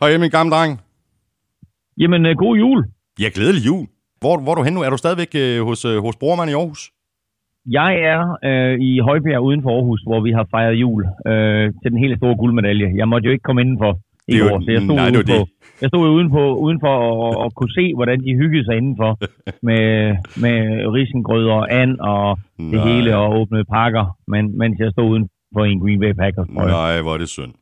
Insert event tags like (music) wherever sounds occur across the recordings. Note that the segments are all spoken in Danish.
Hej, min gamle dreng. Jamen, øh, god jul. Ja, glædelig jul. Hvor, hvor er du hen nu? Er du stadigvæk øh, hos, øh, hos Brormand i Aarhus? Jeg er øh, i Højbjerg uden for Aarhus, hvor vi har fejret jul øh, til den helt store guldmedalje. Jeg måtte jo ikke komme indenfor i Det er jo- går, så jeg stod, nej, det udenfor, det. jeg stod udenfor, udenfor og, og kunne se, hvordan de hyggede sig indenfor (laughs) med, med risengrød og and og det Nej. hele og åbnede pakker, men, mens jeg stod udenfor i en Green Bay Packers trøje. Nej, hvor er det synd.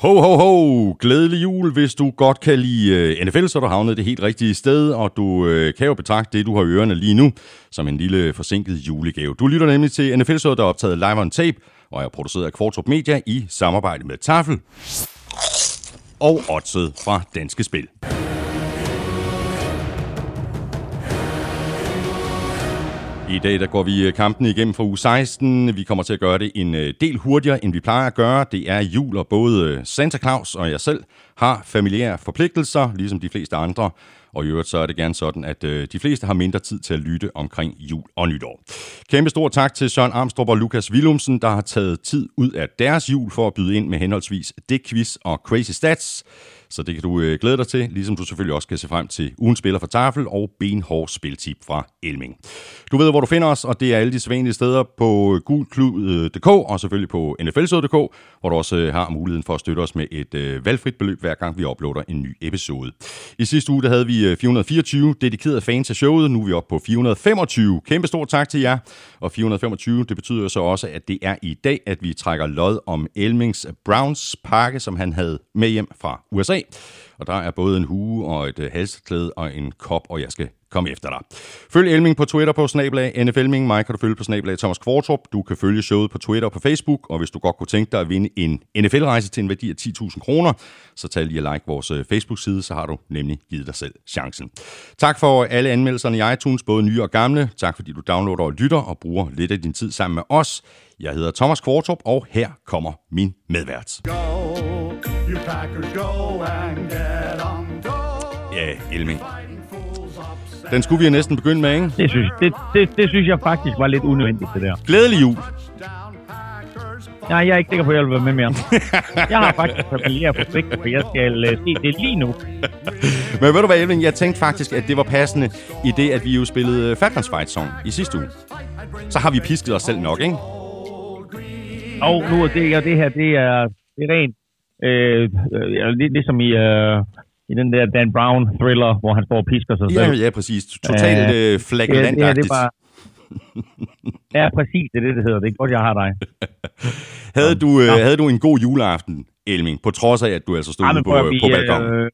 Ho, ho, ho! Glædelig jul, hvis du godt kan lide øh, NFL, så er du havnet det helt rigtige sted, og du øh, kan jo betragte det, du har i ørerne lige nu, som en lille forsinket julegave. Du lytter nemlig til nfl der er optaget live on tape, og er produceret af Kvartrup Media i samarbejde med Tafel og Otset fra Danske Spil. I dag der går vi øh, kampen igennem for uge 16. Vi kommer til at gøre det en øh, del hurtigere, end vi plejer at gøre. Det er jul, og både øh, Santa Claus og jeg selv har familiære forpligtelser, ligesom de fleste andre. Og i øvrigt så er det gerne sådan, at de fleste har mindre tid til at lytte omkring jul og nytår. Kæmpe stor tak til Søren Armstrong og Lukas Willumsen, der har taget tid ud af deres jul for at byde ind med henholdsvis det Quiz og Crazy Stats. Så det kan du øh, glæde dig til, ligesom du selvfølgelig også kan se frem til ugen spiller fra Tafel og benhård spiltip fra Elming. Du ved, hvor du finder os, og det er alle de sædvanlige steder på øh, gulklud.dk og selvfølgelig på nflsød.dk, hvor du også øh, har muligheden for at støtte os med et øh, valgfrit beløb, hver gang vi uploader en ny episode. I sidste uge der havde vi øh, 424 dedikerede fans af showet, nu er vi oppe på 425. Kæmpe stor tak til jer, og 425, det betyder så også, at det er i dag, at vi trækker lod om Elmings Browns pakke, som han havde med hjem fra USA. Og der er både en hue og et øh, halsklæde og en kop, og jeg skal komme efter dig. Følg Elming på Twitter på snablag NFLming. Mig kan du følge på snablag Thomas Kvartrup. Du kan følge showet på Twitter og på Facebook. Og hvis du godt kunne tænke dig at vinde en NFL-rejse til en værdi af 10.000 kroner, så tag lige at like vores øh, Facebook-side, så har du nemlig givet dig selv chancen. Tak for alle anmeldelserne i iTunes, både nye og gamle. Tak fordi du downloader og lytter og bruger lidt af din tid sammen med os. Jeg hedder Thomas Kvartrup, og her kommer min medvært. Go, you Packers, go and get on. Go, Ja, Elming. Den skulle vi jo næsten begynde med, ikke? Det, synes, det, det, det synes jeg faktisk var lidt unødvendigt, det der. Glædelig jul. Nej, jeg er ikke sikker på, at jeg vil være med mere. Jeg har faktisk familiære forpligtelser, for jeg skal uh, se det lige nu. (laughs) Men ved du hvad, Elving? Jeg tænkte faktisk, at det var passende i det, at vi jo spillede Falcons Fight Song i sidste uge. Så har vi pisket os selv nok, ikke? Og nu er det, ja, det her, det er, det er rent, øh, øh, ja, ligesom i, øh, i den der Dan Brown thriller, hvor han står og pisker sig Ja, selv. ja, præcis. Totalt øh, det, her, det, her, det er bare... (laughs) Ja, præcis, det er det, det hedder. Det er godt, jeg har dig. (laughs) Havde du, øh, havde du en god juleaften, Elming, på trods af, at du altså stod men på, at på vi, balkongen? øh,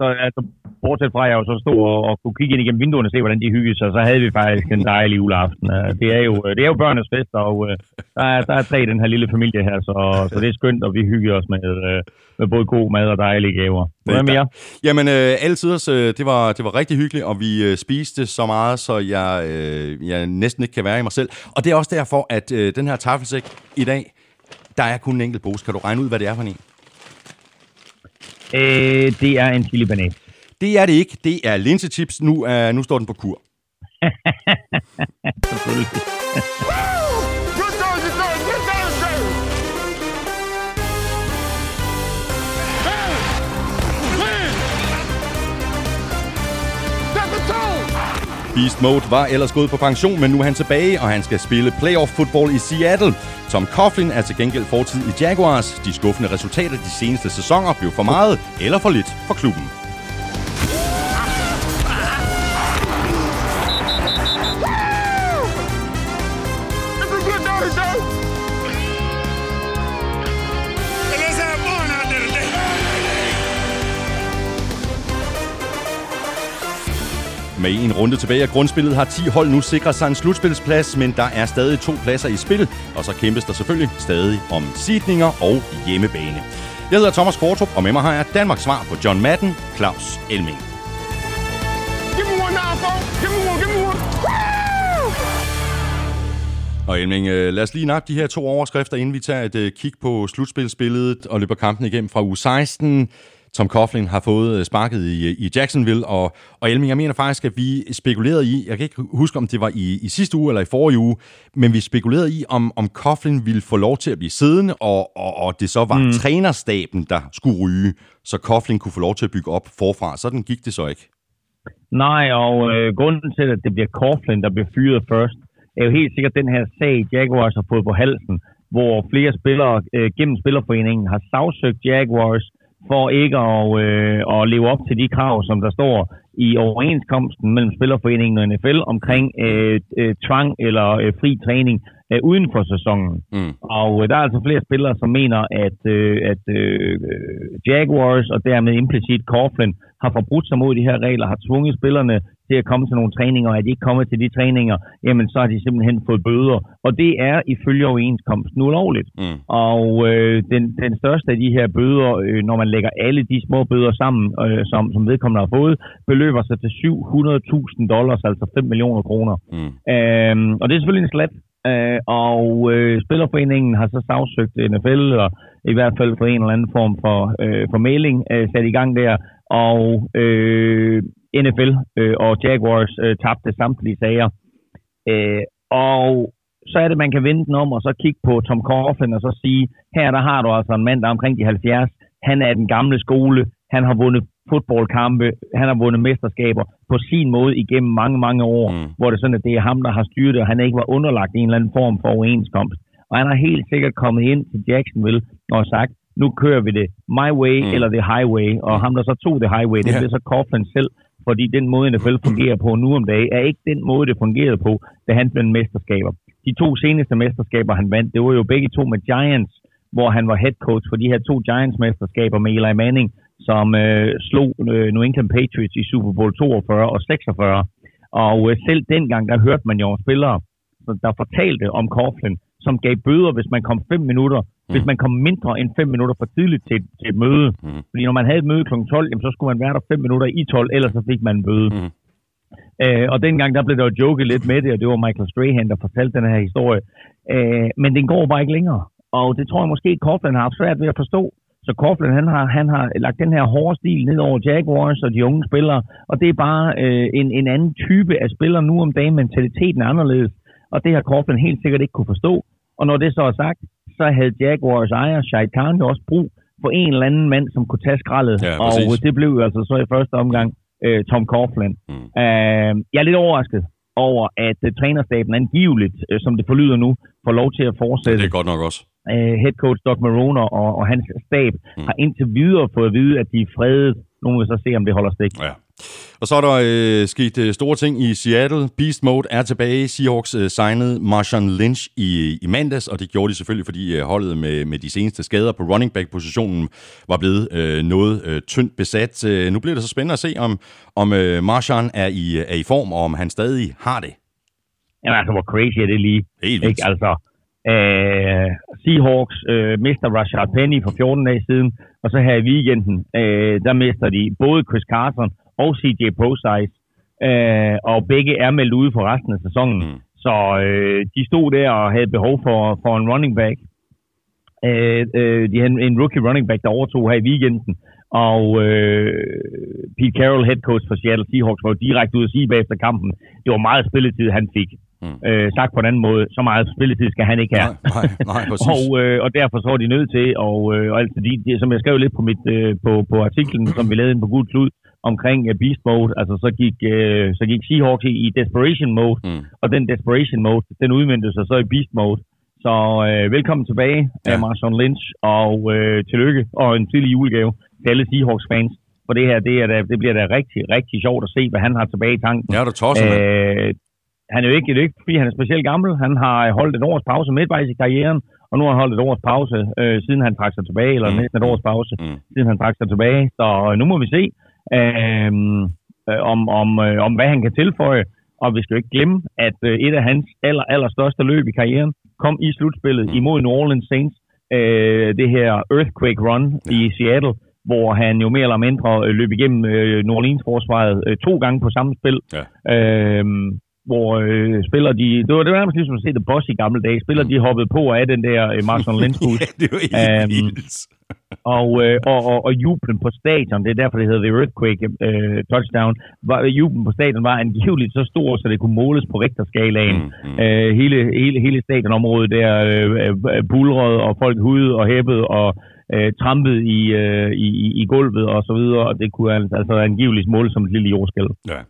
så, altså, bortset fra, at jeg jo så stod og, og kunne kigge ind igennem vinduerne og se, hvordan de hyggede sig, så havde vi faktisk en dejlig juleaften. Øh, Det er jo, det er jo børnenes fest, og øh, der er, der er tre i den her lille familie her, så, så det er skønt, og vi hygger os med, øh, med både god mad og dejlige gaver. Hvad mere? Jamen, øh, alle tiders, øh, det, var, det var rigtig hyggeligt, og vi øh, spiste så meget, så jeg, øh, jeg næsten ikke kan være i mig selv. Og det er også derfor, at øh, den her tafelsæk i dag, der er kun en enkelt pose. Kan du regne ud, hvad det er for en? Øh, det er en chili banæs. Det er det ikke. Det er linsechips. Nu, er, nu står den på kur. (laughs) Selvfølgelig. Beast Mode var ellers gået på pension, men nu er han tilbage, og han skal spille playoff football i Seattle. Tom Coughlin er til gengæld fortid i Jaguars. De skuffende resultater de seneste sæsoner blev for meget eller for lidt for klubben. Med en runde tilbage af grundspillet har 10 hold nu sikret sig en slutspilsplads, men der er stadig to pladser i spil, og så kæmpes der selvfølgelig stadig om sidninger og hjemmebane. Jeg hedder Thomas Kvartrup, og med mig har jeg Danmarks svar på John Madden, Claus Elming. Give me one now. Give me one, give me one. Og Elming, øh, lad os lige nappe de her to overskrifter, inden vi tager et øh, kig på slutspilsbilledet og løber kampen igennem fra uge 16 Tom Coughlin har fået øh, sparket i, i Jacksonville, og, og Elming, jeg mener faktisk, at vi spekulerede i, jeg kan ikke huske, om det var i, i sidste uge eller i forrige uge, men vi spekulerede i, om, om Coughlin ville få lov til at blive siddende, og, og, og det så var mm. trænerstaben, der skulle ryge, så Coughlin kunne få lov til at bygge op forfra. Sådan gik det så ikke. Nej, og øh, grunden til, at det bliver Coughlin, der bliver fyret først, er jo helt sikkert den her sag, Jaguars har fået på halsen, hvor flere spillere øh, gennem Spillerforeningen har sagsøgt Jaguars for ikke at, øh, at leve op til de krav, som der står i overenskomsten mellem Spillerforeningen og NFL omkring øh, øh, tvang eller øh, fri træning øh, uden for sæsonen. Mm. Og øh, der er altså flere spillere, som mener, at, øh, at øh, Jaguars og dermed implicit Coughlin har forbrudt sig mod de her regler, har tvunget spillerne til at komme til nogle træninger, og at de ikke kommer til de træninger, jamen så har de simpelthen fået bøder. Og det er ifølge overenskomsten ulovligt. Mm. Og øh, den, den største af de her bøder, øh, når man lægger alle de små bøder sammen, øh, som, som vedkommende har fået, beløber sig til 700.000 dollars, altså 5 millioner kroner. Mm. Øhm, og det er selvfølgelig en slat. Øh, og øh, Spillerforeningen har så sagsøgt NFL, og i hvert fald for en eller anden form for, øh, for mailing øh, sat i gang der, og øh, NFL øh, og Jaguars øh, tabte samtlige sager. Øh, og så er det, man kan vende den om og så kigge på Tom Coughlin og så sige, her der har du altså en mand, der er omkring de 70. Han er den gamle skole. Han har vundet fodboldkampe. Han har vundet mesterskaber på sin måde igennem mange, mange år, mm. hvor det er sådan, at det er ham, der har styret det, og han ikke var underlagt i en eller anden form for overenskomst. Og han har helt sikkert kommet ind til Jacksonville og sagt, nu kører vi det my way mm. eller the highway, og ham, der så tog det highway, det yeah. blev så Coughlin selv, fordi den måde, NFL fungerer på nu om dagen, er ikke den måde, det fungerede på, da han blev mesterskaber. De to seneste mesterskaber, han vandt, det var jo begge to med Giants, hvor han var head coach for de her to Giants-mesterskaber med Eli Manning, som øh, slog øh, New England Patriots i Super Bowl 42 og 46. Og øh, selv dengang, der hørte man jo spillere, der fortalte om Coughlin, som gav bøder, hvis man kom 5 minutter, mm. hvis man kom mindre end 5 minutter for tidligt til, til et møde. Mm. Fordi når man havde et møde kl. 12, jamen, så skulle man være der 5 minutter i 12, ellers så fik man en bøde. Mm. Øh, og dengang, der blev der jo joket lidt med det, og det var Michael Strahan, der fortalte den her historie. Øh, men den går bare ikke længere. Og det tror jeg måske, Coughlin har haft svært ved at forstå. Så Coughlin, han har, han har lagt den her hårde stil ned over Jaguars og de unge spillere, og det er bare øh, en, en anden type af spillere nu om dagen. Mentaliteten er anderledes, og det har Coughlin helt sikkert ikke kunne forstå. Og når det så er sagt, så havde Jaguars ejer, Shahid Khan, jo også brug for en eller anden mand, som kunne tage skraldet. Ja, og det blev altså så i første omgang uh, Tom Coughlin. Mm. Uh, jeg er lidt overrasket over, at uh, trænerstaben angiveligt, uh, som det forlyder nu, får lov til at fortsætte. Det er godt nok også. Uh, head coach Doc Marone og, og hans stab mm. har indtil videre fået at vide, at de er fredet. Nu vil så se, om det holder stik. Ja. Og så er der øh, sket øh, store ting i Seattle. Beast Mode er tilbage. Seahawks øh, signede Marshawn Lynch i, i mandags, og det gjorde de selvfølgelig, fordi øh, holdet med, med de seneste skader på running back-positionen var blevet øh, noget øh, tyndt besat. Øh, nu bliver det så spændende at se, om, om øh, Marshawn er i, er i form, og om han stadig har det. Jamen altså, hvor crazy er det lige? Helt vildt. Ikke? Altså, øh, Seahawks øh, mister Rashard Penny for 14 dage siden, og så her i weekenden, øh, der mister de både Chris Carson og CJ Prosize, øh, og begge er meldt ude for resten af sæsonen. Mm. Så øh, de stod der og havde behov for, for en running back. Øh, øh, de havde en rookie running back, der overtog her i weekenden, og øh, Pete Carroll, head coach for Seattle Seahawks, var direkte ud at sige bagefter kampen, det var meget spilletid, han fik. Mm. Øh, sagt på en anden måde, så meget spilletid skal han ikke have. Nej, nej, nej (laughs) og, øh, og derfor så er de nødt til, og, øh, og altså, de, de, som jeg skrev lidt på, mit, øh, på, på artiklen, som vi lavede ind på Gud Klud, omkring uh, Beast Mode, altså så gik, uh, så gik Seahawks i, i Desperation Mode, mm. og den Desperation Mode, den udmyndte sig så i Beast Mode. Så uh, velkommen tilbage ja. af Marshawn Lynch, og uh, tillykke, og en tidlig julegave til alle Seahawks-fans. For det her, det, er da, det bliver da rigtig, rigtig sjovt at se, hvad han har tilbage i tanken. Ja, du tosser, uh, han er jo ikke, det er ikke, fordi han er specielt gammel. Han har holdt et års pause midtvejs i karrieren, og nu har han holdt et års pause, øh, siden han trak sig tilbage, eller mm. næsten et års pause, mm. siden han trak sig tilbage. Så øh, nu må vi se, Øhm, øh, om, om, øh, om hvad han kan tilføje. Og vi skal jo ikke glemme, at øh, et af hans aller, aller største løb i karrieren kom i slutspillet mm. imod New Orleans Saints. Øh, det her Earthquake Run ja. i Seattle, hvor han jo mere eller mindre øh, løb igennem øh, New Orleans-forsvaret øh, to gange på samme spil. Ja. Øh, hvor øh, spiller de, det var det var nærmest ligesom at se The Boss i gamle dage, spiller de hoppede på af den der øh, Lynch (laughs) bus. ja, det var helt um, og, øh, og, og, og jublen på stadion, det er derfor, det hedder The Earthquake øh, Touchdown, var, jublen på stadion var angiveligt så stor, så det kunne måles på Richterskalaen. Mm, mm. Øh, hele, hele, hele stadionområdet der øh, øh, bulrede, og folk hudede og hæppede, og øh, trampet i, øh, i, i gulvet og så videre, og det kunne altså, altså angiveligt måle som et lille jordskæld. Ja.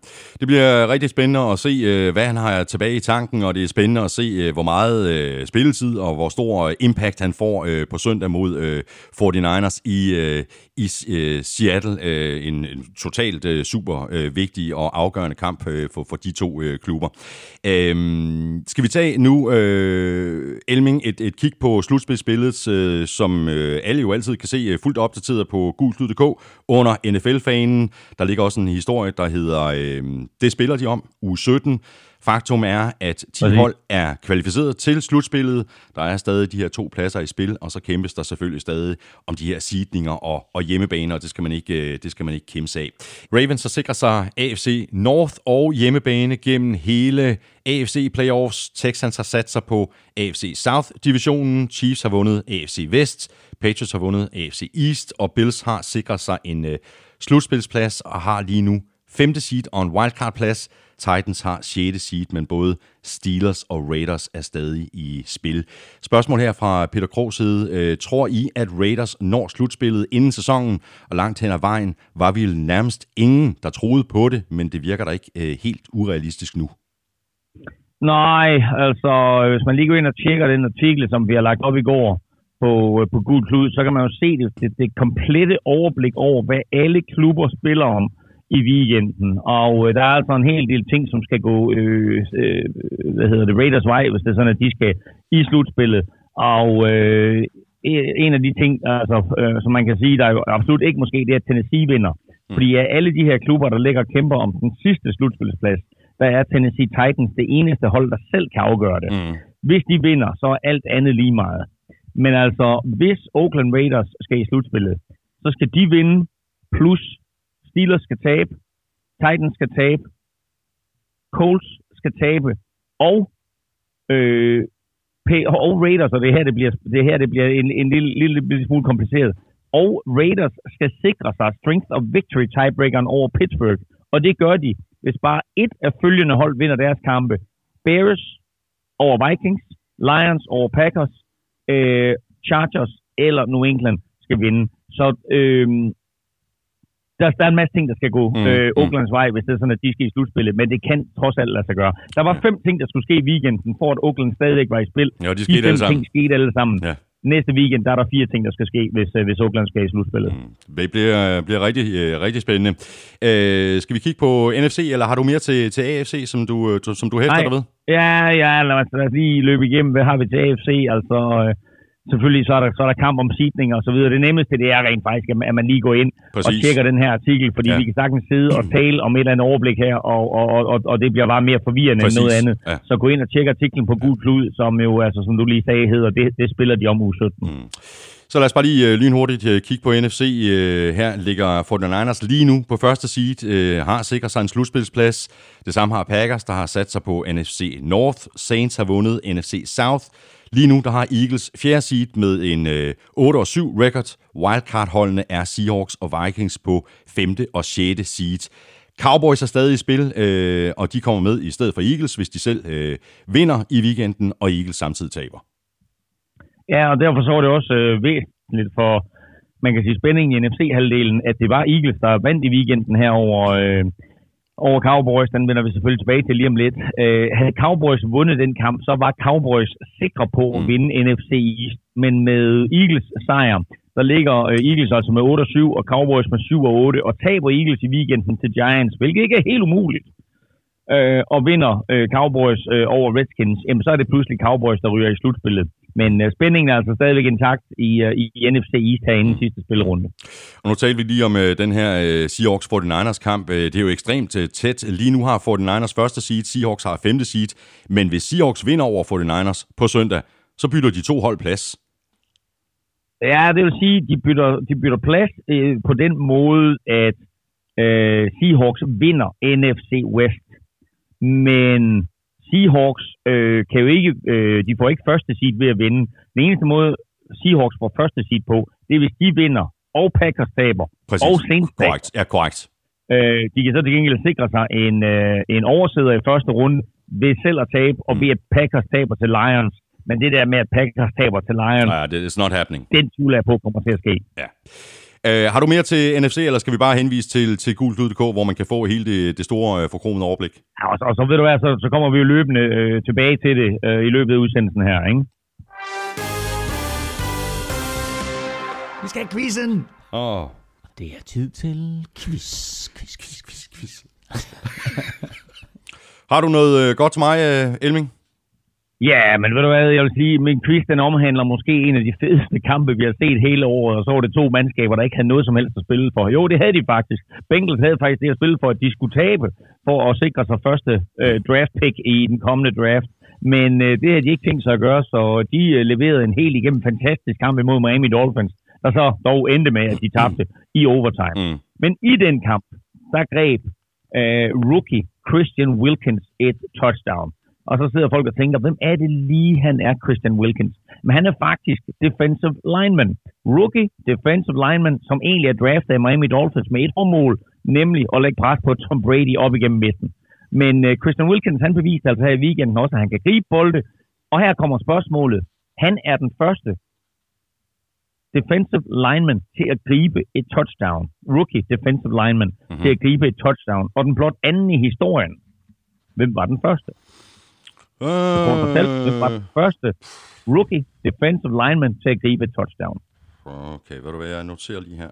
Det bliver rigtig spændende at se, øh, hvad han har tilbage i tanken, og det er spændende at se, øh, hvor meget øh, spilletid og hvor stor impact han får øh, på søndag mod øh, 49ers i, øh, i øh, Seattle. Øh, en, en totalt øh, super øh, vigtig og afgørende kamp øh, for, for de to øh, klubber. Øh, skal vi tage nu, øh, Elming, et, et kig på slutspilsbilledet, øh, som øh, alle jo altid kan se øh, fuldt opdateret på gulslyd.dk under NFL-fanen. Der ligger også en historie, der hedder øh, Det spiller de om, uge 17. Faktum er, at 10 hold er kvalificeret til slutspillet. Der er stadig de her to pladser i spil, og så kæmpes der selvfølgelig stadig om de her seedninger og, og hjemmebaner, og det skal man ikke, øh, det skal man ikke kæmpe af. Ravens har sikret sig AFC North og hjemmebane gennem hele AFC Playoffs. Texans har sat sig på AFC South-divisionen. Chiefs har vundet AFC West. Patriots har vundet AFC East, og Bills har sikret sig en uh, slutspilsplads og har lige nu femte seed og en wildcard-plads. Titans har 6. seed, men både Steelers og Raiders er stadig i spil. Spørgsmål her fra Peter Krogs side. Øh, tror I, at Raiders når slutspillet inden sæsonen, og langt hen ad vejen var vi nærmest ingen, der troede på det, men det virker da ikke øh, helt urealistisk nu? Nej, altså hvis man lige går ind og tjekker den artikel, som vi har lagt op i går på, øh, på Gud Klud, så kan man jo se det, det, det komplette overblik over, hvad alle klubber spiller om i weekenden. Og øh, der er altså en hel del ting, som skal gå øh, øh, hvad hedder det, Raiders vej, hvis det er sådan, at de skal i slutspillet. Og øh, en af de ting, altså, øh, som man kan sige, der er absolut ikke måske, det er, at Tennessee vinder. Mm. Fordi af alle de her klubber, der ligger og kæmper om den sidste slutspilsplads, der er Tennessee Titans det eneste hold, der selv kan afgøre det. Mm. Hvis de vinder, så er alt andet lige meget. Men altså, hvis Oakland Raiders skal i slutspillet, så skal de vinde, plus Steelers skal tabe, Titans skal tabe, Colts skal tabe, og, øh, og Raiders, og det her, det bliver, det her det bliver en, en lille, lille, lille smule kompliceret, og Raiders skal sikre sig strength of victory tiebreakeren over Pittsburgh, og det gør de, hvis bare et af følgende hold vinder deres kampe. Bears over Vikings, Lions over Packers, øh, Chargers eller New England skal vinde. Så øh, der, der er en masse ting, der skal gå mm, øh. Oaklands mm. vej, hvis det er sådan, at de skal i slutspillet, men det kan trods alt lade sig gøre. Der var fem ting, der skulle ske i weekenden, for at Oakland stadigvæk var i spil. Ja, de, skete de fem ting skete alle sammen. Ja. Næste weekend, der er der fire ting, der skal ske, hvis, øh, hvis Oakland skal i slutspillet. Mm. Det bliver, bliver rigtig, øh, rigtig spændende. Øh, skal vi kigge på NFC, eller har du mere til, til AFC, som du, øh, som du hæfter dig ved? Ja, ja lad os, lad os lige løbe igennem, hvad har vi til AFC? Altså, øh, selvfølgelig så er, der, så er der kamp om sidning og så videre. Det nemmeste, det er rent faktisk, at man lige går ind Præcis. og tjekker den her artikel, fordi ja. vi kan sagtens sidde og (clears throat) tale om et eller andet overblik her, og, og, og, og det bliver bare mere forvirrende Præcis. end noget andet. Ja. Så gå ind og tjek artiklen på Gud Klud, som jo, altså, som du lige sagde, hedder, det, det spiller de om u 17. Mm. Så lad os bare lige øh, lynhurtigt øh, kigge på NFC. Øh, her ligger 49ers lige nu på første seed, øh, har sikret sig en slutspilsplads. Det samme har Packers, der har sat sig på NFC North. Saints har vundet NFC South. Lige nu der har Eagles fjerde seed med en øh, 8-7 record. Wildcard-holdene er Seahawks og Vikings på 5. og 6. seed. Cowboys er stadig i spil, øh, og de kommer med i stedet for Eagles, hvis de selv øh, vinder i weekenden, og Eagles samtidig taber. Ja, og derfor så var det også øh, væsentligt for, man kan sige, spændingen i NFC-halvdelen, at det var Eagles, der vandt i weekenden her over, øh, over Cowboys. Den vender vi selvfølgelig tilbage til lige om lidt. Øh, havde Cowboys vundet den kamp, så var Cowboys sikre på at mm. vinde NFC East. Men med Eagles sejr, der ligger øh, Eagles altså med 8 og 7, og Cowboys med 7 og 8, og taber Eagles i weekenden til Giants, hvilket ikke er helt umuligt. Øh, og vinder øh, Cowboys øh, over Redskins, jamen så er det pludselig Cowboys, der ryger i slutspillet. Men uh, spændingen er altså stadigvæk intakt i, uh, i NFC East her inden sidste spillerunde. Og nu talte vi lige om uh, den her uh, Seahawks 49ers kamp. Uh, det er jo ekstremt uh, tæt. Lige nu har 49ers første seed, Seahawks har femte seed. Men hvis Seahawks vinder over 49ers på søndag, så bytter de to hold plads. Ja, det vil sige, de bytter, de bytter plads uh, på den måde, at uh, Seahawks vinder NFC West. Men Seahawks øh, kan jo ikke, øh, de får ikke første seed ved at vinde. Den eneste måde, Seahawks får første seed på, Det hvis de vinder, og Packers taber, Præcis. og Saints taber, Korrekt. Ja, korrekt. øh, de kan så til gengæld sikre sig en, øh, en oversider i første runde ved selv at tabe, og ved at Packers taber til Lions. Men det der med, at Packers taber til Lions, Ja, det is not happening. den tvivler jeg på kommer til at ske. Ja. Uh, har du mere til NFC, eller skal vi bare henvise til, til gulklud.dk, hvor man kan få hele det, det store uh, forkromede overblik? Ja, og, så, og så ved du hvad, så, så kommer vi jo løbende øh, tilbage til det øh, i løbet af udsendelsen her, ikke? Vi skal have quizzen. Åh, oh. Det er tid til quiz, quiz, quiz, quiz, quiz. (laughs) Har du noget uh, godt til mig, uh, Elming? Ja, men ved du hvad, jeg vil sige, min quiz den omhandler måske en af de fedeste kampe, vi har set hele året, og så var det to mandskaber, der ikke havde noget som helst at spille for. Jo, det havde de faktisk. Bengals havde faktisk det at spille for, at de skulle tabe for at sikre sig første øh, draft pick i den kommende draft. Men øh, det havde de ikke tænkt sig at gøre, så de øh, leverede en helt igennem fantastisk kamp imod Miami Dolphins, der så dog endte med, at de tabte i overtime. Mm. Men i den kamp, der greb øh, rookie Christian Wilkins et touchdown. Og så sidder folk og tænker, hvem er det lige, han er, Christian Wilkins? Men han er faktisk defensive lineman. Rookie defensive lineman, som egentlig er draftet af Miami Dolphins med et formål, nemlig at lægge pres på Tom Brady op igennem midten. Men uh, Christian Wilkins, han beviste altså her i weekenden også, at han kan gribe bolde. Og her kommer spørgsmålet. Han er den første defensive lineman til at gribe et touchdown. Rookie defensive lineman mm-hmm. til at gribe et touchdown. Og den blot anden i historien. Hvem var den første? Prøv at fortælle, hvem var den første rookie defensive lineman til at gribe et touchdown? Okay, ved du hvad, jeg noterer lige her.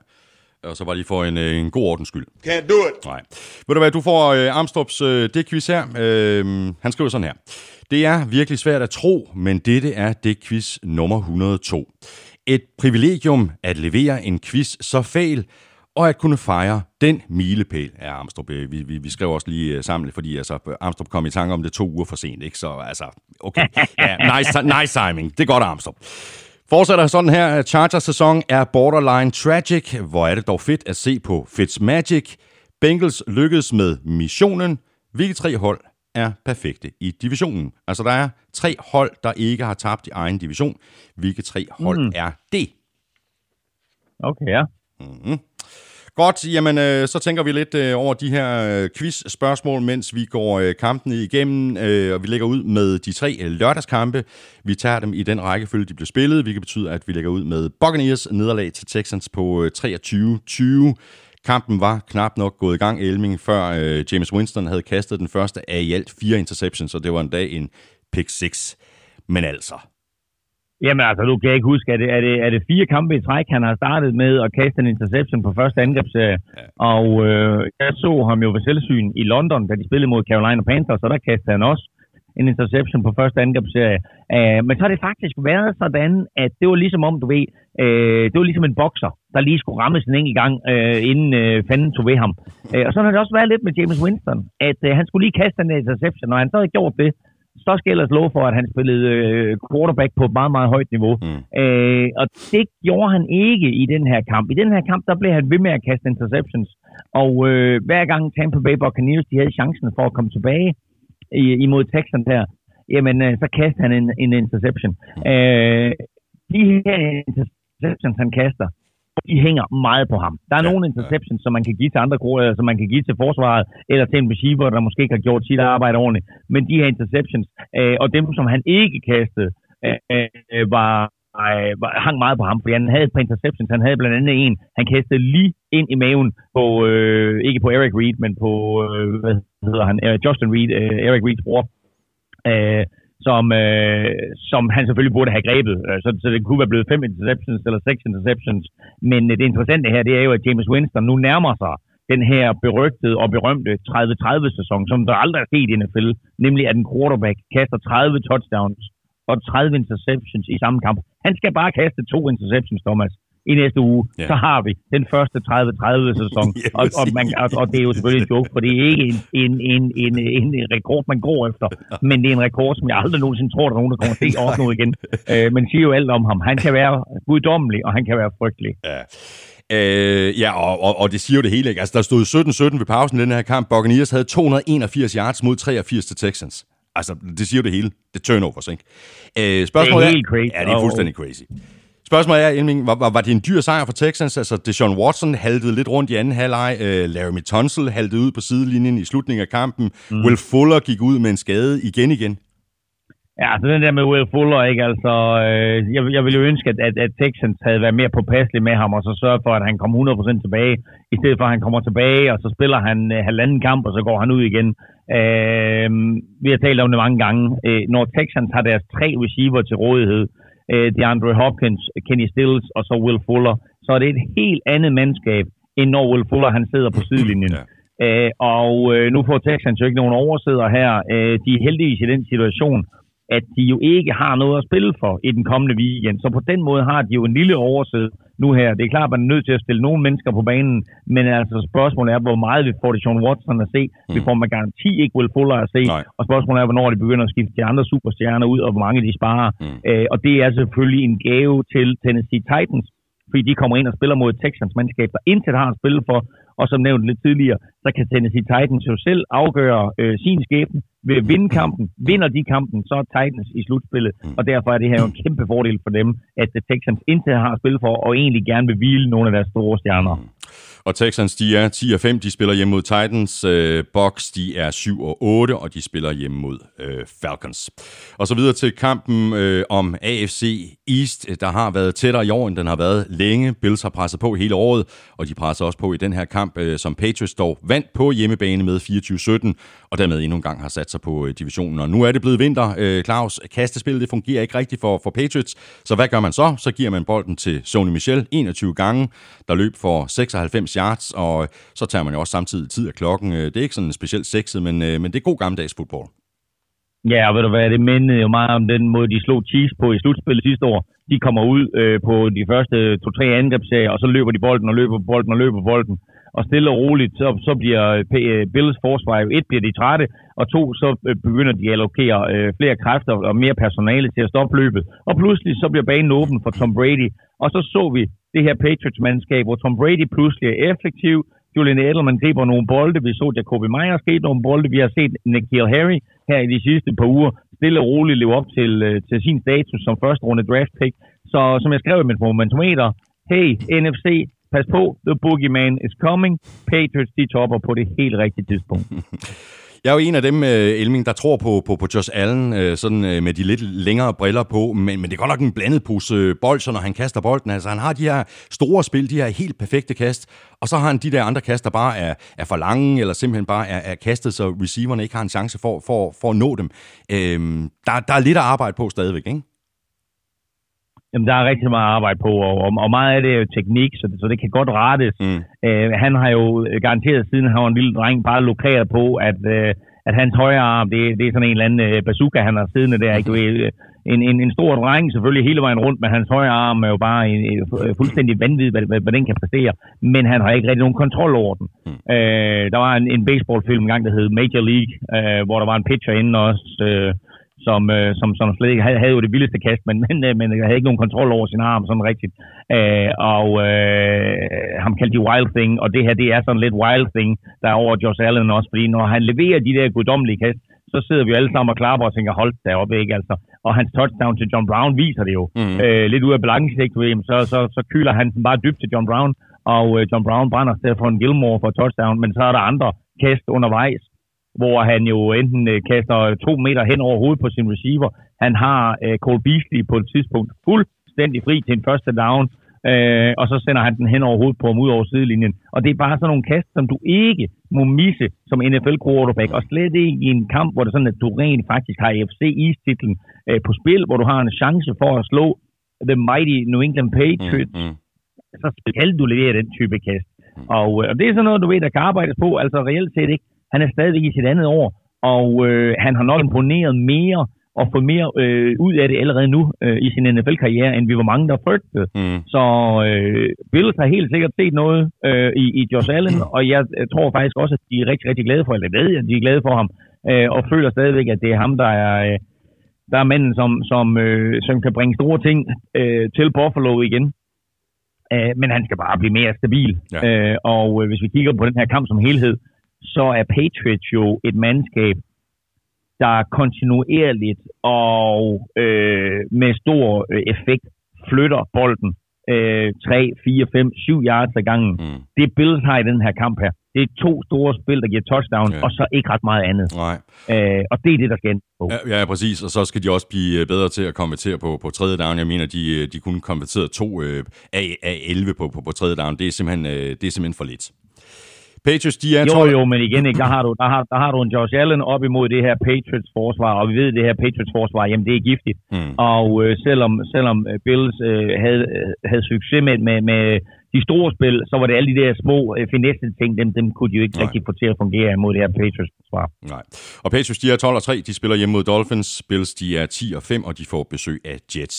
Og så bare lige for en, øh, en god ordens skyld. Can't do it. Nej. Ved du hvad, du får øh, Armstrongs øh, det quiz her. Øh, han skriver sådan her. Det er virkelig svært at tro, men dette er det quiz nummer 102. Et privilegium at levere en quiz så fæl, og at kunne fejre den milepæl af Armstrong. Vi, vi, vi skrev også lige uh, sammen, fordi altså, Armstrong kom i tanke om det to uger for sent, ikke? Så altså, okay. Ja, nice, nice timing. Det er godt, Armstrong. Fortsætter sådan her. Chargers sæson er borderline tragic. Hvor er det dog fedt at se på Fitzmagic. Bengals lykkedes med missionen. Hvilke tre hold er perfekte i divisionen? Altså, der er tre hold, der ikke har tabt i egen division. Hvilke tre hold mm. er det? Okay, ja. Godt, jamen øh, så tænker vi lidt øh, over de her øh, quiz-spørgsmål, mens vi går øh, kampen igennem, øh, og vi lægger ud med de tre øh, lørdagskampe. Vi tager dem i den rækkefølge, de blev spillet, hvilket betyder, at vi lægger ud med Buccaneers nederlag til Texans på øh, 23-20. Kampen var knap nok gået i gang, Elming, før øh, James Winston havde kastet den første af i alt fire interceptions, og det var en dag en pick 6. Men altså, Jamen altså, du kan ikke huske, er det, er, det, er det fire kampe i træk, han har startet med at kaste en interception på første angrebsserie. Ja. Og øh, jeg så ham jo ved selvsyn i London, da de spillede mod Carolina Panthers, og der kastede han også en interception på første angrebsserie. Uh, men så har det faktisk været sådan, at det var ligesom om, du ved, uh, det var ligesom en bokser, der lige skulle rammes en enkelt gang, uh, inden uh, fanden tog ved ham. Uh, og sådan har det også været lidt med James Winston, at uh, han skulle lige kaste den interception, og han så havde gjort det, så skal jeg ellers love for, at han spillede øh, quarterback på et meget, meget højt niveau. Mm. Øh, og det gjorde han ikke i den her kamp. I den her kamp, der blev han ved med at kaste interceptions. Og øh, hver gang Tampa Bay Buccaneers, de havde chancen for at komme tilbage i, imod Texans her, jamen, øh, så kastede han en, en interception. Mm. Øh, de her interceptions, han kaster, de hænger meget på ham. Der er ja, nogle interceptions, ja. som man kan give til andre grupper, som man kan give til forsvaret, eller til en receiver, der måske ikke har gjort sit arbejde ordentligt. Men de her interceptions, øh, og dem, som han ikke kastede, øh, øh, var, øh, hang meget på ham, fordi han havde et par interceptions. Han havde blandt andet en, han kastede lige ind i maven på, øh, ikke på Eric Reed, men på, øh, hvad hedder han, øh, Justin Reed, øh, Eric Reeds bror. Øh, som, øh, som han selvfølgelig burde have grebet. Øh, så, så det kunne være blevet fem interceptions eller seks interceptions. Men øh, det interessante her, det er jo, at James Winston nu nærmer sig den her berygtede og berømte 30-30-sæson, som der aldrig er set i NFL, nemlig at en quarterback kaster 30 touchdowns og 30 interceptions i samme kamp. Han skal bare kaste to interceptions, Thomas i næste uge, Ja. så har vi den første 30-30 sæson. (laughs) Ja, og, og, man, og, og det er jo selvfølgelig en joke, for det er ikke en, en, en, en, en, rekord, man går efter, men det er en rekord, som jeg aldrig nogensinde tror, der er nogen, der kommer til at opnå igen. Øh, men siger jo alt om ham. Han kan være guddommelig, og han kan være frygtelig. Ja. Øh, ja, og, og, og det siger jo det hele, ikke? Altså, der stod 17-17 ved pausen i den her kamp. Buccaneers havde 281 yards mod 83 til Texans. Altså, det siger jo det hele. Det er turnovers, ikke? Øh, spørgsmålet Det er helt crazy. Ja, det er fuldstændig crazy. Spørgsmålet er, Elming, var, var, var det en dyr sejr for Texans? Altså, Deshaun Watson haltede lidt rundt i anden halvleg. Uh, Larry Tunsil haltede ud på sidelinjen i slutningen af kampen. Mm. Will Fuller gik ud med en skade igen igen. Ja, så den der med Will Fuller, ikke? Altså, øh, jeg, jeg ville jo ønske, at, at, at Texans havde været mere påpasselig med ham, og så sørge for, at han kom 100% tilbage, i stedet for, at han kommer tilbage, og så spiller han øh, halvanden kamp, og så går han ud igen. Øh, vi har talt om det mange gange. Øh, når Texans har deres tre receiver til rådighed, øh, DeAndre Hopkins, Kenny Stills og så Will Fuller, så er det et helt andet mandskab, end når Will Fuller han sidder på sidelinjen. ja. Øh, og øh, nu får Texans jo ikke nogen oversæder her. Øh, de er heldigvis i den situation, at de jo ikke har noget at spille for i den kommende weekend. Så på den måde har de jo en lille overside nu her. Det er klart, at man er nødt til at stille nogle mennesker på banen, men altså spørgsmålet er, hvor meget vi får det Sean Watson at se. Mm. Vi får med garanti ikke Will Fuller at se. Nej. Og spørgsmålet er, hvornår de begynder at skifte de andre superstjerner ud, og hvor mange de sparer. Mm. Øh, og det er selvfølgelig en gave til Tennessee Titans, fordi de kommer ind og spiller mod et Texans mandskab, der intet har at spille for, og som nævnt lidt tidligere, så kan Tennessee Titans jo selv afgøre øh, sin skæbne ved at vinde kampen. Vinder de kampen, så er Titans i slutspillet, mm. og derfor er det her jo en kæmpe fordel for dem, at The Texans intet har at spille for, og egentlig gerne vil hvile nogle af deres store stjerner. Og Texans, de er 10 og 5, de spiller hjemme mod Titans. Øh, Bucks, de er 7 og 8, og de spiller hjemme mod øh, Falcons. Og så videre til kampen øh, om AFC East. Der har været tættere i år, end den har været længe. Bills har presset på hele året, og de presser også på i den her kamp, øh, som Patriots dog vandt på hjemmebane med 24-17, og dermed endnu en gang har sat sig på øh, divisionen. Og nu er det blevet vinter, øh, Claus. Kastespillet det fungerer ikke rigtigt for, for Patriots, så hvad gør man så? Så giver man bolden til Sony Michel 21 gange, der løb for 96 yards, og øh, så tager man jo også samtidig tid af klokken. Øh, det er ikke sådan specielt sexet, men, øh, men det er god gammeldags fodbold. Ja, og ved du hvad, det mindede jo meget om den måde, de slog Chiefs på i slutspillet sidste år. De kommer ud øh, på de første to-tre angrebsserier, og så løber de bolden og løber bolden og løber bolden. Og stille og roligt, så, så bliver Bills forsvar jo et, bliver de trætte, og to, så øh, begynder de at allokere øh, flere kræfter og mere personale til at stoppe løbet. Og pludselig så bliver banen åben for Tom Brady, og så så vi det her Patriots-mandskab, hvor Tom Brady pludselig er effektiv, Julian Edelman griber nogle bolde, vi så Jacoby Myers gribe nogle bolde, vi har set Nikhil Harry her i de sidste par uger stille og roligt leve op til, øh, til sin status som første runde draft pick. Så som jeg skrev i mit momentometer, hey NFC, pas på, the boogeyman is coming, Patriots de topper på det helt rigtige tidspunkt. (laughs) Jeg er jo en af dem, øh, Elming, der tror på, på, på Josh Allen, øh, sådan øh, med de lidt længere briller på, men, men det er godt nok en blandet pose bold, så når han kaster bolden. Altså, han har de her store spil, de her helt perfekte kast, og så har han de der andre kast, der bare er, er for lange, eller simpelthen bare er, er kastet, så receiverne ikke har en chance for, for, for at nå dem. Øhm, der, der er lidt at arbejde på stadigvæk, ikke? Jamen, der er rigtig meget arbejde på, og, og meget af det er jo teknik, så, så det kan godt rettes. Mm. Øh, han har jo garanteret, siden han var en lille dreng, bare lokeret på, at, øh, at hans højre arm, det, det er sådan en eller anden øh, bazooka, han har siddende der. Ikke? Øh, en, en, en stor dreng selvfølgelig hele vejen rundt, men hans højre arm er jo bare en, en, en fuldstændig vanvittig, hvad, hvad, hvad den kan præstere. Men han har ikke rigtig nogen kontrol over den. Mm. Øh, der var en, en baseballfilm engang, der hed Major League, øh, hvor der var en pitcher inde også, øh, som, øh, som, som slet ikke havde, havde jo det vildeste kast, men, men, øh, men havde ikke nogen kontrol over sin arm sådan rigtigt. Øh, og øh, ham kaldte de Wild Thing, og det her, det er sådan lidt Wild Thing, der er over Josh Allen også, fordi når han leverer de der guddommelige kast, så sidder vi alle sammen og klapper og tænker, hold deroppe, ikke altså. Og hans touchdown til John Brown viser det jo. Mm. Øh, lidt ud af balance, så, så, så kyler han den bare dybt til John Brown, og øh, John Brown brænder Stefan Gilmore for touchdown, men så er der andre kast undervejs, hvor han jo enten øh, kaster to meter hen over hovedet på sin receiver. Han har øh, Cole Beasley på et tidspunkt fuldstændig fri til en første down, øh, og så sender han den hen over hovedet på ham ud over sidelinjen. Og det er bare sådan nogle kast, som du ikke må misse som NFL quarterback, og slet ikke i en kamp, hvor det er sådan, at du rent faktisk har AFC East-titlen øh, på spil, hvor du har en chance for at slå The Mighty New England Patriots. Mm, mm. Så skal du levere den type kast. Mm. Og, øh, og det er sådan noget, du ved, der kan arbejdes på, altså reelt set ikke. Han er stadigvæk i sit andet år, og øh, han har nok imponeret mere og fået mere øh, ud af det allerede nu øh, i sin NFL-karriere, end vi var mange, der frygtede. Mm. Så øh, Bills har helt sikkert set noget øh, i, i Josh Allen, mm. og jeg, jeg tror faktisk også, at de er rigtig, rigtig glade for, eller ved at de er glade for ham, øh, og føler stadigvæk, at det er ham, der er, øh, der er manden, som, som, øh, som kan bringe store ting øh, til Buffalo igen. Øh, men han skal bare blive mere stabil. Ja. Øh, og øh, hvis vi kigger på den her kamp som helhed, øh, så er Patriots jo et mandskab, der kontinuerligt og øh, med stor øh, effekt flytter bolden øh, 3, 4, 5, 7 yards ad gangen. Mm. Det Bills har i den her kamp her, det er to store spil, der giver touchdown, Ja. og så ikke ret meget andet. Nej. Øh, og det er det, der skal på. Ja, ja, præcis. Og så skal de også blive øh, bedre til at konvertere på, på tredje down. Jeg mener, de, øh, de kunne konvertere to øh, af, af 11 på, på, på tredje down. Det er simpelthen, øh, det er simpelthen for lidt. Patriots, de er... Jo, tror- jo, men igen, ikke, der, har du, der, har, der har du en Josh Allen op imod det her Patriots-forsvar, og vi ved, at det her Patriots-forsvar, jamen det er giftigt. Mm. Og øh, selvom, selvom øh, Bills øh, havde, øh, havde succes med, med, med de store spil, så var det alle de der små øh, finesse ting, dem, dem kunne de jo ikke Nej. rigtig få til at fungere imod det her Patriots-forsvar. Nej. Og Patriots, de er 12 og 3. De spiller hjemme mod Dolphins. Bills, de er 10 og 5, og de får besøg af Jets.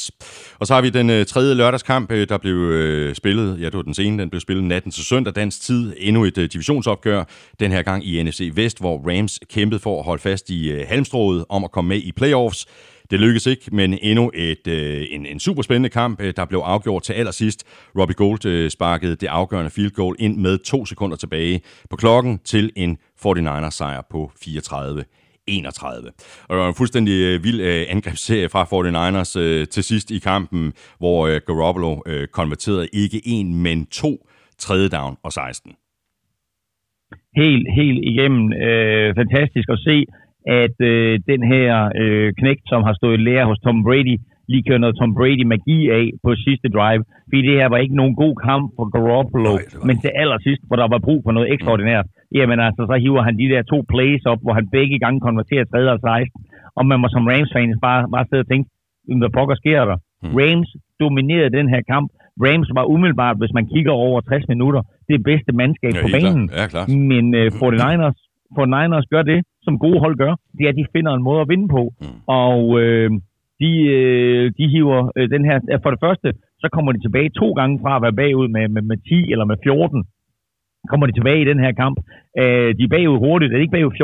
Og så har vi den øh, tredje lørdagskamp, øh, der blev øh, spillet. Ja, det var den sene. Den blev spillet natten til søndag dansk tid. Endnu et øh, divisionsopgør. Den her gang i NFC Vest, hvor Rams kæmpede for at holde fast i øh, halmstrået om at komme med i playoffs. Det lykkedes ikke, men endnu et, øh, en, en super spændende kamp, øh, der blev afgjort til allersidst. Robbie Gold øh, sparkede det afgørende field goal ind med to sekunder tilbage på klokken til en 49ers sejr på 34 31. Og det var en fuldstændig øh, vild øh, angrebsserie fra 49ers øh, til sidst i kampen, hvor øh, Garoppolo øh, konverterede ikke en, men to tredje down og 16. helt, helt igennem øh, fantastisk at se, at øh, den her øh, knægt, som har stået i lære hos Tom Brady, lige kører noget Tom Brady magi af på sidste drive. Fordi det her var ikke nogen god kamp for Garoppolo, Nej, det var men til allersidst, hvor der var brug for noget ekstraordinært, jamen altså, så hiver han de der to plays op, hvor han begge gange konverterer 3. og 16. Og man må som Rams-fan bare, bare sidde og tænke, hvad pokker sker der? Mm. Rams dominerede den her kamp. Rams var umiddelbart, hvis man kigger over 60 minutter, det bedste mandskab Ja, på banen. klart. Ja, klart. Men øh, 49ers, 49ers gør det, som gode hold gør. Det er, at de finder en måde at vinde på. Mm. Og øh, de, øh, de hiver øh, den her... For det første, så kommer de tilbage to gange fra at være bagud med, med, med 10 eller med 14. Kommer de tilbage i den her kamp. Øh, de er bagud hurtigt. Er de ikke bagud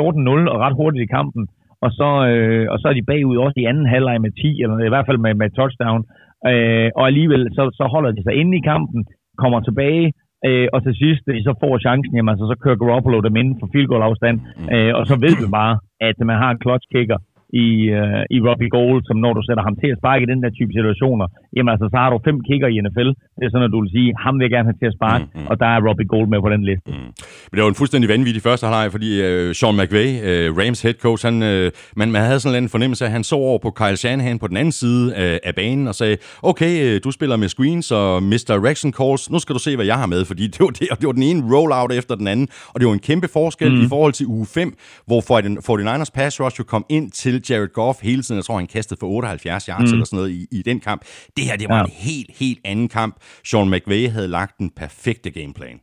14-0 og ret hurtigt i kampen? Og så, øh, og så er de bagud også i anden halvleg med 10, eller i hvert fald med, med touchdown. Øh, og alligevel, så, så holder de sig inde i kampen, kommer tilbage, øh, og til sidst, når de så får chancen, jamen, altså, så kører Garoppolo dem inden for field goal afstand, øh, og så ved vi bare, at man har en clutch kicker i, øh, i Robbie Gold, som når du sætter ham til at sparke i den der type situationer, jamen altså, så har du fem kicker i NFL. Det er sådan, at du vil sige, ham vil jeg gerne have til at sparke, Mm, mm. og der er Robbie Gold med på den liste. Mm. Men det var en fuldstændig vanvittig første halvleg, fordi øh, Sean McVay, øh, Rams head coach, han, øh, man, man havde sådan en fornemmelse af, at han så over på Kyle Shanahan på den anden side af, af banen og sagde, okay, øh, du spiller med screens og misdirection calls, nu skal du se, hvad jeg har med, fordi det var, det, og det var den ene rollout efter den anden, og det var en kæmpe forskel mm. i forhold til uge 5, hvor 49ers pass rush jo kom ind til Jared Goff hele tiden, jeg tror, han kastede for 78 yards mm. eller sådan noget i, i den kamp. Det her, det var ja. En helt, helt anden kamp. Sean McVay havde lagt den perfekte gameplan.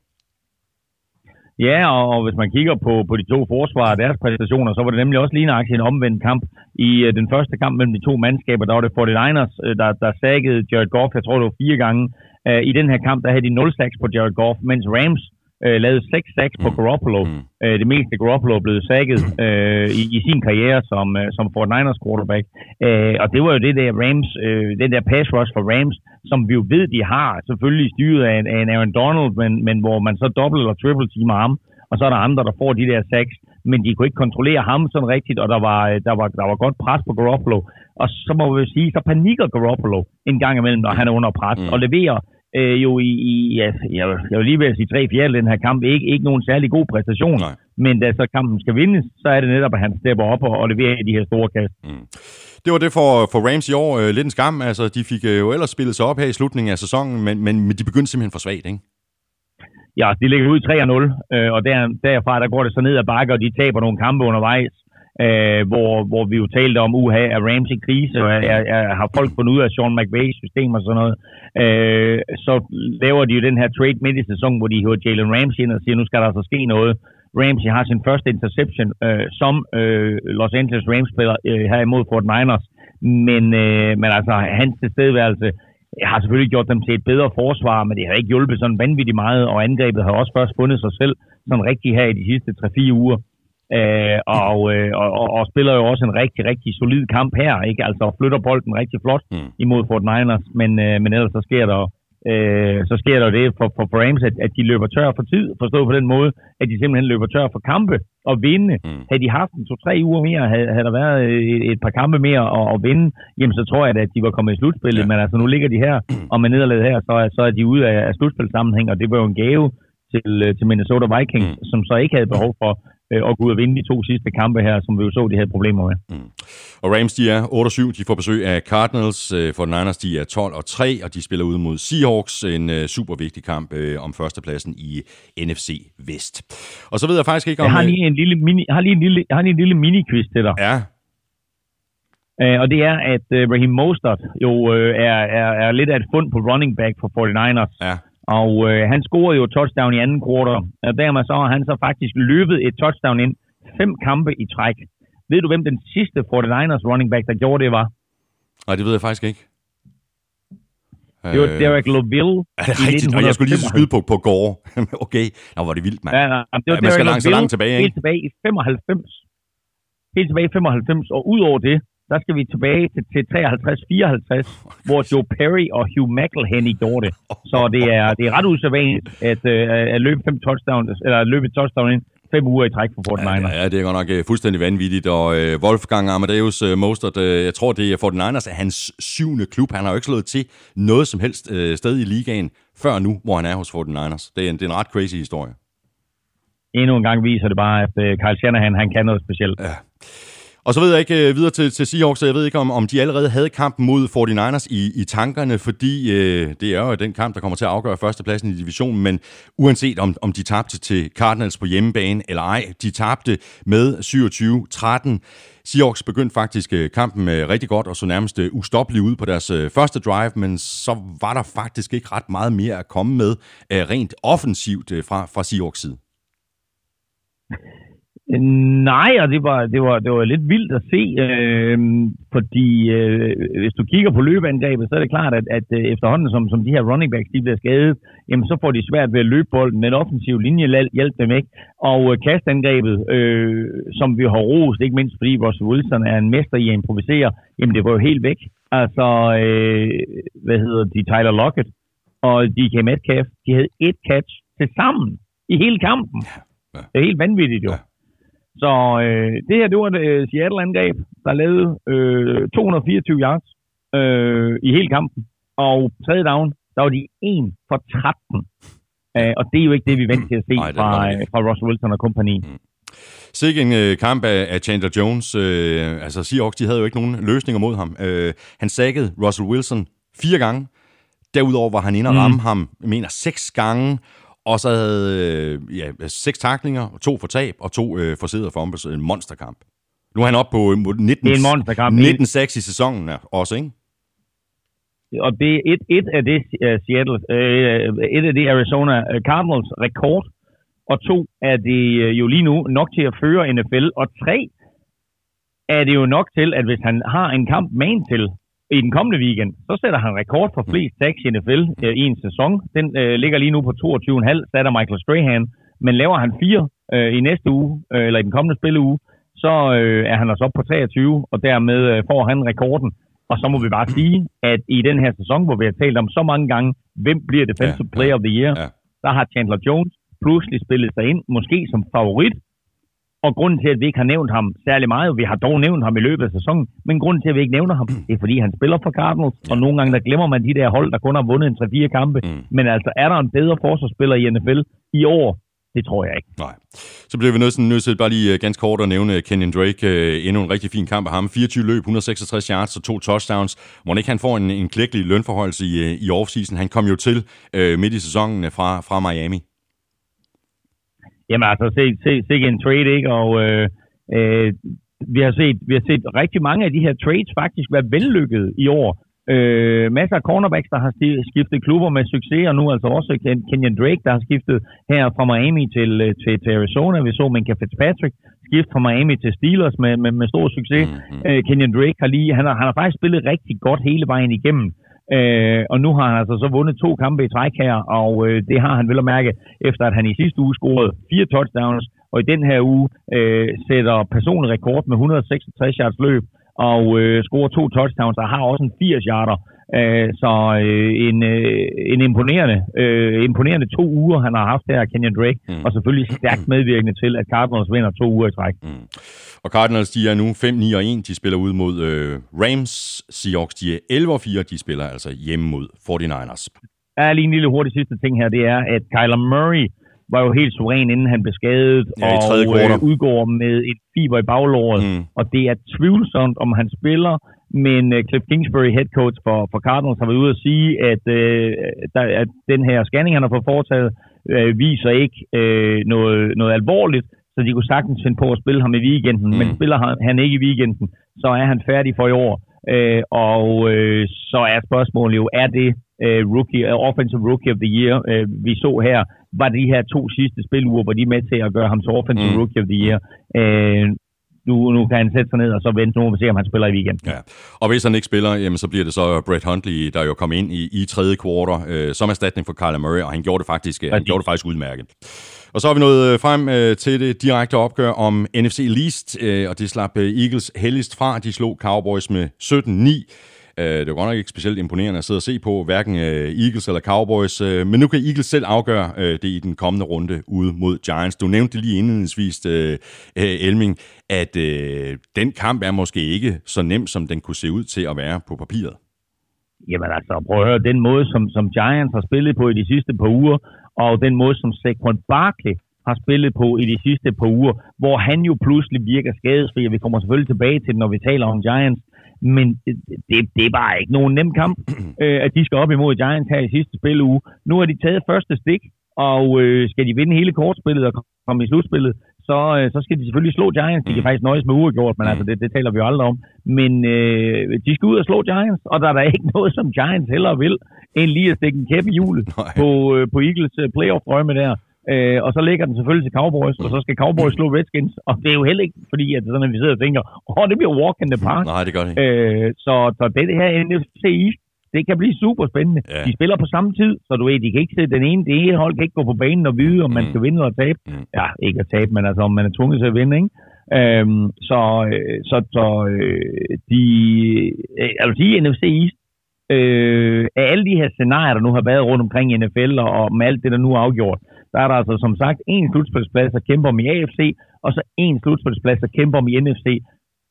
Ja, og, og hvis man kigger på, på de to forsvar og deres præstationer, så var det nemlig også lige nøjagtigt en omvendt kamp. I uh, den første kamp mellem de to mandskaber, der var det 49ers, uh, der, der saggede Jared Goff, jeg tror det var fire gange. Uh, I den her kamp, der havde de 0 sacks på Jared Goff, mens Rams uh, lavede 6 sacks på Mm. Garoppolo. Mm. Uh, det meste Garoppolo er blevet sacket uh, i, i sin karriere som, uh, som 49ers quarterback. Uh, og det var jo det der Rams, uh, den der pass rush for Rams, som vi jo ved, de har, selvfølgelig styret af en, af en Aaron Donald, men, men hvor man så dobbelt eller triple teamer ham, og så er der andre, der får de der sacks, men de kunne ikke kontrollere ham sådan rigtigt, og der var, øh, der var, der var godt pres på Garoppolo. Og så må vi sige, så panikker Garoppolo en gang imellem, når han er under pres, Mm. mm. og leverer øh, jo i, i ja, jeg, jeg vil lige ved at sige tre fjerde den her kamp, ikke, ikke nogen særlig god præstation, Nej. men da så kampen skal vindes, så er det netop, at han stepper op og, og leverer de her store kast. Mm. Det var det for, for Rams i år. Øh, lidt en skam. Altså, de fik øh, jo ellers spillet sig op her i slutningen af sæsonen, men, men, men de begyndte simpelthen for svagt, ikke? Ja, de ligger ud 3-0, øh, og der, derfra der går det så ned ad bakke, og de taber nogle kampe undervejs, øh, hvor, hvor vi jo talte om, uha, er Rams i krise, og er, er, har folk fundet ud af Sean McVays system og sådan noget. Øh, så laver de jo den her trade midt i sæsonen, hvor de hører Jalen Ramsey ind og siger, nu skal der altså ske noget. Ramsey har sin første interception øh, som øh, Los Angeles Rams-spiller øh, her imod Fort Niners, men, øh, men altså hans tilstedeværelse har selvfølgelig gjort dem til et bedre forsvar, men det har ikke hjulpet sådan vanvittigt meget, og angrebet har også først fundet sig selv sådan rigtig her i de sidste 3-4 uger. Øh, og, øh, og, og, og spiller jo også en rigtig, rigtig solid kamp her, ikke? Altså flytter bolden rigtig flot Mm. imod Fort Niners, men, øh, men ellers så sker der øh, så sker der det for, for, Rams, at, at de løber tør for tid, forstået på den måde, at de simpelthen løber tør for kampe og vinde. Mm. Havde de haft en to-tre uger mere, havde, havde der været et, et par kampe mere at, at vinde, jamen så tror jeg, at de var kommet i slutspillet. Ja. Men altså nu ligger de her, og med nederlaget her, så, er, så er de ude af, af slutspilsammenhæng, og det var jo en gave til, øh, til Minnesota Vikings, mm. som så ikke havde behov for øh, at gå ud og vinde de to sidste kampe her, som vi jo så, de havde problemer med. Mm. Og Rams, de er 8-7, de får besøg af Cardinals, øh, for Niners, de er 12 og 3, og de spiller ud mod Seahawks, en uh, super vigtig kamp uh, om førstepladsen i NFC Vest. Og så ved jeg faktisk ikke om... Jeg har lige en lille mini, har lige en lille, har lige en lille mini-quiz til dig. Ja. Uh, og det er, at uh, Raheem Mostert jo uh, er, er, er lidt af et fund på running back for 49ers. Ja. Og øh, han scorede jo touchdown i anden kvartal, og dermed så har han så faktisk løbet et touchdown ind fem kampe i træk. Ved du, hvem den sidste 49ers running back, der gjorde det, var? Nej, det ved jeg faktisk ikke. Det var Derek Loville. Er det rigtigt? Og jeg skulle lige skyde på, på Gore. (laughs) okay, Nå, var det vildt, mand. Ja, nej, det var ja, man skal langt, så langt tilbage, ikke? Helt tilbage i 95. Helt tilbage i 95, og udover det, der skal vi tilbage til, til 53-54, hvor Joe Perry og Hugh McElhenney gjorde det. Så det er, det er ret usædvanligt at, uh, at løbe fem touchdowns, eller løbe et touchdown ind fem uger i træk for Fort Niners. Ja, ja, det er godt nok uh, fuldstændig vanvittigt. Og uh, Wolfgang Amadeus uh, Mostert, uh, jeg tror, det er Fort Niners er hans syvende klub. Han har jo ikke slået til noget som helst uh, sted i ligaen før nu, hvor han er hos Fort Niners. Det er en, det er en ret crazy historie. Endnu en gang viser det bare, at uh, Kyle Shanahan, han kan noget specielt. Ja. Og så ved jeg ikke øh, videre til, til Seahawks, så jeg ved ikke, om, om de allerede havde kampen mod 49ers i, i tankerne, fordi øh, det er jo den kamp, der kommer til at afgøre førstepladsen i divisionen, men uanset om, om de tabte til Cardinals på hjemmebane eller ej, de tabte med 27-13. Seahawks begyndte faktisk øh, kampen øh, rigtig godt og så nærmest ustoppeligt ud på deres første drive, men så var der faktisk ikke ret meget mere at komme med rent offensivt fra, fra Seahawks side. Nej, og det var, det var, det var lidt vildt at se, øh, fordi øh, hvis du kigger på løbeangrebet, så er det klart, at, at øh, efterhånden som, som de her running backs de bliver skadet, jamen så får de svært ved at løbe bolden. Den offensive linje hjælper dem ikke. Og øh, kastangrebet, øh, som vi har rost, ikke mindst fordi Russell Wilson er en mester i at improvisere, jamen det var jo helt væk. Altså, øh, hvad hedder de, Tyler Lockett og DK Metcalf, de havde et catch til sammen i hele kampen. Ja. Det er helt vanvittigt jo. Ja. Så øh, det her, det var et øh, Seattle-angreb, der lavede øh, 224 yards øh, i hele kampen. Og tredje down, der var de 1 for 13. Øh, og det er jo ikke det, vi venter til at se Nej, fra, øh, fra Russell Wilson og kompagni. Mm. Sikke en øh, kamp af, af Chandler Jones. Øh, altså Seahawks, de havde jo ikke nogen løsninger mod ham. Øh, han sækkede Russell Wilson fire gange. Derudover var han inde og mm. ramme mm. ham, jeg mener, seks gange. Og så havde øh, ja, seks taklinger, to for tab og to øh, for fumbles. En monsterkamp. Nu er han oppe på 19, det er en monsterkamp. 19 6 i sæsonen også, ikke? Og det er et, et af det uh, Seattle, uh, et af det Arizona Cardinals rekord, og to er det uh, jo lige nu nok til at føre NFL, og tre er det jo nok til, at hvis han har en kamp med til, i den kommende weekend, så sætter han rekord for flest sacks i NFL øh, i en sæson. Den øh, ligger lige nu på 22,5, satte Michael Strahan. Men laver han fire øh, i næste uge, øh, eller i den kommende spilleuge, så øh, er han altså op på 23, og dermed øh, får han rekorden. Og så må vi bare sige, at i den her sæson, hvor vi har talt om så mange gange, hvem bliver Defensive ja, Player of the Year, ja. der har Chandler Jones pludselig spillet sig ind, måske som favorit og grunden til, at vi ikke har nævnt ham særlig meget, vi har dog nævnt ham i løbet af sæsonen, men grunden til, at vi ikke nævner ham, det er fordi, han spiller for Cardinals, ja. og nogle gange der glemmer man de der hold, der kun har vundet en 3-4 kampe. Mm. Men altså, er der en bedre forsvarsspiller i NFL i år? Det tror jeg ikke. Nej. Så bliver vi nødt til, nødt til bare lige uh, ganske kort at nævne Kenyon Drake. Uh, endnu en rigtig fin kamp af ham. 24 løb, 166 yards og to touchdowns. Må ikke han får en, en klækkelig lønforholdelse i, i offseason. Han kom jo til uh, midt i sæsonen fra, fra Miami. Jamen altså, se, se, se en trade, ikke? Og øh, øh, vi, har set, vi har set rigtig mange af de her trades faktisk være vellykkede i år. Øh, masser af cornerbacks, der har skiftet klubber med succes, og nu altså også Kenyon Drake, der har skiftet her fra Miami til, øh, til, til Arizona. Vi så Minka Fitzpatrick skifte fra Miami til Steelers med, med, med stor succes. Mm-hmm. Øh, Kenyon Drake har lige, han har, han har faktisk spillet rigtig godt hele vejen igennem. Øh, Øh, og nu har han altså så vundet to kampe i træk her, og øh, det har han vel at mærke, efter at han i sidste uge scorede fire touchdowns, og i den her uge øh, sætter personlig rekord med 166 yards løb, og øh, scorer to touchdowns og har også en 80-yarder. Øh, så øh, en, øh, en imponerende, øh, imponerende to uger, han har haft her, Kenyon Drake, mm. og selvfølgelig stærkt medvirkende til, at Cardinals vinder to uger i træk. Mm. Og Cardinals, de er nu 5-9 og 1. De spiller ud mod øh, Rams. Seahawks, de er 11 og 4. De spiller altså hjemme mod 49ers. Der er lige en lille hurtig sidste ting her. Det er, at Kyler Murray var jo helt suveræn, inden han blev skadet, Ja, og øh, udgår med et fiber i baglåret. Mm. Og det er tvivlsomt, om han spiller, men uh, Cliff Kingsbury, head coach for, for Cardinals, har været ude at sige, at, uh, der, at den her scanning, han har fået foretaget, uh, viser ikke uh, noget, noget alvorligt, så de kunne sagtens finde på at spille ham i weekenden, Mm. men spiller han, han ikke i weekenden, så er han færdig for i år. Uh, og uh, så er spørgsmålet jo, er det uh, rookie, uh, offensive rookie of the year, uh, vi så her, var de her to sidste spiluger, hvor de er med til at gøre ham til offensive Mm. rookie of the year. Uh, nu, nu kan han sætte sig ned og så vente nu og se, om han spiller i weekenden. Ja. Og hvis han ikke spiller, jamen, så bliver det så Brett Huntley, der jo kom ind i, i tredje kvartal øh, som erstatning for Kyler Murray, og han gjorde det faktisk, øh, han gjorde det faktisk udmærket. Og så har vi nået øh, frem øh, til det direkte opgør om NFC Least, øh, og det slap øh, Eagles heldigst fra. De slog Cowboys med 17-9. Øh, det var godt nok ikke specielt imponerende at sidde og se på, hverken øh, Eagles eller Cowboys, men nu kan Eagles selv afgøre det i den kommende runde ude mod Giants. Du nævnte det lige indledningsvis, Elming, at den kamp er måske ikke så nem, som den kunne se ud til at være på papiret. Jamen altså, prøv at høre, den måde, som, som Giants har spillet på i de sidste par uger, og den måde, som Saquon Barkley har spillet på i de sidste par uger, hvor han jo pludselig virker skadesfri, og vi kommer selvfølgelig tilbage til det, når vi taler om Giants, men det, det er bare ikke nogen nem kamp, (clears throat) øh, at de skal op imod Giants her i sidste spiluge. Nu har de taget første stik, og øh, skal de vinde hele kortspillet og komme i slutspillet, så, øh, så skal de selvfølgelig slå Giants. De kan faktisk nøjes med uafgjort, men altså, det, det taler vi jo aldrig om. Men øh, de skal ud og slå Giants, og der er der (laughs) ikke noget, som Giants hellere vil, end lige at stikke en kæp i hjulet (laughs) på, øh, på Eagles øh, playoff-drømme der. Øh, og så lægger den selvfølgelig til Cowboys, og så skal Cowboys slå Redskins. Og det er jo heller ikke fordi, at det sådan, at vi sidder og tænker, åh, oh, det bliver walk in the park. Nej, det gør det ikke. Øh, så, så det her NFC East, det kan blive super spændende. Ja. De spiller på samme tid, så du ved, de kan ikke se den ene, det ene hold kan ikke gå på banen og vide, om man Mm. skal vinde eller tabe. Mm. Ja, ikke at tabe, men altså om man er tvunget til at vinde, ikke? Øhm, så, øh, så, så øh, de, jeg vil sige, NFC East, øh, af alle de her scenarier, der nu har været rundt omkring i NFL, og, og med alt det, der nu er afgjort, der er der altså som sagt en slutspilsplads, der kæmper om i AFC, og så en slutspilsplads, der kæmper om i NFC.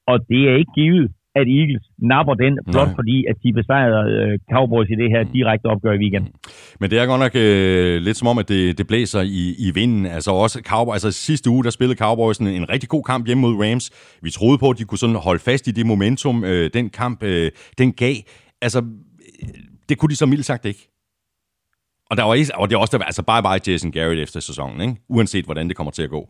Og det er ikke givet, at Eagles napper den, blot Nej. fordi, at de besejrede øh, Cowboys i det her direkte opgør i weekenden. Men det er godt nok øh, lidt som om, at det, det blæser i, i vinden. Altså også Cowboys, altså sidste uge, der spillede Cowboys en, en rigtig god kamp hjemme mod Rams. Vi troede på, at de kunne sådan holde fast i det momentum, øh, den kamp, øh, den gav. Altså, øh, det kunne de så mildt sagt ikke. Og, der var og det er også der, altså bye bye Jason Garrett efter sæsonen, ikke? uanset hvordan det kommer til at gå.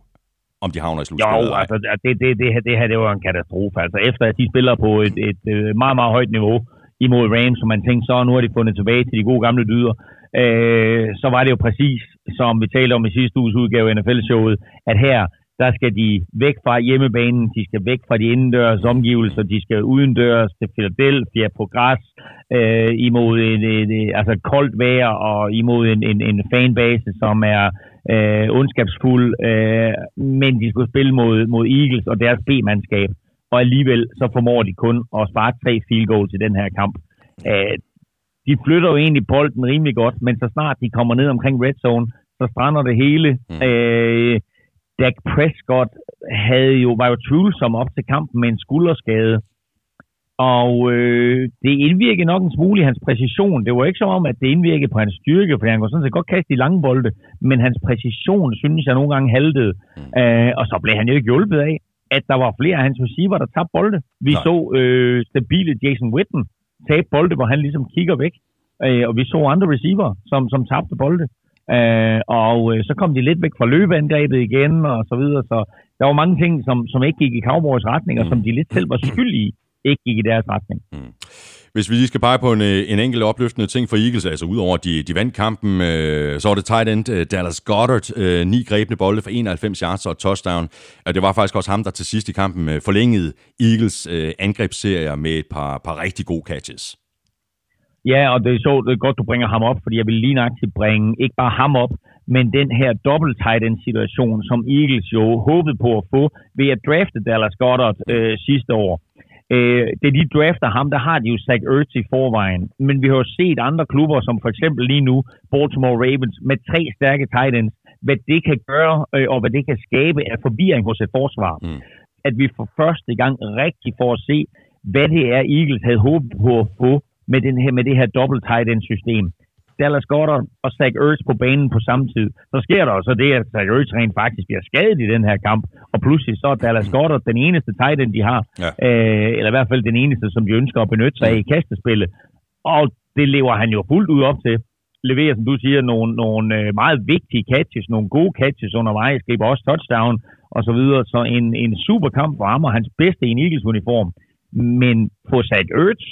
Om de havner i slutspillet. Jo, altså det, det, det, her, det her, det var en katastrofe. Altså efter at de spiller på et, et, øh, meget, meget højt niveau imod Rams, så man tænkte så, nu har de fundet tilbage til de gode gamle dyder. Øh, så var det jo præcis, som vi talte om i sidste uges udgave af NFL-showet, at her, der skal de væk fra hjemmebanen, de skal væk fra de indendørs omgivelser, de skal udendørs til Philadelphia på græs, øh, imod et, et, altså koldt vejr og imod en, en, en fanbase, som er øh, ondskabsfuld, øh, men de skulle spille mod, mod Eagles og deres B-mandskab, og alligevel så formår de kun at spare tre field goals i den her kamp. Øh, de flytter jo egentlig bolden rimelig godt, men så snart de kommer ned omkring red zone, så strander det hele. Mm. Øh, Dak Prescott havde jo, var jo tvivlsom op til kampen med en skulderskade. Og øh, det indvirkede nok en smule i hans præcision. Det var ikke som om, at det indvirkede på hans styrke, for han kunne sådan set godt kaste i lange bolde, men hans præcision, synes jeg, nogle gange haltede. Mm. Øh, og så blev han jo ikke hjulpet af, at der var flere af hans receiver, der tabte bolde. Vi Nej. Så øh, stabile Jason Witten tabe bolde, hvor han ligesom kigger væk. Øh, og vi så andre receiver, som, som tabte bolde. Øh, og øh, så kom de lidt væk fra løbeangrebet igen, og så videre. Så der var mange ting, som, som ikke gik i Cowboys retning, og Mm. som de lidt selv var skyld i, ikke gik i deres retning. Hvis vi lige skal pege på en, øh, en enkelt opløftende ting for Eagles, altså udover de, de vandt kampen, øh, så var det tight end øh, Dallas Goddard, øh, ni grebne bolde for 91 yards og touchdown. Og det var faktisk også ham, der til sidst i kampen øh, forlængede Eagles øh, angrebsserier med et par, par rigtig gode catches. Ja, og det er så det er godt, du bringer ham op, fordi jeg vil lige nøjagtigt bringe ikke bare ham op, men den her dobbelt tight end situation, som Eagles jo håbede på at få ved at drafte Dallas Goddard øh, sidste år. Øh, da de drafter ham, der har de jo Zach Ertz i forvejen. Men vi har jo set andre klubber, som for eksempel lige nu Baltimore Ravens, med tre stærke tight ends, hvad det kan gøre, øh, og hvad det kan skabe af forvirring hos et forsvar. Mm. At vi for første gang rigtig får at se, hvad det er, Eagles havde håbet på at få med, den her, med det her dobbelt tight end system. Dallas Goddard og Zach Ertz på banen på samme tid. Så sker der også det, at Zach Ertz rent faktisk bliver skadet i den her kamp, og pludselig så er Dallas Goddard den eneste tight end, de har, ja. øh, eller i hvert fald den eneste, som de ønsker at benytte sig af i kastespillet. Og det lever han jo fuldt ud op til. Leverer, som du siger, nogle, nogle øh, meget vigtige catches, nogle gode catches undervejs, griber også touchdown og så videre. Så en, en super kamp for ham og hans bedste i en Eagles-uniform. Men på Zach Ertz,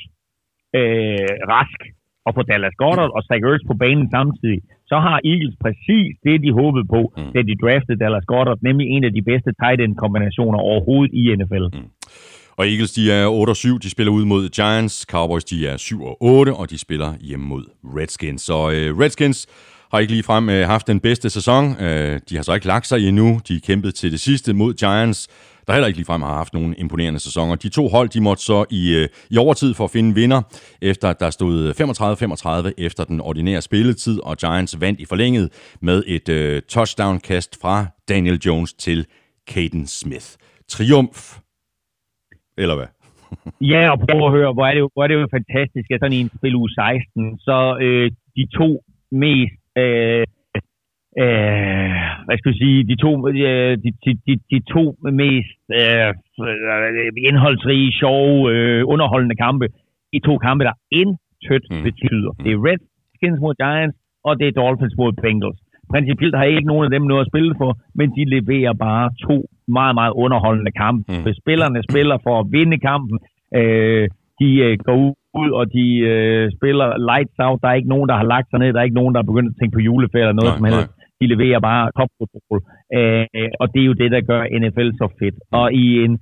øh, rask, og få Dallas Goddard og Zach Ertz på banen samtidig, så har Eagles præcis det, de håbede på, mm. da de draftede Dallas Goddard, nemlig en af de bedste tight end kombinationer overhovedet i NFL. Mm. Og Eagles, de er 8 og 7, de spiller ud mod Giants. Cowboys, de er 7 og 8, og de spiller hjemme mod Redskins. Så uh, Redskins har ikke lige frem uh, haft den bedste sæson. Uh, de har så ikke lagt sig endnu. De kæmpet til det sidste mod Giants der heller ikke ligefrem har haft nogen imponerende sæsoner. De to hold, de måtte så i, øh, i overtid for at finde vinder, efter der stod 35-35 efter den ordinære spilletid, og Giants vandt i forlænget med et uh, touchdown-kast fra Daniel Jones til Caden Smith. Triumf, eller hvad? (laughs) ja, og prøv at høre, hvor er det jo, hvor er det jo fantastisk, at sådan en spil u 16, så øh, de to mest øh, øh, hvad skal vi sige, de to, de, de, de, de to mest øh, indholdsrige, sjove, øh, underholdende kampe, i to kampe, der intet mm. betyder. Det er Redskins mod Giants, og det er Dolphins mod Bengals. Principielt har ikke nogen af dem noget at spille for, men de leverer bare to meget, meget underholdende kampe. Mm. Spillerne spiller for at vinde kampen. Øh, de øh, går ud, og de øh, spiller lights out. Der er ikke nogen, der har lagt sig ned. Der er ikke nogen, der er begyndt at tænke på juleferie eller noget nej, som helst. Nej de leverer bare topfodbold. Øh, og det er jo det, der gør NFL så fedt. Og i en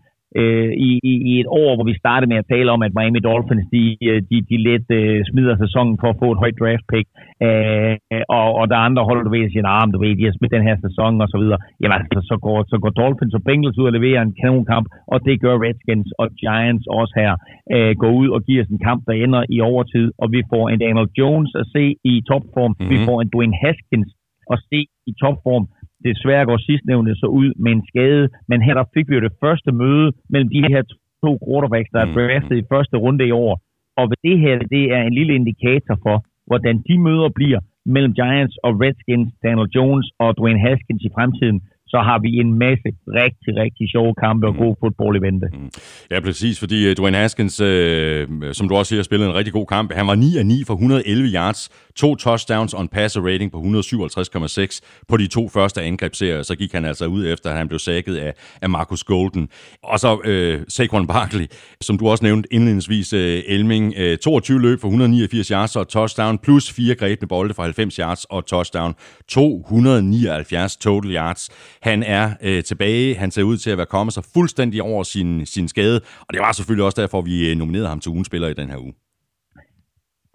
øh, i, i, i et år, hvor vi startede med at tale om, at Miami Dolphins, de, de, de let øh, smider sæsonen for at få et højt draft pick, øh, og, og der er andre hold, du ved, siger, nah, du ved, de har smidt den her sæson, og så videre. Jamen altså, så går, så går Dolphins og Bengals ud og leverer en kanonkamp, og det gør Redskins og Giants også her. Øh, gå ud og giver os en kamp, der ender i overtid, og vi får en Daniel Jones at se i topform, mm-hmm. vi mhm. får en Dwayne Haskins at se i topform. Desværre går sidstnævnte så ud med en skade, men her der fik vi jo det første møde mellem de her to quarterbacks, der er mm. draftet i første runde i år. Og det her, det er en lille indikator for, hvordan de møder bliver mellem Giants og Redskins, Daniel Jones og Dwayne Haskins i fremtiden så har vi en masse rigtig, rigtig sjove kampe og mm. god fodbold i vente. Mm. Ja, præcis, fordi uh, Dwayne Haskins, uh, som du også siger, spillede en rigtig god kamp. Han var 9 af 9 for 111 yards, to touchdowns og en passer rating på 157,6 på de to første angrebsserier. Så gik han altså ud efter, at han blev sækket af, af Marcus Golden. Og så uh, Saquon Barkley, som du også nævnte indledningsvis, uh, Elming, uh, 22 løb for 189 yards og touchdown, plus fire grebne bolde for 90 yards og touchdown. 279 total yards. Han er øh, tilbage. Han ser ud til at være kommet sig fuldstændig over sin, sin skade, og det var selvfølgelig også derfor, vi øh, nominerede ham til ugen spiller i den her uge.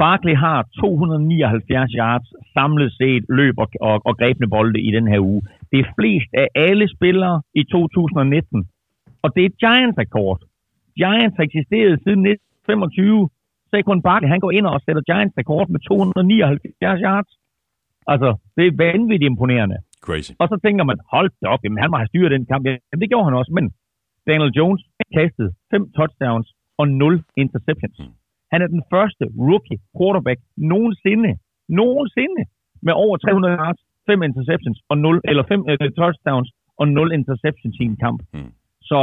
Barkley har 279 yards samlet set løb og, og, og grebne bolde i den her uge. Det er flest af alle spillere i 2019. Og det er Giants rekord. Giants har eksisteret siden 1925. Saquon Barkley, han går ind og sætter Giants rekord med 279 yards. Altså, det er vanvittigt imponerende. Crazy. Og så tænker man, hold da op, jamen, han må have styret den kamp. Jamen, det gjorde han også, men Daniel Jones kastede fem touchdowns og nul interceptions. Mm. Han er den første rookie quarterback nogensinde, nogensinde, med over 300 yards, fem interceptions og 0, eller fem uh, touchdowns og 0 interceptions i en kamp. Mm. Så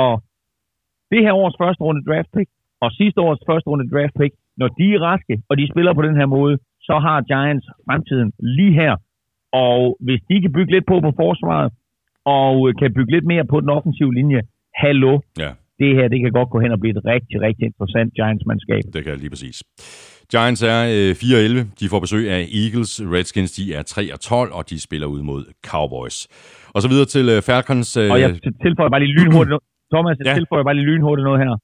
det her års første runde draft pick og sidste års første runde draft pick, når de er raske, og de spiller på den her måde, så har Giants fremtiden lige her og hvis de kan bygge lidt på på forsvaret, og øh, kan bygge lidt mere på den offensive linje, hallo, ja. det her det kan godt gå hen og blive et rigtig, rigtig interessant Giants-mandskab. Det kan lige præcis. Giants er øh, 4-11. De får besøg af Eagles. Redskins de er 3-12, og de spiller ud mod Cowboys. Og så videre til øh, Falcons. Øh... Og jeg tilføjer bare lige lynhurtigt noget. (clears throat) Thomas, jeg ja. tilføjer bare lige lynhurtigt noget her.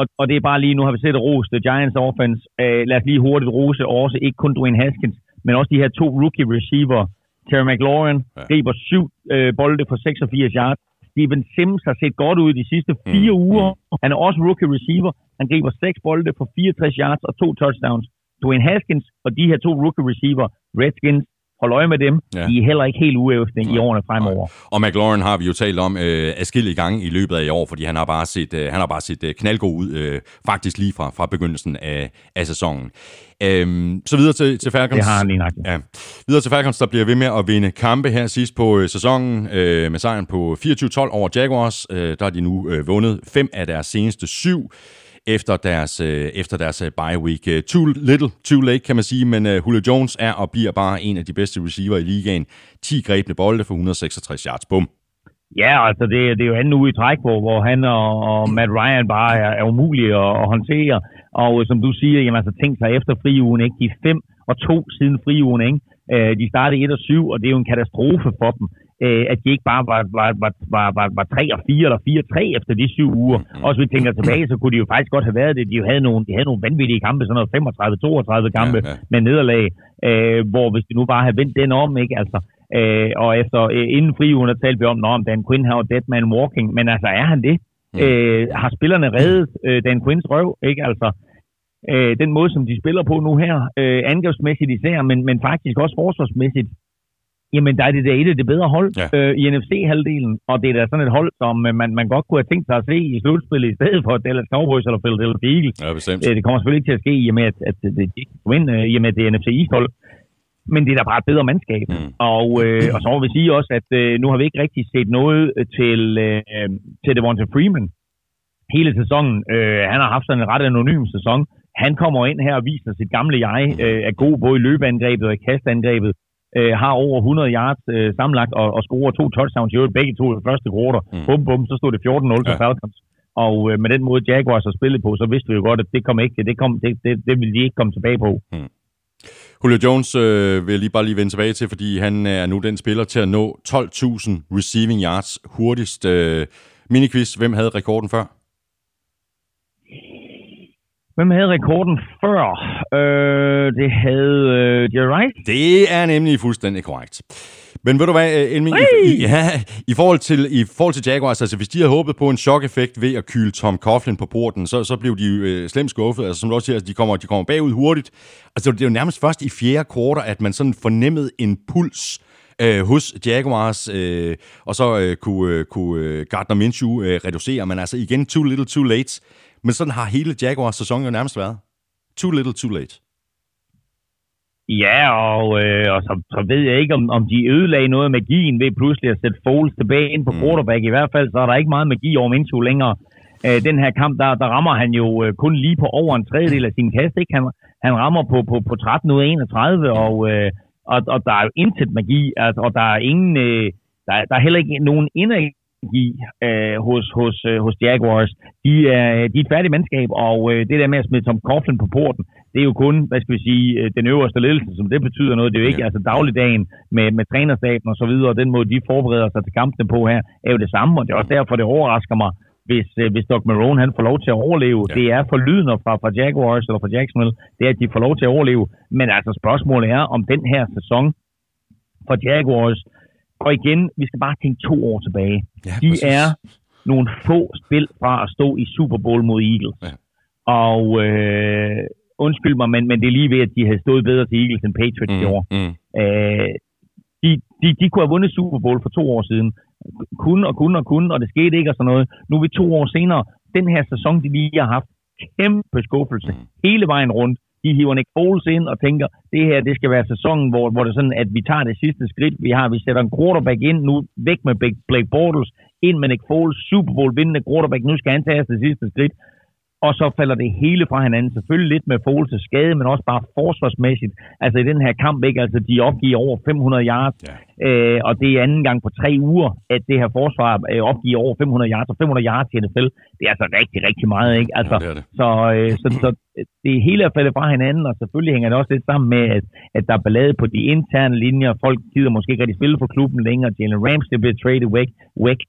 Og, og det er bare lige, nu har vi set rose The Giants offense. Uh, lad os lige hurtigt rose også, ikke kun Dwayne Haskins, men også de her to rookie receiver, Terry McLaurin ja. griber syv øh, bolde for 86 yards. Steven Sims har set godt ud de sidste fire mm. uger. Han er også rookie receiver. Han griber seks bolde for 64 yards og to touchdowns. Dwayne Haskins og de her to rookie receiver, Redskins, hold øje med dem. Ja. De er heller ikke helt uævste i årene fremover. Og McLaurin har vi jo talt om øh, adskillige gange i løbet af i år, fordi han har bare set, øh, han har bare set øh, knaldgod ud, øh, faktisk lige fra, fra begyndelsen af, af sæsonen. Øhm, så videre til, til Falcons. Det har han lige nok. Ja. Videre til Falcons, der bliver ved med at vinde kampe her sidst på øh, sæsonen øh, med sejren på 24-12 over Jaguars. Øh, der har de nu øh, vundet fem af deres seneste syv efter deres, øh, efter deres øh, bye week. Øh, too little, too late, kan man sige, men øh, Julio Jones er og bliver bare en af de bedste receiver i ligaen. 10 grebne bolde for 166 yards. Bum. Ja, altså det, det er jo anden uge i træk, hvor, hvor han og, og Matt Ryan bare er, er umulige at, at håndtere. Og øh, som du siger, jamen altså tænk sig efter friugen, ikke? De er fem og to siden friugen, ikke? Øh, de startede 1 og 7, og det er jo en katastrofe for dem øh, at de ikke bare var, var, var, var, var, var 3 og 4 eller 4-3 efter de syv uger. Mm-hmm. Også hvis vi tænker tilbage, så kunne de jo faktisk godt have været det. De jo havde nogle, de havde nogle vanvittige kampe, sådan noget 35-32 kampe ja, ja. med nederlag, øh, hvor hvis de nu bare havde vendt den om, ikke? Altså, øh, og efter øh, inden friugen, der talte vi om, at Dan Quinn har dead man walking, men altså er han det? Mm. Øh, har spillerne reddet øh, Dan Quinns røv, ikke? Altså, øh, den måde, som de spiller på nu her, øh, angrebsmæssigt især, men, men faktisk også forsvarsmæssigt, jamen der er det der et af det bedre hold ja. øh, i NFC-halvdelen, og det er da sådan et hold, som øh, man, man godt kunne have tænkt sig at se i slutspillet i stedet for Dallas Cowboys eller Philadelphia Eagles. Ja, bestemt. Øh, det kommer selvfølgelig ikke til at ske i og med, at, at det, det kommer ind, øh, i og med, at det er NFC East-hold. Men det er da bare et bedre mandskab. Mm. Og, øh, og så må vi sige også, at øh, nu har vi ikke rigtig set noget til, øh, til Devonta Freeman hele sæsonen. Øh, han har haft sådan en ret anonym sæson. Han kommer ind her og viser sit gamle jeg, øh, er god både i løbeangrebet og i kastangrebet øh, har over 100 yards øh, sammenlagt og, og scorer to touchdowns i øvrigt begge to i første quarter. Mm. Bum, bum, så stod det 14-0 ja. til Falcons. Og øh, med den måde Jaguars har spillet på, så vidste vi jo godt, at det kom ikke, det, kom, det, det, det ville de ikke komme tilbage på. Mm. Julio Jones øh, vil jeg lige bare lige vende tilbage til, fordi han er nu den spiller til at nå 12.000 receiving yards hurtigst. Øh, miniquiz, hvem havde rekorden før? Hvem havde rekorden før? Øh, det havde øh, Jerry Rice. Det er nemlig fuldstændig korrekt. Men ved du hvad, øh, Elming, i, ja, i, forhold til, i forhold til Jaguars, altså hvis de havde håbet på en chok-effekt ved at kyle Tom Coughlin på porten, så, så blev de øh, slemt skuffet. Altså som du også siger, altså, de, kommer, de kommer bagud hurtigt. Altså det er jo nærmest først i fjerde kvartal, at man sådan fornemmede en puls øh, hos Jaguars, øh, og så øh, kunne, øh, kunne øh, Gardner Minshew øh, reducere. Men altså igen, too little, too late. Men sådan har hele Jaguars sæson jo nærmest været. Too little, too late. Ja, og, øh, og så, så ved jeg ikke, om, om de ødelagde noget af magien ved pludselig at sætte Foles tilbage ind på mm. quarterback. I hvert fald, så er der ikke meget magi over Minshew længere. Øh, den her kamp, der, der rammer han jo øh, kun lige på over en tredjedel af sin kast. Ikke? Han, han rammer på, på, på 13 ud af 31, og, øh, og, og der er jo intet magi, altså, og der er ingen... Øh, der, der er heller ikke nogen energi øh, hos, hos, øh, hos Jaguars. De er, de er et færdigt mandskab, og øh, det der med at smide Tom Coughlin på porten, det er jo kun, hvad skal vi sige, øh, den øverste ledelse, som det betyder noget. Det er jo ikke ja. altså dagligdagen med, med trænerstaben og så videre, og den måde, de forbereder sig til kampene på her, er jo det samme, og det er også derfor, det overrasker mig, hvis, øh, hvis Doc Marone han får lov til at overleve. Ja. Det er for lydende fra, fra Jaguars eller fra Jacksonville, det er, at de får lov til at overleve. Men altså spørgsmålet er, om den her sæson for Jaguars, og igen, vi skal bare tænke to år tilbage. Ja, de præcis. er nogle få spil fra at stå i Super Bowl mod Eagles. Ja. Og øh, undskyld mig, men, men det er lige ved, at de havde stået bedre til Eagles end Patriots mm, i år. Mm. Øh, de, de, de kunne have vundet Super Bowl for to år siden. Kun og kun og kun, og det skete ikke og sådan noget. Nu er vi to år senere. Den her sæson, de lige har haft, kæmpe skuffelse mm. hele vejen rundt. De hiver Nick Foles ind og tænker, det her det skal være sæsonen, hvor, hvor det er sådan, at vi tager det sidste skridt, vi har. Vi sætter en quarterback ind nu, væk med Blake Bortles, ind med Nick Foles, Super Bowl vindende quarterback, nu skal han tage det sidste skridt og så falder det hele fra hinanden. Selvfølgelig lidt med Foles skade, men også bare forsvarsmæssigt. Altså i den her kamp, ikke? Altså de opgiver over 500 yards, ja. øh, og det er anden gang på tre uger, at det her forsvar øh, opgiver over 500 yards, og 500 yards i NFL, det er altså rigtig, rigtig meget, ikke? Altså, ja, det det. Så, øh, så, så det hele er faldet fra hinanden, og selvfølgelig hænger det også lidt sammen med, at, at der er ballade på de interne linjer. Folk gider måske ikke rigtig spille for klubben længere. Jalen Ramsey bliver traded væk. væk.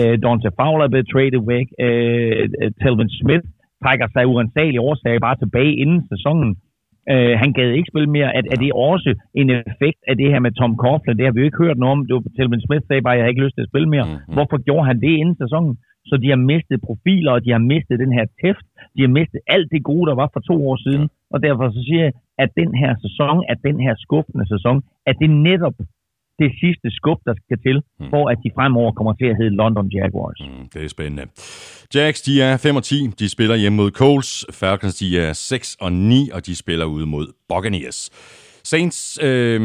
uh, (laughs) Dante Fowler bliver traded væk. Uh, Telvin Smith trækker sig uansagelige årsager bare tilbage inden sæsonen. Øh, han gad ikke spille mere. Er, er det også en effekt af det her med Tom Coughlin? Det har vi jo ikke hørt noget om. Det var Telvin Smith sagde bare, at jeg har ikke lyst til at spille mere. Mm-hmm. Hvorfor gjorde han det inden sæsonen? Så de har mistet profiler, og de har mistet den her tæft. De har mistet alt det gode, der var for to år siden. Og derfor så siger jeg, at den her sæson, at den her skuffende sæson, at det netop det sidste skub, der skal til, Mm. for at de fremover kommer til at hedde London Jaguars. Mm, det er spændende. Jags, de er 5 og 10. De spiller hjemme mod Coles. Falcons, de er 6 og 9, og de spiller ude mod Buccaneers. Saints øh,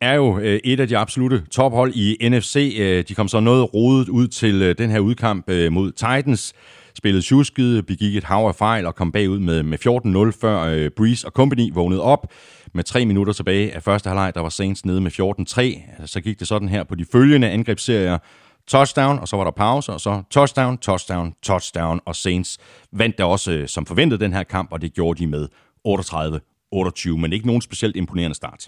er jo øh, et af de absolute tophold i NFC. Øh, de kom så noget rodet ud til øh, den her udkamp øh, mod Titans. Spillede tjusket, begik et hav af fejl og kom bagud med, med 14-0, før øh, Breeze og company vågnede op. Med tre minutter tilbage af første halvleg, der var Saints nede med 14-3. Så gik det sådan her på de følgende angrebsserier touchdown, og så var der pause, og så touchdown, touchdown, touchdown, og Saints vandt da også øh, som forventet den her kamp, og det gjorde de med 38-28, men ikke nogen specielt imponerende start.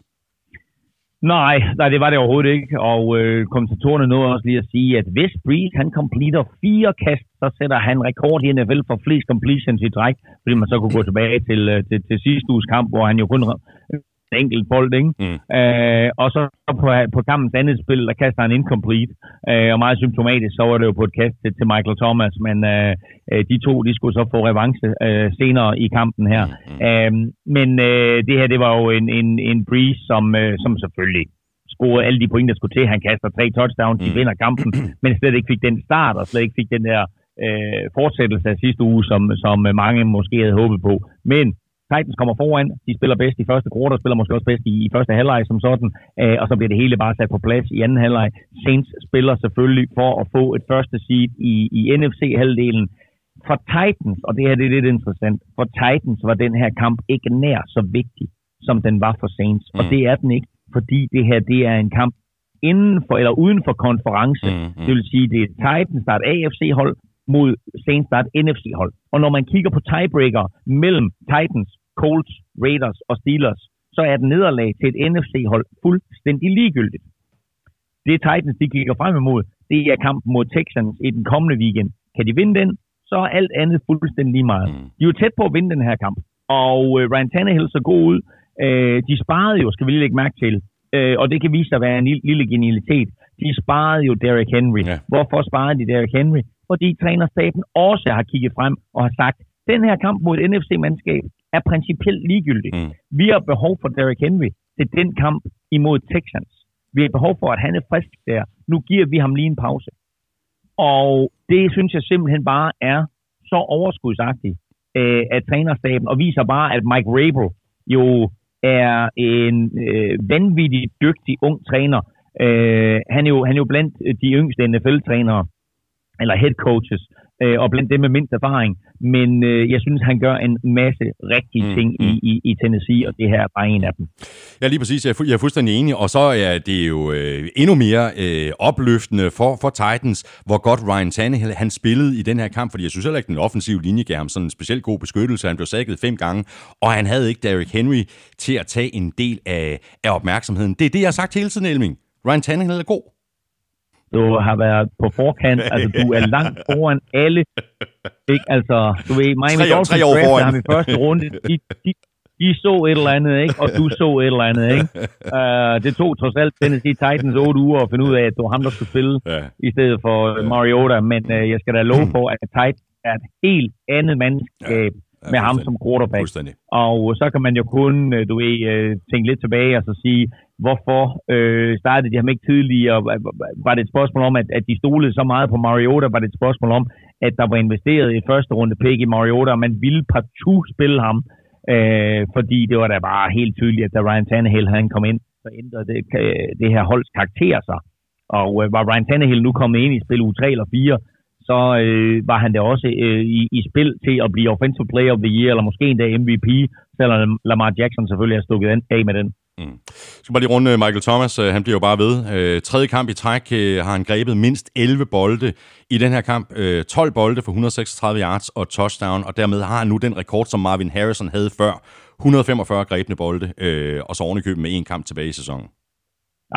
Nej, nej, det var det overhovedet ikke. Og øh, kommentatorerne nåede også lige at sige, at hvis Breeze han completer fire kast, så sætter han rekord i NFL for flest completions i træk, fordi man så kunne gå tilbage til, øh, til, til sidste uges kamp, hvor han jo kun en enkelt bold, ikke? Mm. Øh, og så på, på kampens andet spil, der kaster han incomplete, øh, og meget symptomatisk, så var det jo på et kast til, til Michael Thomas, men øh, øh, de to, de skulle så få revanche øh, senere i kampen her. Mm, Øh, men øh, det her, det var jo en, en, en breeze, som, øh, som selvfølgelig scorede alle de point, der skulle til. Han kaster tre touchdowns, de Mm. vinder kampen, (clears throat) men slet ikke fik den start, og slet ikke fik den der øh, fortsættelse af sidste uge, som, som mange måske havde håbet på. Men Titans kommer foran, de spiller bedst i første quarter, spiller måske også bedst i, i første halvleg som sådan, øh, og så bliver det hele bare sat på plads i anden halvleg. Saints spiller selvfølgelig for at få et første seed i, i NFC-halvdelen. For Titans, og det her det er lidt interessant, for Titans var den her kamp ikke nær så vigtig, som den var for Saints. Og Mm. det er den ikke, fordi det her det er en kamp inden for eller uden for konference. Mm, mm. Det vil sige, det er Titans, der er et AFC-hold, mod er et NFC-hold. Og når man kigger på tiebreaker mellem Titans, Colts, Raiders og Steelers, så er den nederlag til et NFC-hold fuldstændig ligegyldigt. Det Titans, de kigger frem imod, det er kampen mod Texans i den kommende weekend. Kan de vinde den, så er alt andet fuldstændig lige meget. Mm. De er jo tæt på at vinde den her kamp. Og øh, Ryan Tannehill så god ud. Øh, de sparede jo, skal vi lige lægge mærke til, øh, og det kan vise sig at være en lille, lille genialitet. De sparede jo Derrick Henry. Ja. Hvorfor sparede de Derrick Henry? Fordi trænerstaben også har kigget frem og har sagt, den her kamp mod et NFC-mandskab er principielt ligegyldig. Mm. Vi har behov for Derrick Henry til den kamp imod Texans. Vi har behov for, at han er frisk der. Nu giver vi ham lige en pause. Og det synes jeg simpelthen bare er så overskudsagtigt øh, af trænerstaben, og viser bare, at Mike Rabel jo er en øh, vanvittig dygtig ung træner. Øh, han, er jo, han er jo blandt de yngste NFL-trænere, eller head coaches, øh, og blandt dem med mindst erfaring. Men øh, jeg synes, han gør en masse rigtige Mm, ting i, i, i Tennessee, og det her er bare en af dem. Ja, lige præcis. Jeg er, fu- jeg er fuldstændig enig. Og så er det jo øh, endnu mere øh, opløftende for, for Titans, hvor godt Ryan Tannehill han spillede i den her kamp, fordi jeg synes heller ikke, den offensive linje gav ham sådan en specielt god beskyttelse. Han blev sækket fem gange, og han havde ikke Derrick Henry til at tage en del af, af opmærksomheden. Det er det, jeg har sagt hele tiden, Elming. Ryan Tannehill er god. Du har været på forkant, altså du er langt (laughs) foran alle. Ikke? Altså, du ved, Miami Tre Dolphins tre år draftede foran. ham i første runde. De, de, de så et eller andet, ikke? og du så et eller andet. Ikke? Uh, det tog trods alt Tennessee Titans otte uger at finde ud af, at det var ham, der skulle spille Ja. i stedet for Mariota. Men uh, jeg skal da love for, at Titans er et helt andet mandskab Ja, med ham som quarterback. Fuldstændig. Og så kan man jo kun, øh, du ved, øh, tænke lidt tilbage og så sige, hvorfor øh, startede de ham ikke tidligere? Var det et spørgsmål om, at, at de stolede så meget på Mariota? Var det et spørgsmål om, at der var investeret i første runde pick i Mariota, og man ville partout spille ham? Øh, fordi det var da bare helt tydeligt, at da Ryan Tannehill han kom ind, så ændrede det, øh, det her holds karakter sig. Og øh, var Ryan Tannehill nu kommet ind i spil u 3 eller 4, så øh, var han da også øh, i, i spil til at blive Offensive Player of the Year, eller måske endda MVP, selvom Lamar Jackson selvfølgelig har stukket af med den. Mm. Skal bare lige runde Michael Thomas. øh, Han bliver jo bare ved. Øh, tredje kamp i træk øh, har han grebet mindst 11 bolde i den her kamp. Øh, 12 bolde for 136 yards og touchdown, og dermed har han nu den rekord, som Marvin Harrison havde før. 145 grebne bolde, øh, og så ovenikøbet med en kamp tilbage i sæsonen.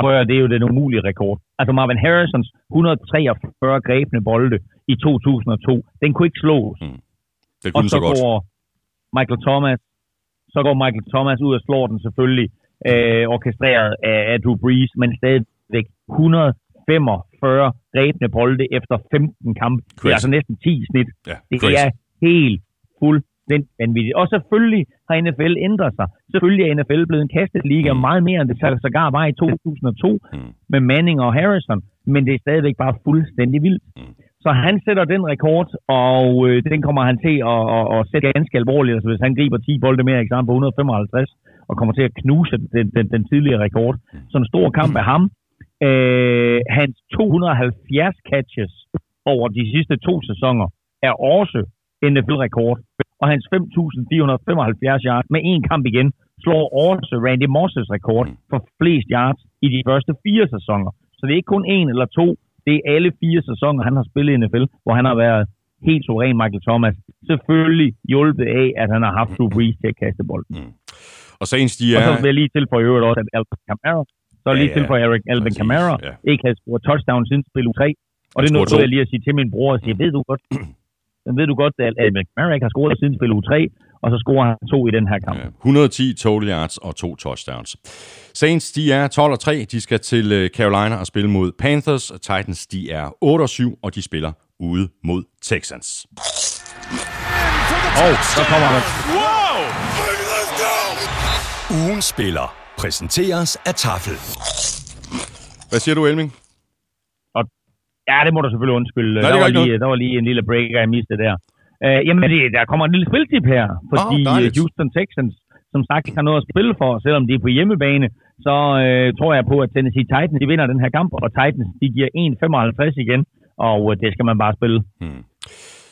Prøv det er jo den umulige rekord. Altså Marvin Harrisons 143 grebne bolde i 2002, den kunne ikke slås. Det Og kunne så så godt. går Michael Thomas Så går Michael Thomas ud og slår den selvfølgelig, øh, orkestreret af, af Drew Brees, men stadigvæk 145 rebne bolde efter 15 kampe. Det Crazy. er altså næsten 10 i snit. Ja, Det crazy. er helt fuldstændig vanvittigt. Og selvfølgelig har NFL ændret sig. Selvfølgelig er NFL blevet en kastet liga Mm. meget mere, end det sågar var i 2002 Mm. med Manning og Harrison. Men det er stadigvæk bare fuldstændig vildt. Mm. Så han sætter den rekord, og øh, den kommer han til at, at, at sætte ganske alvorligt. Altså, hvis han griber 10 bolde mere, eksamen på 155, og kommer til at knuse den, den, den tidligere rekord. Så en stor kamp af ham. Øh, hans 270 catches over de sidste to sæsoner er også NFL-rekord. Og hans 5.475 yards med en kamp igen slår også Randy Mosses rekord for flest yards i de første fire sæsoner. Så det er ikke kun en eller to, det er alle fire sæsoner, han har spillet i NFL, hvor han har været helt suveræn Michael Thomas. Selvfølgelig hjulpet af, at han har haft Drew Brees til at kaste bolden. Og Saints, de Og er... så vil jeg lige tilføje i øvrigt også, at Alvin Kamara, så Ja, lige ja. tilføje Eric Alvin Kamara, ja. ikke har scoret touchdown siden spil u 3. Og det er noget, jeg lige at sige til min bror, og sige, ved du godt, (clears throat) ved du godt, at Alvin Kamara ikke har scoret siden spil u 3, og så scorer han to i den her kamp. Ja, 110 total yards og to touchdowns. Saints, de er 12 og 3. De skal til øh, Carolina og spille mod Panthers. Titans, de er 8 og 7, og de spiller ude mod Texans. Og så kommer der Ugens spiller præsenteres af Tafel. Hvad siger du, Elming? Ja, det må du selvfølgelig undskylde. det der, var lige, der var lige en lille break, jeg mistede der. Uh, jamen, det, der kommer en lille spiltip her, fordi oh, dejligt. Houston Texans, som sagt, ikke har noget at spille for, selvom de er på hjemmebane, så uh, tror jeg på, at Tennessee Titans, de vinder den her kamp, og Titans, de giver 1,55 igen, og uh, det skal man bare spille.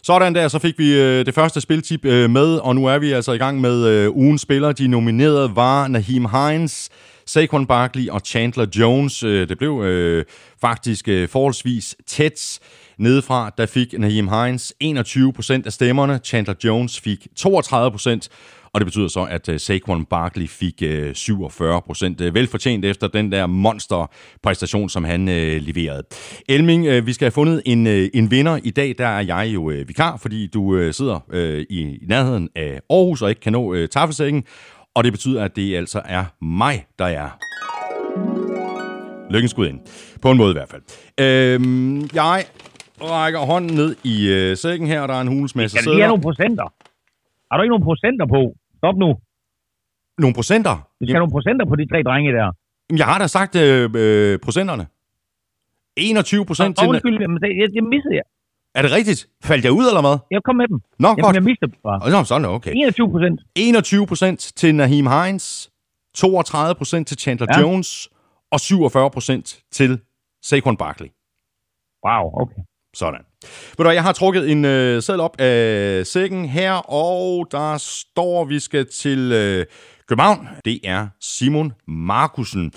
Sådan der, så fik vi øh, det første spiltip øh, med, og nu er vi altså i gang med øh, ugens spillere. De nominerede var Naheem Hines, Saquon Barkley og Chandler Jones. Øh, det blev øh, faktisk øh, forholdsvis tæt nedefra. Der fik Naheem Hines 21% af stemmerne, Chandler Jones fik 32%, og det betyder så, at øh, Saquon Barkley fik øh, 47% øh, velfortjent efter den der monsterpræstation, som han øh, leverede. Elming, øh, vi skal have fundet en, øh, en vinder. I dag der er jeg jo øh, vikar, fordi du øh, sidder øh, i, nærheden af Aarhus og ikke kan nå øh, taffelsækken. Og det betyder, at det altså er mig, der er lykkens gud ind. På en måde i hvert fald. Øhm, jeg rækker hånden ned i øh, sækken her, og der er en lige have sædler. nogle procenter? Har du ikke nogle procenter på? Stop nu. Nogle procenter? Vi skal have nogle procenter på de tre drenge der. Jamen, jeg har da sagt øh, øh, procenterne. 21 procent til... undskyld, men det, jeg, det missede jeg. Er det rigtigt? Faldt jeg ud, eller hvad? Jeg kom med dem. Nå, Jamen, godt. jeg mistede dem bare. Nå, sådan, okay. 21 procent. 21 procent til Naheem Hines, 32 procent til Chandler. Ja. Jones, og 47 procent til Saquon Barkley. Wow, okay. Sådan. Ved du hvad, jeg har trukket en øh, seddel op af sækken her, og der står, vi skal til øh, København. Det er Simon Markusen.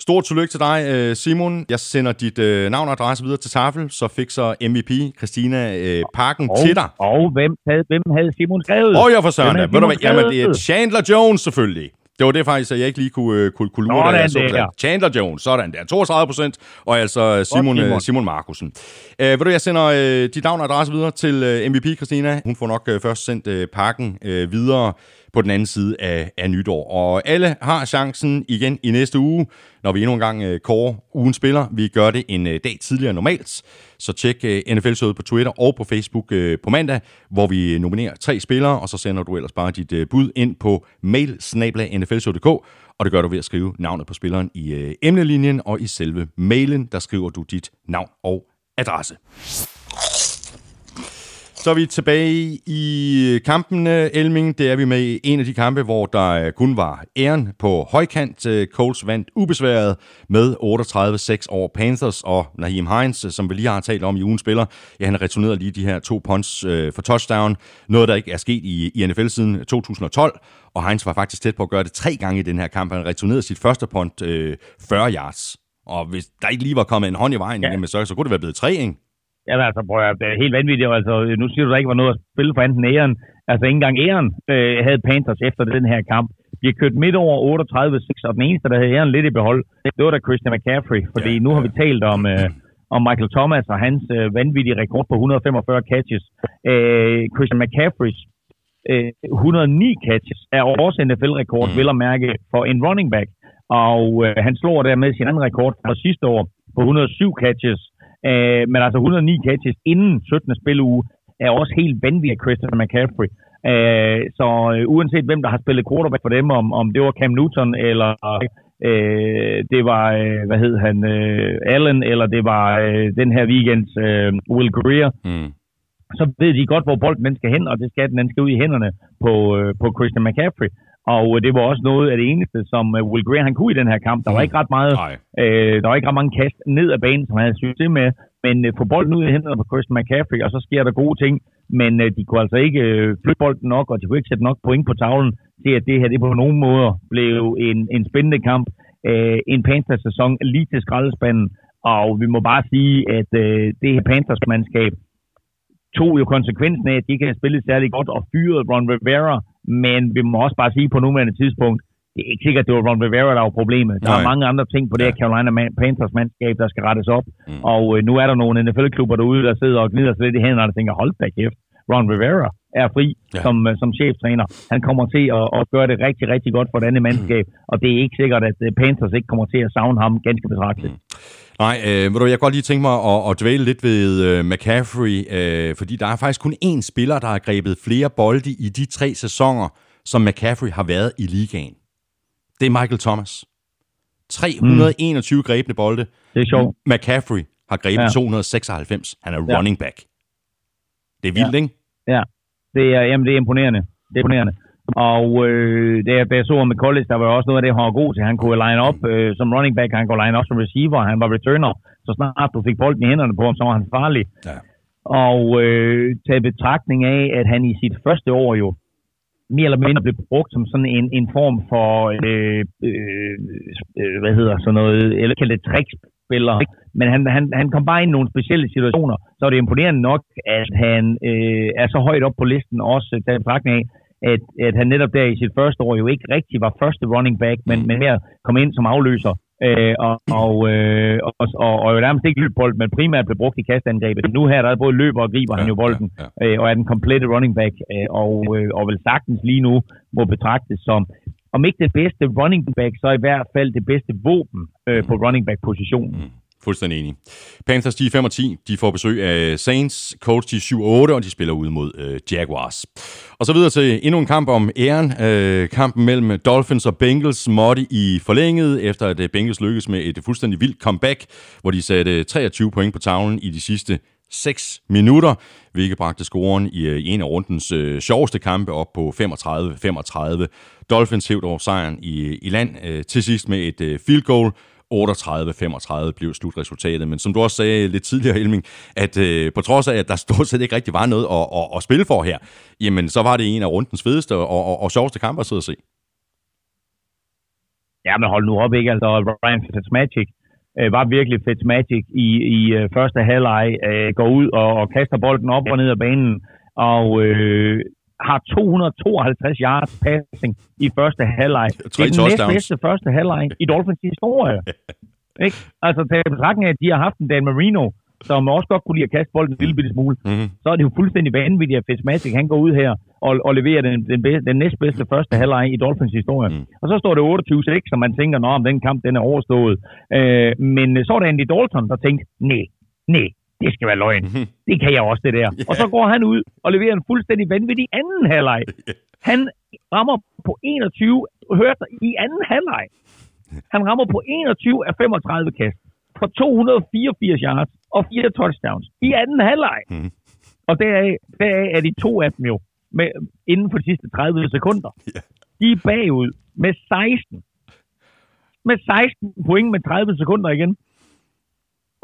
Stort tillykke til dig, øh, Simon. Jeg sender dit øh, navn og adresse videre til Tafel, så fikser MVP Christina øh, pakken Og, til dig. og hvem havde, hvem havde Simon skrevet? Åh, jeg for søren Ved du hvad, jamen det er? Chandler Jones selvfølgelig. Det var det faktisk, at jeg ikke lige kunne, øh, kunne, kunne lure dig. Jeg så det. Chandler Jones, sådan der. 32 procent, og altså Simon, Simon. Simon. Simon Markusen. Øh, ved du, jeg sender øh, dit navn og adresse videre til øh, MVP Christina. Hun får nok øh, først sendt øh, pakken øh, videre på den anden side af, af nytår. Og alle har chancen igen i næste uge, når vi endnu en gang øh, kårer ugen spiller. Vi gør det en øh, dag tidligere end normalt, så tjek øh, NFL-showet på Twitter og på Facebook øh, på mandag, hvor vi nominerer tre spillere, og så sender du ellers bare dit øh, bud ind på mail nflshow.dk, og det gør du ved at skrive navnet på spilleren i øh, emnelinjen, og i selve mailen, der skriver du dit navn og adresse. Så er vi tilbage i kampen, Elming. Det er vi med i en af de kampe, hvor der øh, kun var æren på højkant. Øh, Coles vandt ubesværet med 38-6 over Panthers, og Naheem Hines, øh, som vi lige har talt om i ugen spiller, ja, han returnerede lige de her to punts for touchdown. Noget, der ikke er sket i, i NFL siden 2012, og Hines var faktisk tæt på at gøre det tre gange i den her kamp. Han returnerede sit første punt øh, 40 yards. Og hvis der ikke lige var kommet en hånd i vejen, ja. Ja. jamen, så, så kunne det være blevet tre, ikke? Jamen altså, prøv at, det er helt vanvittigt. Altså, nu siger du, der ikke var noget at spille for enten æren. Altså, ikke engang æren øh, havde Panthers efter den her kamp. De har kørt midt over 38-6, og den eneste, der havde æren lidt i behold, det var da Christian McCaffrey. Fordi Ja, nu har ja. vi talt om, øh, (clears throat) om Michael Thomas og hans øh, vanvittige rekord på 145 catches. Øh, Christian McCaffreys øh, 109 catches er også NFL-rekord, mm. vel at mærke, for en running back. Og øh, han slår dermed sin anden rekord fra sidste år på 107 catches. Øh, men altså 109 catches inden 17. spilleuge er også helt vanvittigt Christian McCaffrey. Øh, så øh, uanset hvem, der har spillet quarterback for dem, om, om det var Cam Newton, eller øh, det var, øh, hvad hed han, øh, Allen, eller det var øh, den her weekends øh, Will Greer, mm. så ved de godt, hvor bolden den skal hen, og det skal den, den skal ud i hænderne på, øh, på Christian McCaffrey. Og øh, det var også noget af det eneste, som øh, Will Greer han kunne i den her kamp. Der var ikke ret meget, øh, der var ikke ret mange kast ned ad banen, som han havde succes med. Men øh, få bolden ud i hænderne på Christian McCaffrey, og så sker der gode ting. Men øh, de kunne altså ikke øh, flytte bolden nok, og de kunne ikke sætte nok point på tavlen til, at det her det på nogen måder blev en, en spændende kamp. Øh, en Panthers-sæson lige til skraldespanden. Og vi må bare sige, at øh, det her Panthers-mandskab tog jo konsekvensen af, at de ikke havde spillet særlig godt og fyret Ron Rivera. Men vi må også bare sige på nuværende tidspunkt, det er ikke sikkert, at det var Ron Rivera, der var problemet. Der Nej. er mange andre ting på det her Carolina Panthers mandskab, der skal rettes op. Mm. Og øh, nu er der nogle NFL-klubber derude, der sidder og glider sig lidt i hænderne og tænker, hold da kæft, Ron Rivera er fri ja. som, øh, som cheftræner. Han kommer til at, at gøre det rigtig, rigtig godt for et andet mandskab, mm. og det er ikke sikkert, at øh, Panthers ikke kommer til at savne ham ganske betragteligt. Mm. Nej, øh, du, jeg kan godt lige tænke mig at, at dvæle lidt ved øh, McCaffrey, øh, fordi der er faktisk kun én spiller, der har grebet flere bolde i de tre sæsoner, som McCaffrey har været i ligaen. Det er Michael Thomas. 321 mm. grebne bolde. Det er sjovt. McCaffrey har grebet ja. 296. Han er ja. running back. Det er vildt, ja. ikke? Ja, det er, jamen, det er imponerende. Det er imponerende. Og øh, da jeg så med college, der var også noget af det, han var god til. Han kunne line op øh, som running back, han kunne line op som receiver, han var returner. Så snart du fik bolden i hænderne på ham, så var han farlig. Ja. Og øh, tage betragtning af, at han i sit første år jo mere eller mindre blev brugt som sådan en, en form for, øh, øh, øh hvad hedder sådan noget, eller kaldt det trickspiller. Men han, han, han kom bare ind i nogle specielle situationer, så er det imponerende nok, at han øh, er så højt op på listen, også taget betragtning af, at, at han netop der i sit første år jo ikke rigtig var første running back, men, men mere kom ind som afløser. Øh, og, og, øh, og, og, og jo nærmest ikke løbbold, men primært blev brugt i kastangrebet. Nu her der er både løber og griber ja, han jo bolden, ja, ja. Øh, og er den komplette running back, øh, og, øh, og vil sagtens lige nu må betragtes som, om ikke det bedste running back, så i hvert fald det bedste våben øh, på running back positionen. Mm. Fuldstændig enig. Panthers, de er 5 og 10. De får besøg af Saints. Colts, de er 7 og 8, og de spiller ud mod øh, Jaguars. Og så videre til endnu en kamp om æren. Øh, kampen mellem Dolphins og Bengals måtte i forlænget, efter at øh, Bengals lykkedes med et fuldstændig vildt comeback, hvor de satte øh, 23 point på tavlen i de sidste 6 minutter, hvilket bragte scoren i, øh, i en af rundens øh, sjoveste kampe op på 35-35. Dolphins hævde over sejren i, i land øh, til sidst med et øh, field goal, 38-35 blev slutresultatet. Men som du også sagde lidt tidligere, Helming, at øh, på trods af, at der (laughs) stort set ikke rigtig var noget at, at, at spille for her, jamen så var det en af rundens fedeste og, og, og sjoveste kampe at sidde og se. Ja, men hold nu op, ikke? Altså, Ryan Fitzmagic øh, var virkelig Fitzmagic i, i øh, første halvleg, øh, går ud og, og kaster bolden op og ned ad banen, og øh, har 252 yards passing i første halvleg. Det er den næstbedste første halvleg i Dolphins historie. (laughs) ikke? Altså, til betragtning af, at de har haft en Dan Marino, som også godt kunne lide at kaste bolden en lille bitte smule, mm-hmm. så er det jo fuldstændig vanvittigt, at Fitzmagic han går ud her og, og leverer den, den, bedste, den næstbedste første halvleg i Dolphins historie. Mm. Og så står det 28-6, og man tænker, nå, om den kamp den er overstået. Øh, men så er det Andy Dalton, der tænkte, nej, nej, det skal være løgn. Mhm. Det kan jeg også, det der. Yeah. Og så går han ud og leverer en fuldstændig vanvittig anden halvleg. (laughs) Han rammer på 21, hørte i anden halvleg. Han rammer på 21 af 35 kast for 284 yards og fire touchdowns i anden halvleg. Mm. Og deraf, deraf er de to af dem jo med, inden for de sidste 30 sekunder. Yeah. De er bagud med 16. Med 16 point med 30 sekunder igen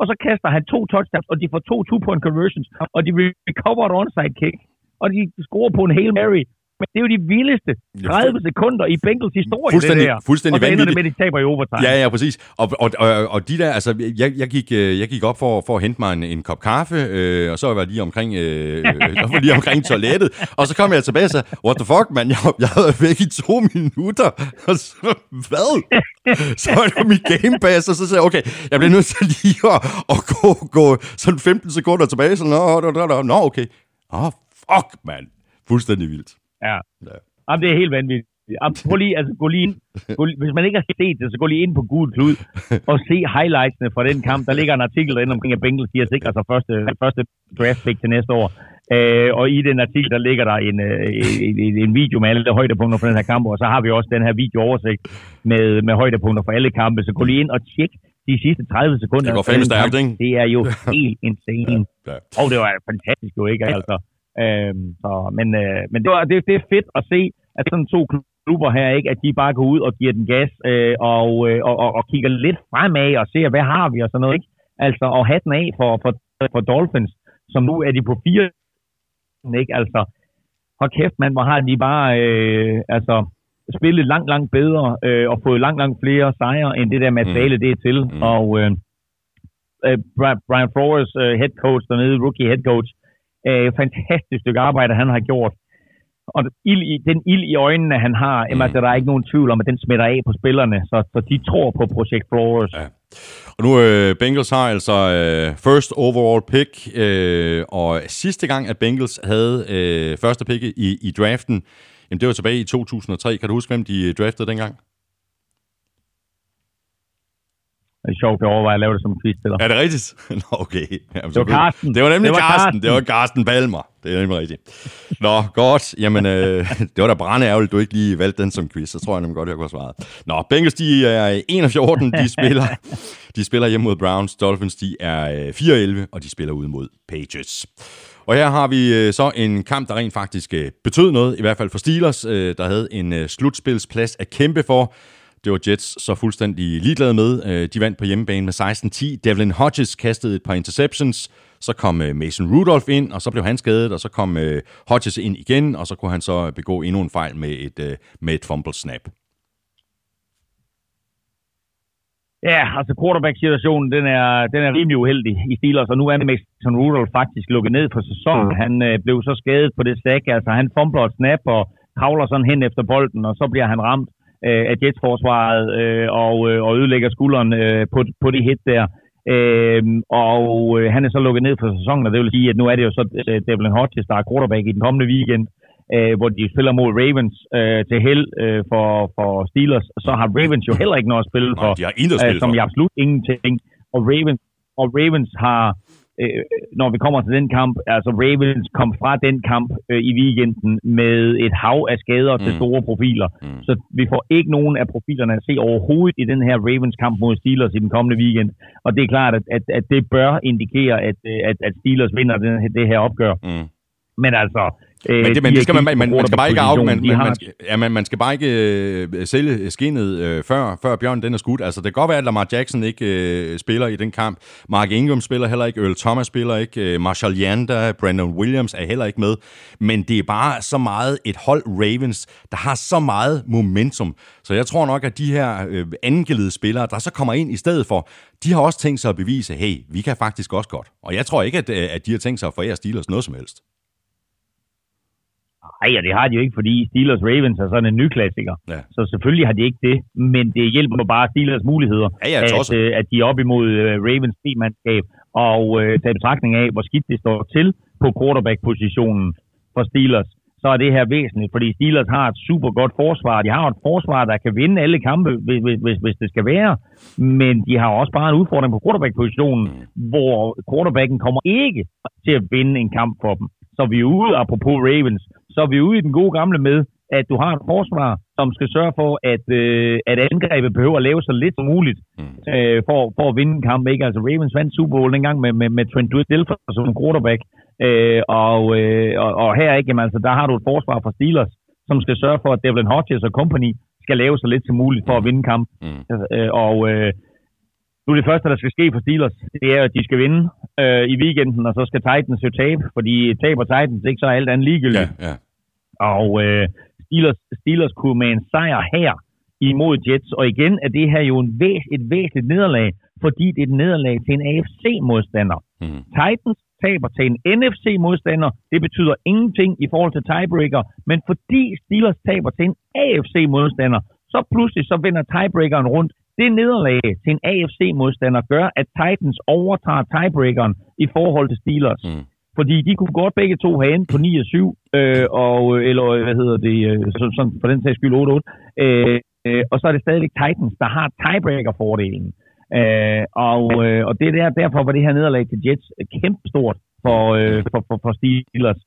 og så kaster han to touchdowns, og de får to two-point conversions, og de recover et onside kick, og de scorer på en Hail Mary men det er jo de vildeste 30 sekunder i Bengals historie, fuldstændig, det der. Fuldstændig og så ender det med, at de taber i overtime. Ja, ja, præcis. Og, og, og, og de der, altså, jeg, jeg, gik, øh, jeg gik op for, for at hente mig en, en kop kaffe, øh, og så var jeg lige omkring, øh, (laughs) jeg var lige omkring toilettet, og så kom jeg tilbage og sagde, what the fuck, man, jeg, jeg havde væk i to minutter. Og så, hvad? Så var det mit game pass, og så sagde jeg, okay, jeg bliver nødt til lige at, at gå, gå sådan 15 sekunder tilbage, så nå, nå, nå, nå, okay. Åh, oh, fuck, mand. Fuldstændig vildt. Ja. Ja. Jamen, det er helt vanvittigt. Jamen, prøv lige, altså, gå lige, gå lige, hvis man ikke har set det, så gå lige ind på Google Klud og se highlightsene fra den kamp. Der ligger en artikel derinde omkring, at Bengals de har sikret sig første, første draft pick til næste år. Øh, og i den artikel, der ligger der en, øh, en, en, en video med alle de højdepunkter fra den her kamp, og så har vi også den her videooversigt med, med højdepunkter fra alle kampe. Så gå lige ind og tjek de sidste 30 sekunder. Det går fandme stærkt, ikke? Det er jo (laughs) helt insane. Ja. Og det var fantastisk jo ikke, altså. Øhm, så, men øh, men det, var, det, det er fedt at se, at sådan to klubber her, ikke, at de bare går ud og giver den gas øh, og, øh, og, og, og kigger lidt fremad og ser, hvad har vi og sådan noget, ikke? Altså, og hatten af for, for, for Dolphins, som nu er de på fire, ikke? Altså, hold kæft, man, hvor har de bare, øh, altså, spillet langt, langt bedre øh, og fået langt, langt flere sejre, end det der materiale, det er til. Mm. Og øh, øh, Bri- Brian Flores, øh, head coach dernede, rookie head coach, øh, fantastisk stykke arbejde, han har gjort. Og ild i, den ild i øjnene, han har, mm. altså, der er ikke nogen tvivl om, at den smitter af på spillerne, så, så de tror på projekt Flores. Ja. Og nu øh, Bengals har altså øh, first overall pick, øh, og sidste gang, at Bengals havde øh, første pick i, i draften, jamen det var tilbage i 2003. Kan du huske, hvem de draftede dengang? Det er sjovt, at overveje at lave det som quiz til dig. Er det rigtigt? (laughs) Nå, okay. Jamen, Det var Carsten. Det var nemlig Det var. Carsten. Det var Carsten Balmer. Det er nemlig rigtigt. Nå, godt. Jamen, øh, (laughs) det var da brændeærgerligt, du ikke lige valgte den som quiz. Så tror jeg nemlig godt, jeg kunne have svaret. Nå, Bengals, de er 1 af 14. De (laughs) spiller, de spiller hjemme mod Browns. Dolphins, de er øh, 4 af 11, og de spiller ud mod Patriots. Og her har vi øh, så en kamp, der rent faktisk øh, betød noget, i hvert fald for Steelers, øh, der havde en øh, slutspilsplads at kæmpe for. Det var Jets så fuldstændig ligeglade med. Øh, De vandt på hjemmebane med 16-10. Devlin Hodges kastede et par interceptions. Så kom øh, Mason Rudolph ind, og så blev han skadet, og så kom øh, Hodges ind igen, og så kunne han så begå endnu en fejl med et, med et fumble snap. Ja, altså quarterback-situationen, den er, den er rimelig uheldig i Steelers, og nu er Mason Rudolph faktisk lukket ned for sæsonen. Han øh, blev så skadet på det stak, altså han fumbler et snap og kravler sådan hen efter bolden, og så bliver han ramt øh, af Jets-forsvaret øh, og, øh, og ødelægger skulderen øh, på, på det hit der. Øh, og øh, han er så lukket ned for sæsonen, og det vil sige, at nu er det jo så øh, Devlin Hodges, der er quarterback i den kommende weekend, øh, hvor de spiller mod Ravens øh, til held øh, for, for Steelers. Så har Ravens jo heller ikke noget at spille for Og de har øh, som i absolut ingenting. Og Ravens, og Ravens har, øh, når vi kommer til den kamp, altså Ravens kom fra den kamp øh, i weekenden med et hav af skader mm. til store profiler. Mm. Så vi får ikke nogen af profilerne at se overhovedet i den her Ravens kamp mod Steelers i den kommende weekend. Og det er klart, at, at, at det bør indikere, at, øh, at, at Steelers vinder den, det her opgør. Mm. Men altså... Øh, Men, det, de men det skal man, man, på man skal bare ikke afgøre, man, man, har- man, skal, ja, man, man skal bare ikke øh, sælge skinnet øh, før, før bjørnen den er skudt. Altså, det kan godt være, at Lamar Jackson ikke øh, spiller i den kamp. Mark Ingram spiller heller ikke, Earl Thomas spiller ikke, øh, Marshall Yanda, Brandon Williams er heller ikke med. Men det er bare så meget et hold Ravens, der har så meget momentum. Så jeg tror nok, at de her øh, angelede spillere, der så kommer ind i stedet for, de har også tænkt sig at bevise, hey, vi kan faktisk også godt. Og jeg tror ikke, at, øh, at de har tænkt sig at forære Steelers noget som helst. Nej, og det har de jo ikke, fordi Steelers Ravens er sådan en ny klassiker. Ja. Så selvfølgelig har de ikke det, men det hjælper bare Steelers muligheder, Ja, ja, at, øh, at de er op imod øh, Ravens teammandskab, og øh, tage betragtning af, hvor skidt det står til på quarterback-positionen for Steelers, så er det her væsentligt, fordi Steelers har et super godt forsvar. De har et forsvar, der kan vinde alle kampe, hvis, hvis, hvis, hvis det skal være, men de har også bare en udfordring på quarterback-positionen, hvor quarterbacken kommer ikke til at vinde en kamp for dem. Så vi er ude, apropos Ravens, så er vi ude i den gode gamle med, at du har et forsvar, som skal sørge for, at, øh, at angrebet behøver at lave så lidt som muligt Mm. øh, for, for at vinde en kamp. Ikke? Altså Ravens vandt Super Bowl dengang med, med, med Trent Dilfer som quarterback. Øh, og, øh, og, og her ikke, jamen, altså, der har du et forsvar for Steelers, som skal sørge for, at Devlin Hodges og company skal lave så lidt som muligt for at vinde kamp. Mm. Øh, og øh, nu er det første, der skal ske for Steelers, det er, at de skal vinde øh, i weekenden, og så skal Titans jo tabe, fordi taber Titans ikke, så er alt andet ligegyldigt. Ja, ja. Og øh, Steelers, Steelers kunne med en sejr her imod Jets, og igen er det her jo en væs, et væsentligt nederlag, fordi det er et nederlag til en AFC-modstander. Mm. Titans taber til en NFC-modstander, det betyder ingenting i forhold til tiebreaker, men fordi Steelers taber til en AFC-modstander, så pludselig så vender tiebreakeren rundt. Det nederlag til en AFC-modstander gør, at Titans overtager tiebreakeren i forhold til Steelers. Mm. fordi de kunne godt begge to have endt på 9 og 7, øh, og, eller hvad hedder det, øh, så, så, for den sags skyld 8-8. Øh, øh, og så er det stadigvæk Titans, der har tiebreaker-fordelen. Øh, og, øh, og det er der, derfor var det her nederlag til Jets kæmpestort for, øh, for, for, for Steelers.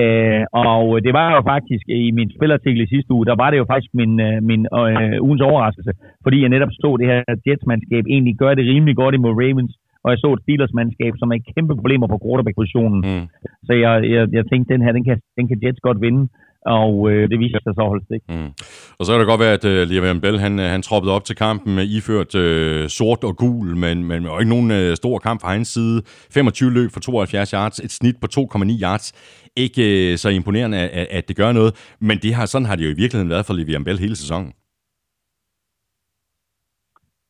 Øh, og det var jo faktisk i min spilartikel i sidste uge, der var det jo faktisk min, øh, min øh, ugens overraskelse, fordi jeg netop så det her Jets-mandskab egentlig gøre det rimelig godt imod Ravens, og jeg så et Steelers-mandskab, som er kæmpe problemer på quarterback-positionen. Mm. Så jeg, jeg, jeg tænkte, den her, den kan, den kan Jets godt vinde og øh, det viser sig så holdt stik. Mm. Og så kan det godt være, at uh, Le'Veon Bell, han, han troppede op til kampen med iført uh, sort og gul, men, men jo ikke nogen uh, stor kamp fra hans side. 25 løb for 72 yards, et snit på 2,9 yards. Ikke uh, så imponerende, at, at det gør noget, men det har, sådan har det jo i virkeligheden været for Le'Veon Bell hele sæsonen.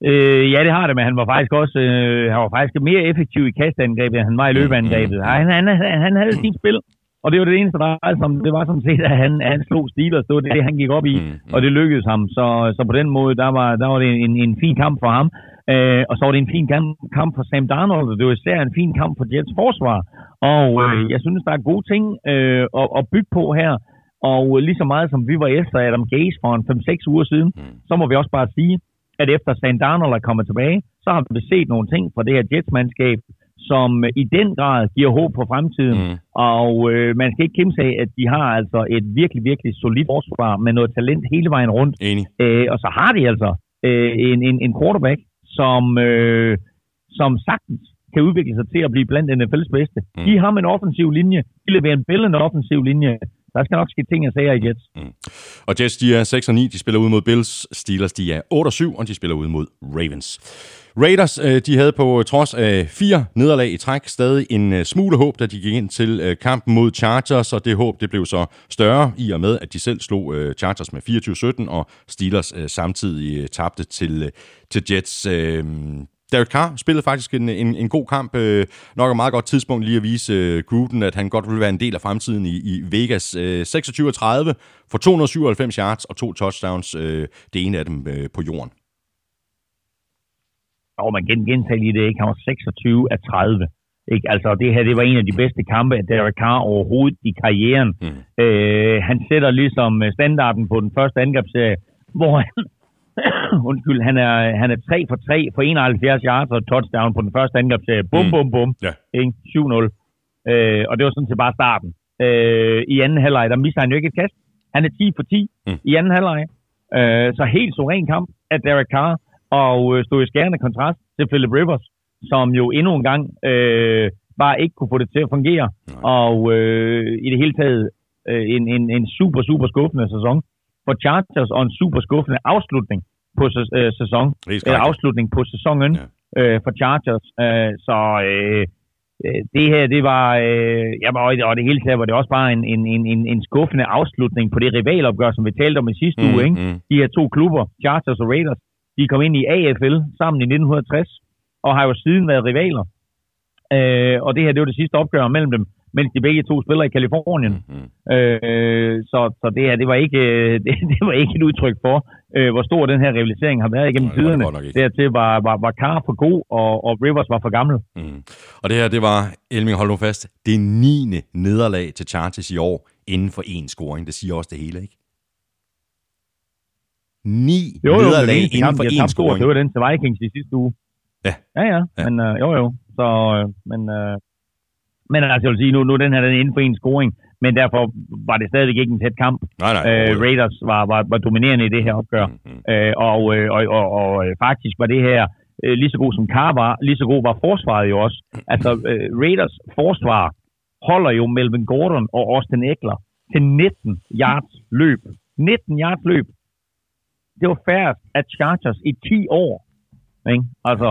Øh, ja, det har det, men han var faktisk også øh, han var faktisk mere effektiv i kastangrebet, end han var i løbeangrebet. Mm. Han, han, han, han havde sin spil, og det var det eneste, der var, som, det var som set, at han, han slog Steelers. Det var det, han gik op i, mm, mm. og det lykkedes ham. Så, så på den måde, der var, der var det en, en fin kamp for ham. Øh, og så var det en fin kamp, kamp for Sam Darnold, og det var især en fin kamp for Jets forsvar. Og øh, jeg synes, der er gode ting øh, at, at bygge på her. Og lige så meget som vi var efter Adam Gase for en 5-6 uger siden, mm. så må vi også bare sige, at efter Sam Darnold er kommet tilbage, så har vi set nogle ting fra det her Jets-mandskab, som i den grad giver håb for fremtiden. Mm. Og øh, man skal ikke kæmpe sig af, at de har altså et virkelig, virkelig solidt forsvar med noget talent hele vejen rundt. Enig. Øh, og så har de altså øh, en, en, en quarterback, som, øh, som sagtens kan udvikle sig til at blive blandt NFL's bedste. Mm. De har en offensiv linje. De leverer en billende offensiv linje. Der skal nok ske ting og sager i Jets. Mm. Og Jets, de er 6 og 9. De spiller ud mod Bills. Steelers, de er 8 og 7, og de spiller ud mod Ravens. Raiders, øh, de havde på trods af fire nederlag i træk stadig en øh, smule håb, da de gik ind til øh, kampen mod Chargers, og det håb det blev så større i og med, at de selv slog Chargers med 24-17, og Steelers samtidig tabte til, til Jets. Derek Carr spillede faktisk en, en, en god kamp. Øh, nok et meget godt tidspunkt lige at vise øh, Gruden, at han godt vil være en del af fremtiden i, i Vegas. Øh, 26-30 for 297 yards og to touchdowns. Øh, det ene af dem øh, på jorden. Og man gen, gentager lige det, ikke? Han var 26 af 30. Ikke? Altså, det her det var en af de bedste kampe af Derek Carr overhovedet i karrieren. Mm. Øh, han sætter ligesom standarden på den første angrebsserie, hvor han, (coughs) undskyld, han er, han er 3 for 3 for 71 yards og touchdown på den første angrebsserie. Bum, mm. bum, bum. Ja. 7-0. Øh, og det var sådan set bare starten. Øh, I anden halvleg, der mister han jo ikke et kast. Han er 10 for 10 mm. i anden halvleg. Øh, så helt så ren kamp af Derek Carr, og øh, stod i skærende kontrast til Philip Rivers, som jo endnu en gang øh, bare ikke kunne få det til at fungere. Mm. Og øh, i det hele taget øh, en, en, en super, super skuffende sæson for Chargers og en super skuffende afslutning på øh, sæson, eller afslutning på sæsonen ja. øh, for Chargers. Øh, så øh, øh, det her, det var, øh, ja, og det hele taget var det også bare en, en, en, en skuffende afslutning på det rivalopgør, som vi talte om i sidste mm, uge. Ikke? Mm. De her to klubber, Chargers og Raiders, de kom ind i AFL sammen i 1960, og har jo siden været rivaler. Øh, og det her, det var det sidste opgør mellem dem mens de begge to spiller i Kalifornien. Mm-hmm. Øh, så, så det her, det var ikke, (laughs) det, det var ikke et udtryk for, øh, hvor stor den her rivalisering har været igennem Nej, tiderne. Dertil var, var, var Carr for god, og, og Rivers var for gammel. Mm. Og det her, det var, Elming, hold nu fast, det 9. nederlag til Chargers i år, inden for én scoring. Det siger også det hele, ikke? Ni jo, jo, nederlag inden for én scoring. Det var den til Vikings i sidste uge. Ja. Ja, ja. ja. Men øh, jo, jo. Så, øh, men, øh, men altså, jeg vil sige, nu, nu den her den inden for en scoring, men derfor var det stadigvæk ikke en tæt kamp. Nej, nej, øh, Raiders var, var, var dominerende i det her opgør. Mm-hmm. Øh, og, øh, og, og, og øh, faktisk var det her øh, lige så god som Carr var, lige så god var forsvaret jo også. Altså, øh, Raiders forsvar holder jo Melvin Gordon og Austin Eckler til 19 yards løb. 19 yards løb. Det var færdigt at Chargers i 10 år. Ikke? Altså,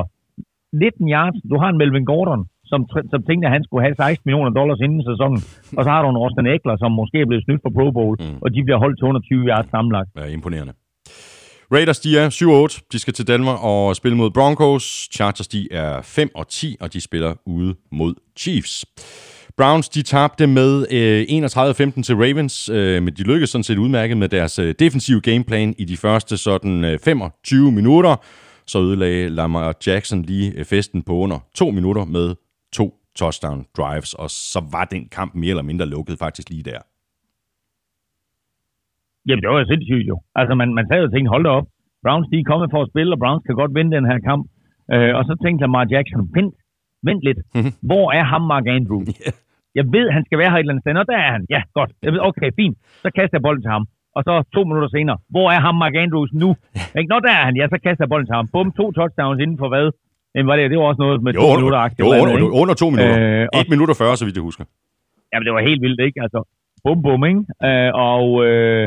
19 yards. Du har en Melvin Gordon, som, som tænkte, at han skulle have 16 millioner dollars inden sæsonen. Og så har du en Austin Eckler, som måske er blevet snydt for Pro Bowl, mm. og de bliver holdt til 120 yards sammenlagt. Ja, imponerende. Raiders, de er 7-8. De skal til Danmark og spille mod Broncos. Chargers, de er 5 og 10, og de spiller ude mod Chiefs. Browns, de tabte med øh, 31-15 til Ravens, øh, men de lykkedes sådan set udmærket med deres øh, defensive gameplan i de første sådan øh, 25 minutter. Så ødelagde Lamar Jackson lige øh, festen på under to minutter med to touchdown drives, og så var den kamp mere eller mindre lukket faktisk lige der. Jamen, det var jo sindssygt jo. Altså, man, man sad og tænkte, hold da op. Browns, de er kommet for at spille, og Browns kan godt vinde den her kamp. Øh, og så tænkte Lamar Jackson, vent, vent lidt. Hvor er ham Mark Andrews? (laughs) Ja. Jeg ved, han skal være her et eller andet sted. Og der er han. Ja, godt. Jeg ved, okay, fint. Så kaster jeg bolden til ham. Og så to minutter senere, hvor er ham Mark Andrews nu? Ikke? Nå, der er han. Ja, så kaster jeg bolden til ham. Bum, to touchdowns inden for hvad? Jamen, var det, det var også noget med Jo, to under, minutter. jo under, under to minutter. Øh, Øh, Et minutter 40, så vidt jeg husker. Jamen, det var helt vildt, ikke? Altså, bum, bum, ikke? Øh, og, øh,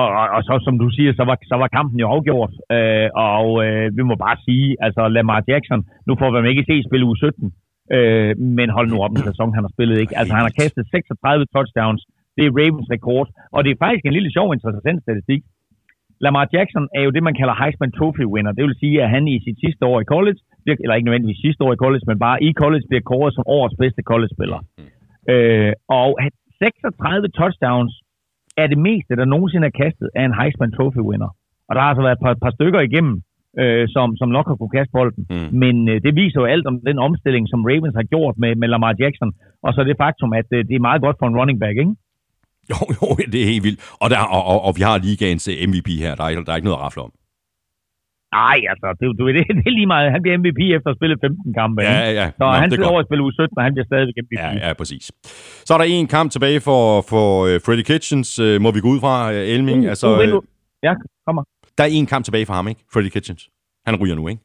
og, og, og, så, som du siger, så var, så var kampen jo afgjort. Øh, og øh, vi må bare sige, altså Lamar Jackson, nu får vi ikke se spille uge 17, øh, men hold nu op en sæson, han har spillet, ikke? Altså, han har kastet 36 touchdowns. Det er Ravens rekord. Og det er faktisk en lille sjov, interessant statistik. Lamar Jackson er jo det, man kalder Heisman Trophy winner. Det vil sige, at han i sit sidste år i college, bliver, eller ikke nødvendigvis sidste år i college, men bare i college, bliver kåret som årets bedste college-spiller. Øh, og 36 touchdowns er det meste, der nogensinde er kastet af en Heisman Trophy winner. Og der har altså været et par, par stykker igennem, øh, som, som nok har kunne kaste bolden. Mm. Men øh, det viser jo alt om den omstilling, som Ravens har gjort med, med Lamar Jackson. Og så det faktum, at øh, det er meget godt for en running back, ikke? Jo, jo, (laughs) det er helt vildt. Og, der, og, og, og vi har ligaens øh, MVP her. Der er, ikke- der er ikke noget at rafle om. Nej, altså, det, du, det, det er lige meget. Han bliver MVP efter at have spillet 15 kampe. Ja, ja, ja. Så Nå, han er sidder over at spille uge 17, og han bliver stadigvæk MVP. Ja, ja, præcis. Så er der en kamp tilbage for, for uh, Freddy Kitchens, uh, må vi gå ud fra, uh, Elming. Uh, altså, uh, øh, nu. Ja, kommer. der er en kamp tilbage for ham, ikke? Freddy Kitchens. Han ryger nu, ikke?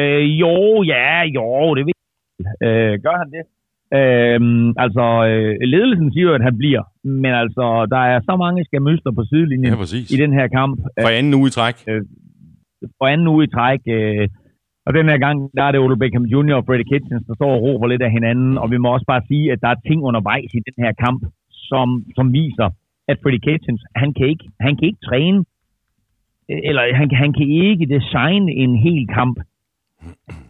Øh, jo, ja, jo, det ved jeg. Øh, gør han det? Øhm, altså, øh, ledelsen siger jo, at han bliver. Men altså, der er så mange skamøster på sidelinjen Ja, præcis. i den her kamp. For anden uge i træk. For anden uge i træk. Øh, og den her gang, der er det Odell Beckham Jr. og Freddie Kitchens, der står og råber lidt af hinanden. Og vi må også bare sige, at der er ting undervejs i den her kamp, som, som viser, at Freddie Kitchens, han kan ikke, han kan ikke træne, øh, eller han, kan- han kan ikke designe en hel kamp.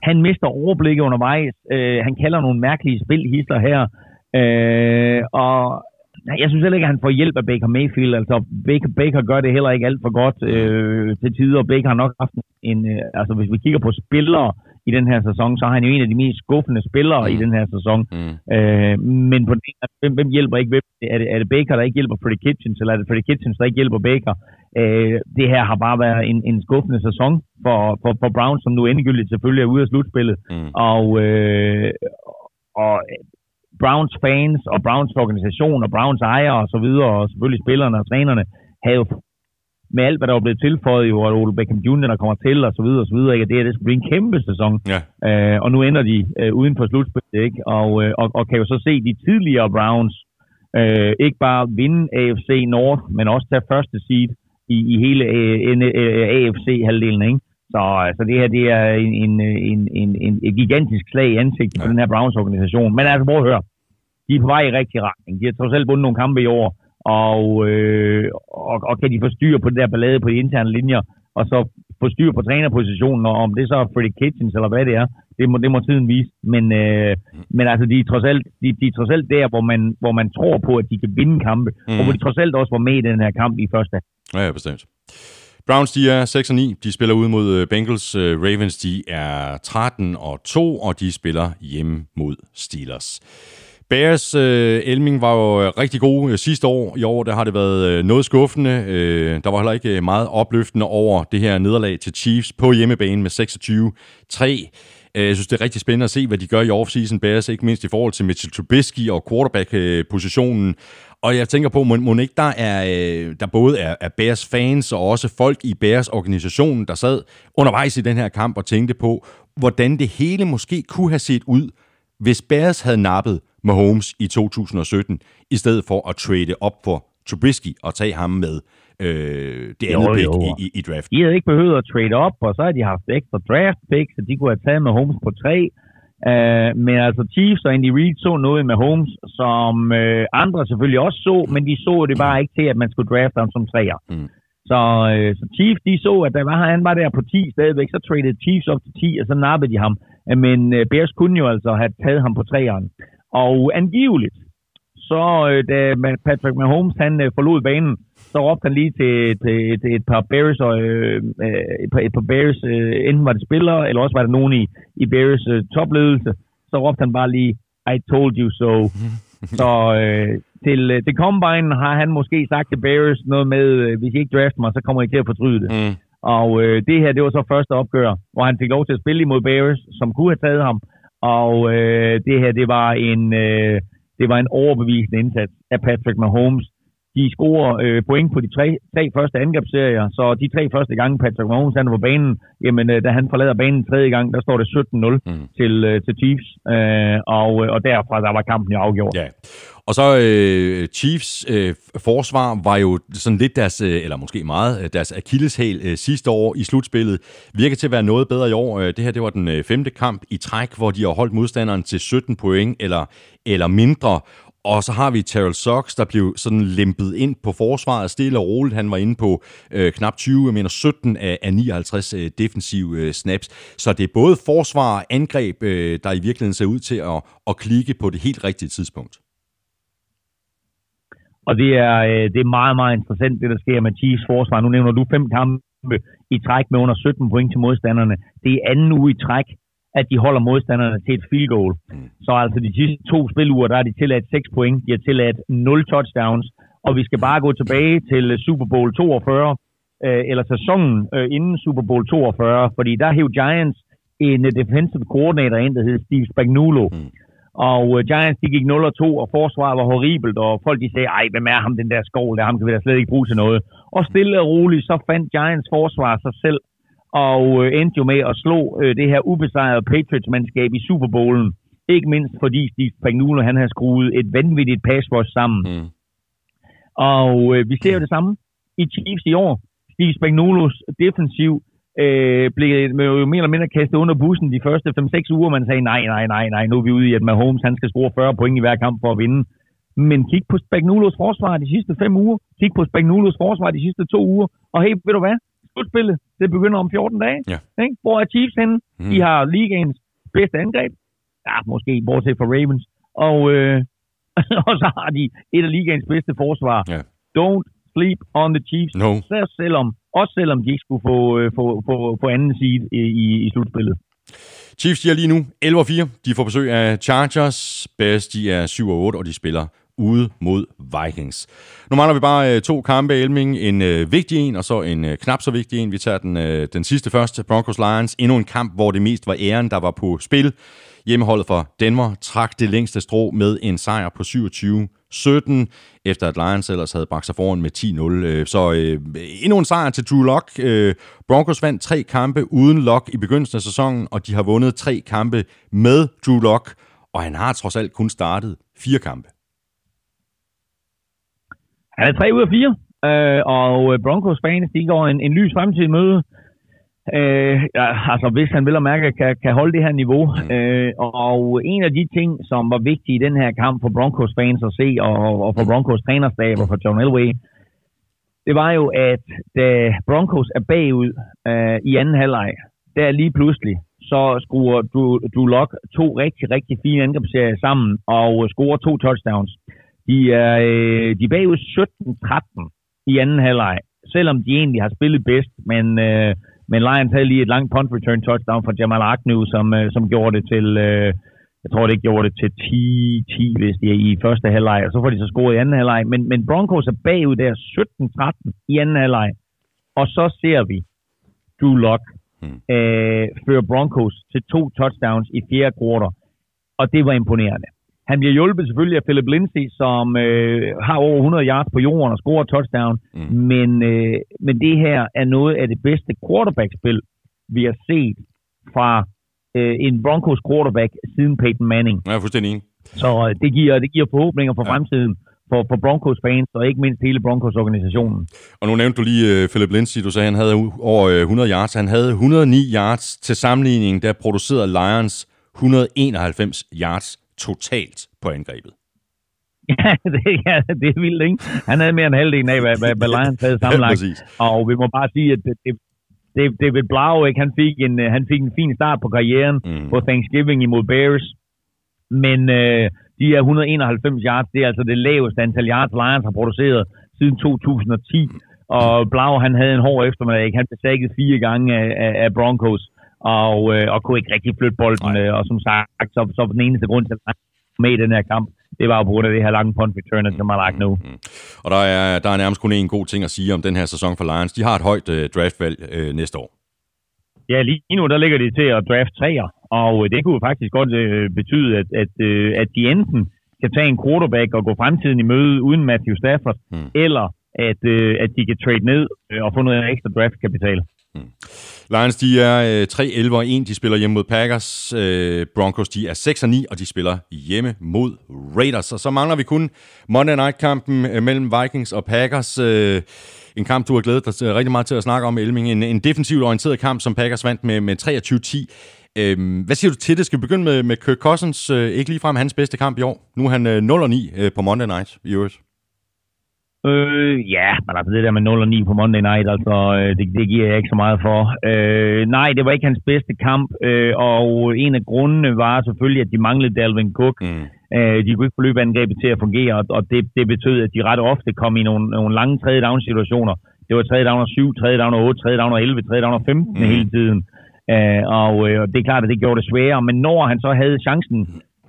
Han mister overblikket undervejs. Øh, han kalder nogle mærkelige spilhister her. Øh, og jeg synes heller ikke, at han får hjælp af Baker Mayfield. Altså, Baker, Baker gør det heller ikke alt for godt øh, til tider. Baker har nok haft en... Øh, altså, hvis vi kigger på spillere i den her sæson, så er han jo en af de mest skuffende spillere mm. i den her sæson. Mm. Øh, men på den, hvem, hvem hjælper ikke hvem? Er det, er det Baker, der ikke hjælper Freddie Kitchens, eller er det Freddie Kitchens, der ikke hjælper Baker? Øh, det her har bare været en, en skuffende sæson for, for, for Browns, som nu endegyldigt selvfølgelig er ude af slutspillet. Mm. Og, øh, og Browns fans og Browns organisation og Browns ejere og så videre, og selvfølgelig spillerne og trænerne, havde jo med alt, hvad der var blevet tilføjet, jo, og Ole Beckham Jr., der kommer til, og så videre, og så videre, ikke? det her, det skal blive en kæmpe sæson. Ja. Øh, og nu ender de øh, uden for slutspillet, ikke? Og, øh, og, og kan jo så se de tidligere Browns øh, ikke bare vinde AFC North, men også tage første seed i, i hele øh, øh, AFC-halvdelen, ikke? Så altså, det her, det er en, en, en, en, en, et gigantisk slag i ansigtet for den her Browns-organisation. Men altså, prøv at høre. De er på vej i rigtig retning. De har trods alt vundet nogle kampe i år, og, øh, og, og kan de få styr på det der ballade på de interne linjer, og så få styr på trænerpositionen, og om det så er Freddie Kitchens eller hvad det er, det må, det må tiden vise. Men, øh, men altså, de er, trods alt, de, de er trods alt der, hvor man, hvor man tror på, at de kan vinde kampe, mm. og hvor de trods alt også var med i den her kamp i første Ja, ja, bestemt. Browns, de er 6 og 9. De spiller ud mod øh, Bengals. Øh, Ravens, de er 13 og 2, og de spiller hjemme mod Steelers. Bears, øh, Elming var jo øh, rigtig god sidste år. I år der har det været øh, noget skuffende. Øh, der var heller ikke meget opløftende over det her nederlag til Chiefs på hjemmebane med 26-3. Øh, Jeg synes, det er rigtig spændende at se, hvad de gør i offseason Bears, ikke mindst i forhold til Mitchell Trubisky og quarterback-positionen. Og jeg tænker på, må ikke, der, er, øh, der både er, er Bears fans og også folk i Bears organisationen, der sad undervejs i den her kamp og tænkte på, hvordan det hele måske kunne have set ud, hvis Bears havde nappet Mahomes i 2017, i stedet for at trade op for Trubisky og tage ham med øh, det andet jo, pick jo. I, i, i draften. De havde ikke behøvet at trade op, og så havde de haft ekstra draft pick, så de kunne have taget Mahomes på 3, Øh, men altså Chiefs og Andy Reid så noget med Holmes, som øh, andre selvfølgelig også så, men de så det bare ikke til, at man skulle drafte ham som træer. Mm. Så, øh, så Chiefs, de så, at der var, han var der på 10 stadigvæk, så traded Chiefs op til 10, og så nappede de ham. Men øh, Bears kunne jo altså have taget ham på træeren. Og angiveligt, så uh, da Patrick Mahomes han uh, forlod banen, så råbte han lige til, til, til et par Bears, og, øh, øh, et, par, et par Bears, øh, enten var det spillere, eller også var der nogen i, i Bears øh, topledelse, så råbte han bare lige, I told you so. (laughs) så øh, til, øh, til Combine har han måske sagt til Bears noget med, øh, hvis I ikke drafter mig, så kommer I til at fortryde det. Mm. Og øh, det her, det var så første opgør, hvor han fik lov til at spille imod Bears, som kunne have taget ham. Og øh, det her, det var en øh, det var en overbevisende indsats af Patrick Mahomes. De scorer øh, point på de tre, tre første angrebsserier, så de tre første gange Patrick Mahomes han er på banen, jamen øh, da han forlader banen tredje gang, der står det 17-0 Mm. til, øh, til Chiefs, øh, og, øh, og derfra der var kampen jo afgjort. Ja. Og så øh, Chiefs øh, forsvar var jo sådan lidt deres, øh, eller måske meget, øh, deres akilleshæl øh, sidste år i slutspillet. Virker til at være noget bedre i år. Øh, det her det var den øh, femte kamp i træk, hvor de har holdt modstanderen til 17 point eller, eller mindre. Og så har vi Terrell Sox, der blev sådan lempet ind på forsvaret stille og roligt. Han var inde på øh, knap 20, jeg mener 17 af, af 59 øh, defensive øh, snaps. Så det er både forsvar og angreb, øh, der i virkeligheden ser ud til at, at klikke på det helt rigtige tidspunkt. Og det er, øh, det er meget, meget interessant, det der sker med Chiefs forsvar. Nu nævner du fem kampe i træk med under 17 point til modstanderne. Det er anden uge i træk, at de holder modstanderne til et field goal. Så altså de sidste to spiluger, der er de tilladt 6 point. De har tilladt 0 touchdowns. Og vi skal bare gå tilbage til øh, Super Bowl 42, øh, eller sæsonen øh, inden Super Bowl 42, fordi der hævde Giants en øh, defensive coordinator ind, der hed Steve Spagnuolo. Mm. Og uh, Giants, de gik 0 og 2, og forsvaret var horribelt, og folk de sagde, ej, hvem er ham, den der skål der, ham kan vi da slet ikke bruge til noget. Og stille og roligt, så fandt Giants forsvar sig selv, og uh, endte jo med at slå uh, det her ubesejrede Patriots-mandskab i Super Bowlen. Ikke mindst fordi Steve Spagnuolo, han har skruet et vanvittigt pass sammen. Mm. Og uh, vi ser jo det samme i Chiefs i år. Steve Spagnuolos defensiv øh, blev jo mere eller mindre kastet under bussen de første 5-6 uger. Man sagde, nej, nej, nej, nej, nu er vi ude i, at Mahomes han skal score 40 point i hver kamp for at vinde. Men kig på Spagnuolos forsvar de sidste 5 uger. Kig på Spagnuolos forsvar de sidste 2 uger. Og hey, ved du hvad? Slutspillet, det begynder om 14 dage. Ja. Ikke? Hvor er Chiefs henne? Mm. De har ligaens bedste angreb. Ja, måske bortset fra Ravens. Og, øh, (laughs) og så har de et af ligaens bedste forsvar. Ja. Don't sleep on the Chiefs. No. Så selvom, også selvom de ikke skulle få, øh, få, få, få anden seed i, i, slutspillet. Chiefs de er lige nu 11 og 4. De får besøg af Chargers. Bears de er 7 og 8, og de spiller ude mod Vikings. Nu mangler vi bare øh, to kampe, Elming. En øh, vigtig en, og så en øh, knap så vigtig en. Vi tager den, øh, den sidste første, Broncos Lions. Endnu en kamp, hvor det mest var æren, der var på spil. Hjemmeholdet for Denver trak det længste strå med en sejr på 17, efter at Lions ellers havde bragt sig foran med 10-0. Øh, så øh, endnu en sejr til Drew Lock. Øh, Broncos vandt tre kampe uden Lock i begyndelsen af sæsonen, og de har vundet tre kampe med Drew Lock, og han har trods alt kun startet fire kampe. Han er tre ud af fire, øh, og Broncos fans, de går en, en lys fremtid møde. Øh, altså hvis han vil og mærke, kan, kan holde det her niveau. Øh, og en af de ting, som var vigtige i den her kamp for Broncos fans at se, og, og for Broncos trænerstab og for John Elway, det var jo, at da Broncos er bagud øh, i anden halvleg, der lige pludselig, så skruer Drew, Drew Lock to rigtig, rigtig fine angrebsserier sammen og scorer to touchdowns. De er, øh, de er bagud 17-13 i anden halvleg, selvom de egentlig har spillet bedst, men, øh, men Lions havde lige et langt punt return touchdown fra Jamal Agnew, som, øh, som gjorde det til, øh, jeg tror det gjorde det til 10-10, hvis de er i første halvleg, og så får de så scoret i anden halvleg, men, men Broncos er bagud der 17-13 i anden halvleg, og så ser vi Drew Lock Hmm. øh, fører Broncos til to touchdowns i fjerde kvartal, og det var imponerende. Han bliver hjulpet selvfølgelig af Philip Lindsay, som øh, har over 100 yards på jorden og scorer touchdown. Mm. Men, øh, men det her er noget af det bedste quarterback-spil, vi har set fra øh, en Broncos quarterback siden Peyton Manning. Jeg er fuldstændig enig. Så øh, det giver, det giver forhåbninger for Ja. ja. fremtiden for, for Broncos fans, og ikke mindst hele Broncos-organisationen. Og nu nævnte du lige uh, Philip Lindsay, du sagde, han havde over uh, 100 yards. Han havde 109 yards til sammenligning, der producerede Lions 191 yards totalt på angrebet. Ja, (laughs) det, ja, det er vildt, ikke? Han havde mere end halvdelen af, hvad, hvad, hvad Lions havde (laughs) sammenlagt. Præcis. Og vi må bare sige, at det, det, David Blau, ikke? Han, fik en, øh, han fik en fin start på karrieren mm. på Thanksgiving imod Bears. Men øh, de er 191 yards, det er altså det laveste antal yards, Lions har produceret siden 2010. Og Blau, han havde en hård eftermiddag. ikke? Han blev sækket fire gange af, af, af Broncos, og, øh, og kunne ikke rigtig flytte bolden. Øh, og som sagt, så, så den eneste grund til, at med i den her kamp, det var jo på grund af det her lange punt return, som er lagt nu. Og der er, der er nærmest kun en god ting at sige om den her sæson for Lions. De har et højt øh, draftvalg øh, næste år. Ja, lige nu der ligger de til at draft træer, og øh, det kunne faktisk godt øh, betyde, at, at, øh, at de enten kan tage en quarterback og gå fremtiden i møde uden Matthew Stafford, Hmm. eller at, øh, at de kan trade ned øh, og få noget ekstra draftkapital. Mm. Lions, de er øh, 3 11 og 1. De spiller hjemme mod Packers. Øh, Broncos, de er 6 og 9, og de spiller hjemme mod Raiders. Og så mangler vi kun Monday Night-kampen øh, mellem Vikings og Packers. Øh, en kamp, du har glædet dig rigtig meget til at snakke om, Elming. En, en defensivt orienteret kamp, som Packers vandt med, med 23-10. Øh, hvad siger du til det? Skal vi begynde med, med Kirk Cousins? Øh, ikke ligefrem hans bedste kamp i år. Nu er han øh, 0-9 øh, på Monday Night i øvrigt. Øh, ja, men altså det der med 0 og 9 på Monday Night, altså øh, det, det giver jeg ikke så meget for. Øh, nej, det var ikke hans bedste kamp, øh, og en af grundene var selvfølgelig, at de manglede Dalvin Cook. Mm. Øh, de kunne ikke få løbeangrebet til at fungere, og, og det, det betød, at de ret ofte kom i nogle, nogle lange tredje down situationer. Det var tredje down og 7, tredje down og 8, tredje down og 11, tredje down og 15 Mhm. mm. hele tiden. Øh, og øh, det er klart, at det gjorde det sværere, men når han så havde chancen,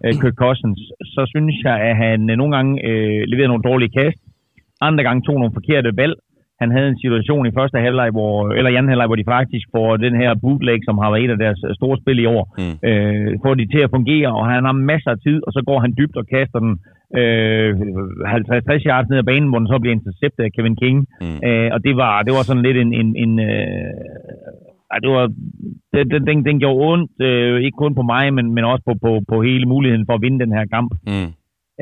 øh, Kirk Cousins, så synes jeg, at han øh, nogle gange øh, leverede nogle dårlige kast, andre gange tog nogle forkerte valg. Han havde en situation i første halvleg, hvor, eller i anden halvleg, hvor de faktisk får den her bootleg, som har været et af deres øh, store spil i år, Mm. øh, får de til at fungere, og han har masser af tid, og så går han dybt og kaster den øh, 50-60 yards ned ad banen, hvor den så bliver interceptet af Kevin King. Mm. Øh, og det var, det var sådan lidt en... en, en øh, ej, det var, den, den, den, den gjorde ondt, øh, ikke kun på mig, men, men også på, på, på hele muligheden for at vinde den her kamp. Mm.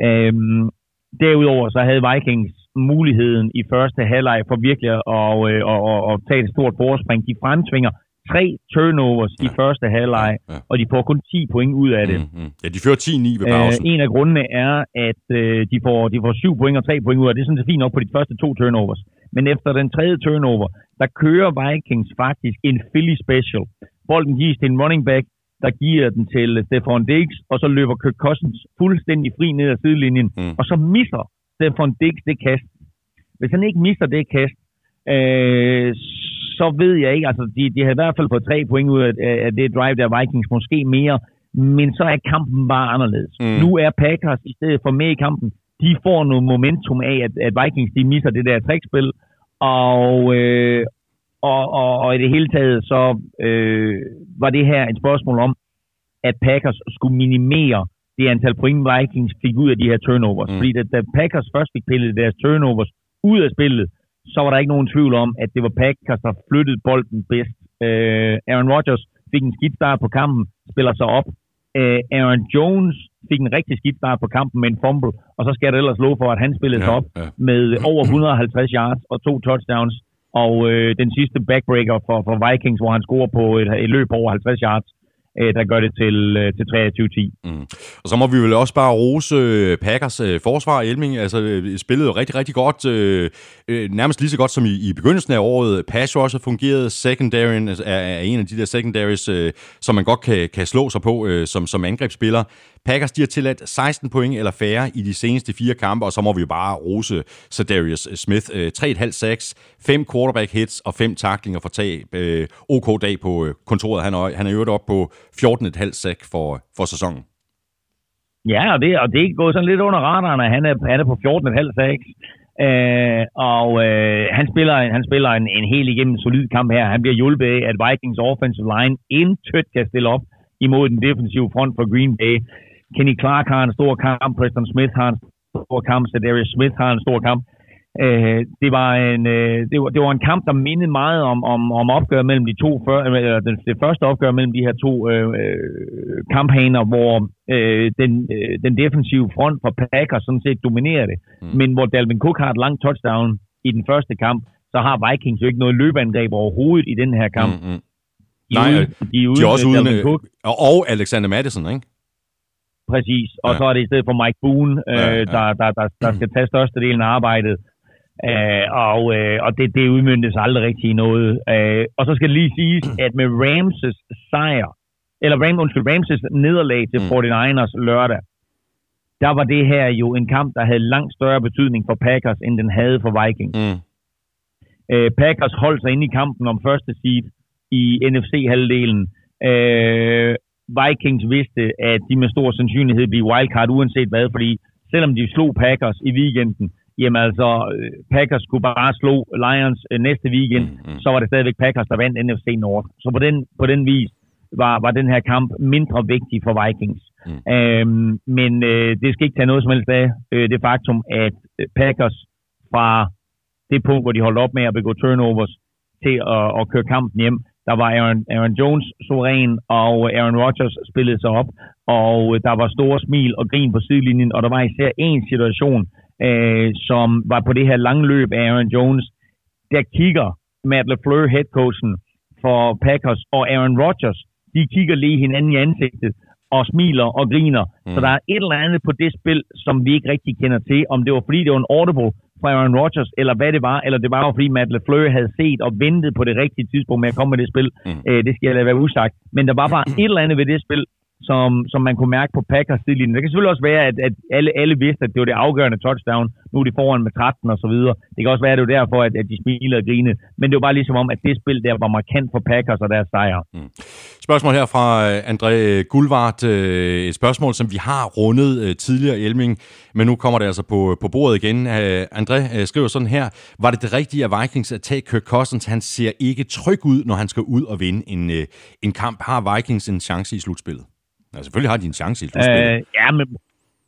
Øhm, derudover så havde Vikings muligheden i første halvleg for virkelig at, og, øh, og, og, og tage et stort forspring. De fremtvinger tre turnovers ja. i første halvleg, Ja. og de får kun 10 point ud af det. Mm. Mm. Ja, de fører 10-9 ved Øh, pausen. en af grundene er, at øh, de, får, de får 7 point og 3 point ud af det. Det er sådan set fint nok på de første to turnovers. Men efter den tredje turnover, der kører Vikings faktisk en Philly special. Bolden gives til en running back, der giver den til Stefan Diggs, og så løber Kirk Cousins fuldstændig fri ned ad sidelinjen, Mm. og så misser Stefan Diggs det kast. Hvis han ikke misser det kast, øh, så ved jeg ikke, altså de, de har i hvert fald fået tre point ud af, af det drive der Vikings, måske mere, men så er kampen bare anderledes. Mm. Nu er Packers i stedet for med i kampen, de får noget momentum af, at, at Vikings de misser det der trækspil, og, øh, og, og, og i det hele taget så øh, var det her et spørgsmål om, at Packers skulle minimere det antal point, Vikings fik ud af de her turnovers. Mm. Fordi da, da Packers først fik pillet deres turnovers ud af spillet, så var der ikke nogen tvivl om, at det var Packers, der flyttede bolden bedst. Øh, Aaron Rodgers fik en skidt start på kampen, spiller sig op. Øh, Aaron Jones fik en rigtig skidt start på kampen med en fumble, og så skal da ellers love for, at han spillede sig Ja, op ja. med over 150 yards og to touchdowns. Og øh, den sidste backbreaker for, for Vikings, hvor han scorer på et, et løb på over 50 yards, Øh, der gør det til, øh, til 23-10. Mm. Og så må vi vel også bare rose øh, Packers forsvar Elming. Altså, spillede rigtig, rigtig godt. Øh, nærmest lige så godt som i, i begyndelsen af året. Pass rusher fungerede. Secondaryen altså, er, er en af de der secondaries, øh, som man godt kan, kan slå sig på øh, som, som angrebsspiller. Packers, de har tilladt 16 point eller færre i de seneste fire kampe, og så må vi jo bare rose Darius øh, Smith. 3,5 sacks, 5 quarterback hits og 5 taklinger for tab. Øh, OK dag på øh, kontoret. Han er, han er øvrigt op på 14,5 sack for, for sæsonen. Ja, og det, og det er gået sådan lidt under radaren, at han er, han er på 14,5 sacks. Øh, og øh, han spiller, han spiller en, en helt igennem solid kamp her. Han bliver hjulpet af, at Vikings offensive line intet kan stille op imod den defensive front for Green Bay. Kenny Clark har en stor kamp, Preston Smith har en stor kamp, Darius Smith har en stor kamp. Øh, det, var en, øh, det, var, det var en kamp, der mindede meget om, om, om opgør mellem de to før, eller det, det første opgør mellem de her to øh, øh, kamphaner, hvor øh, den, øh, den defensive front for Packers sådan set dominerer det. Mm. Men hvor Dalvin Cook har et langt touchdown i den første kamp, så har Vikings jo ikke noget løbeangreb overhovedet i den her kamp. Mm, mm. De, Nej, er øh, ude, de er ude De er også uden... Øh, Cook, Og, og Alexander Madison, ikke? Præcis. Og Ja. så er det i stedet for Mike Boone, øh, Ja, ja. Der, der, der, der skal tage størstedelen af arbejdet. Øh, og øh, og det, det udmyndtes aldrig rigtig i noget. Øh, og så skal det lige siges, at med Ramses sejr, eller Ram, undskyld, Ramses nederlag til Mm. 49ers lørdag, der var det her jo en kamp, der havde langt større betydning for Packers, end den havde for Vikings. Mm. Øh, Packers holdt sig inde i kampen om første seed i NFC-halvdelen. Øh, Vikings vidste, at de med stor sandsynlighed bliver wildcard uanset hvad, fordi selvom de slog Packers i weekenden, jamen altså, øh, Packers skulle bare slå Lions øh, næste weekend, mm, mm. så var det stadigvæk Packers, der vandt NFC North. Så på den, på den vis var, var den her kamp mindre vigtig for Vikings. Mm. Øhm, men øh, det skal ikke tage noget som helst af øh, det faktum, at øh, Packers fra det punkt, hvor de holdt op med at begå turnovers, til at, at køre kampen hjem, der var Aaron, Aaron Jones suveræn, og Aaron Rodgers spillede sig op, og der var store smil og grin på sidelinjen, og der var især en situation, øh, som var på det her lange løb af Aaron Jones, der kigger Matt LeFleur, headcoachen for Packers, og Aaron Rodgers, de kigger lige hinanden i ansigtet og smiler og griner. Mm. Så der er et eller andet på det spil, som vi ikke rigtig kender til. Om det var fordi, det var en audible fra Aaron Rodgers, eller hvad det var, eller det var jo fordi Matt LaFleur havde set og ventet på det rigtige tidspunkt med at komme med det spil. Mm. Øh, det skal jeg lade være usagt. Men der var bare (clears throat) et eller andet ved det spil, som, som man kunne mærke på Packers sidelinjen. Det kan selvfølgelig også være, at, at alle, alle vidste, at det var det afgørende touchdown. Nu er de foran med 13 og så videre. Det kan også være, at det var derfor, at, at de smilede og grinede. Men det var bare ligesom om, at det spil der var markant for Packers og deres sejr. Mm. Spørgsmål her fra øh, André Gulvart. Øh, et spørgsmål, som vi har rundet tidligere tidligere, Elming, men nu kommer det altså på, på bordet igen. André skriver sådan her. Var det det rigtige af Vikings at tage Kirk Cousins? Han ser ikke tryg ud, når han skal ud og vinde en, en kamp. Har Vikings en chance i slutspillet? Ja, selvfølgelig har de en chance i slutspillet. Øh, ja, men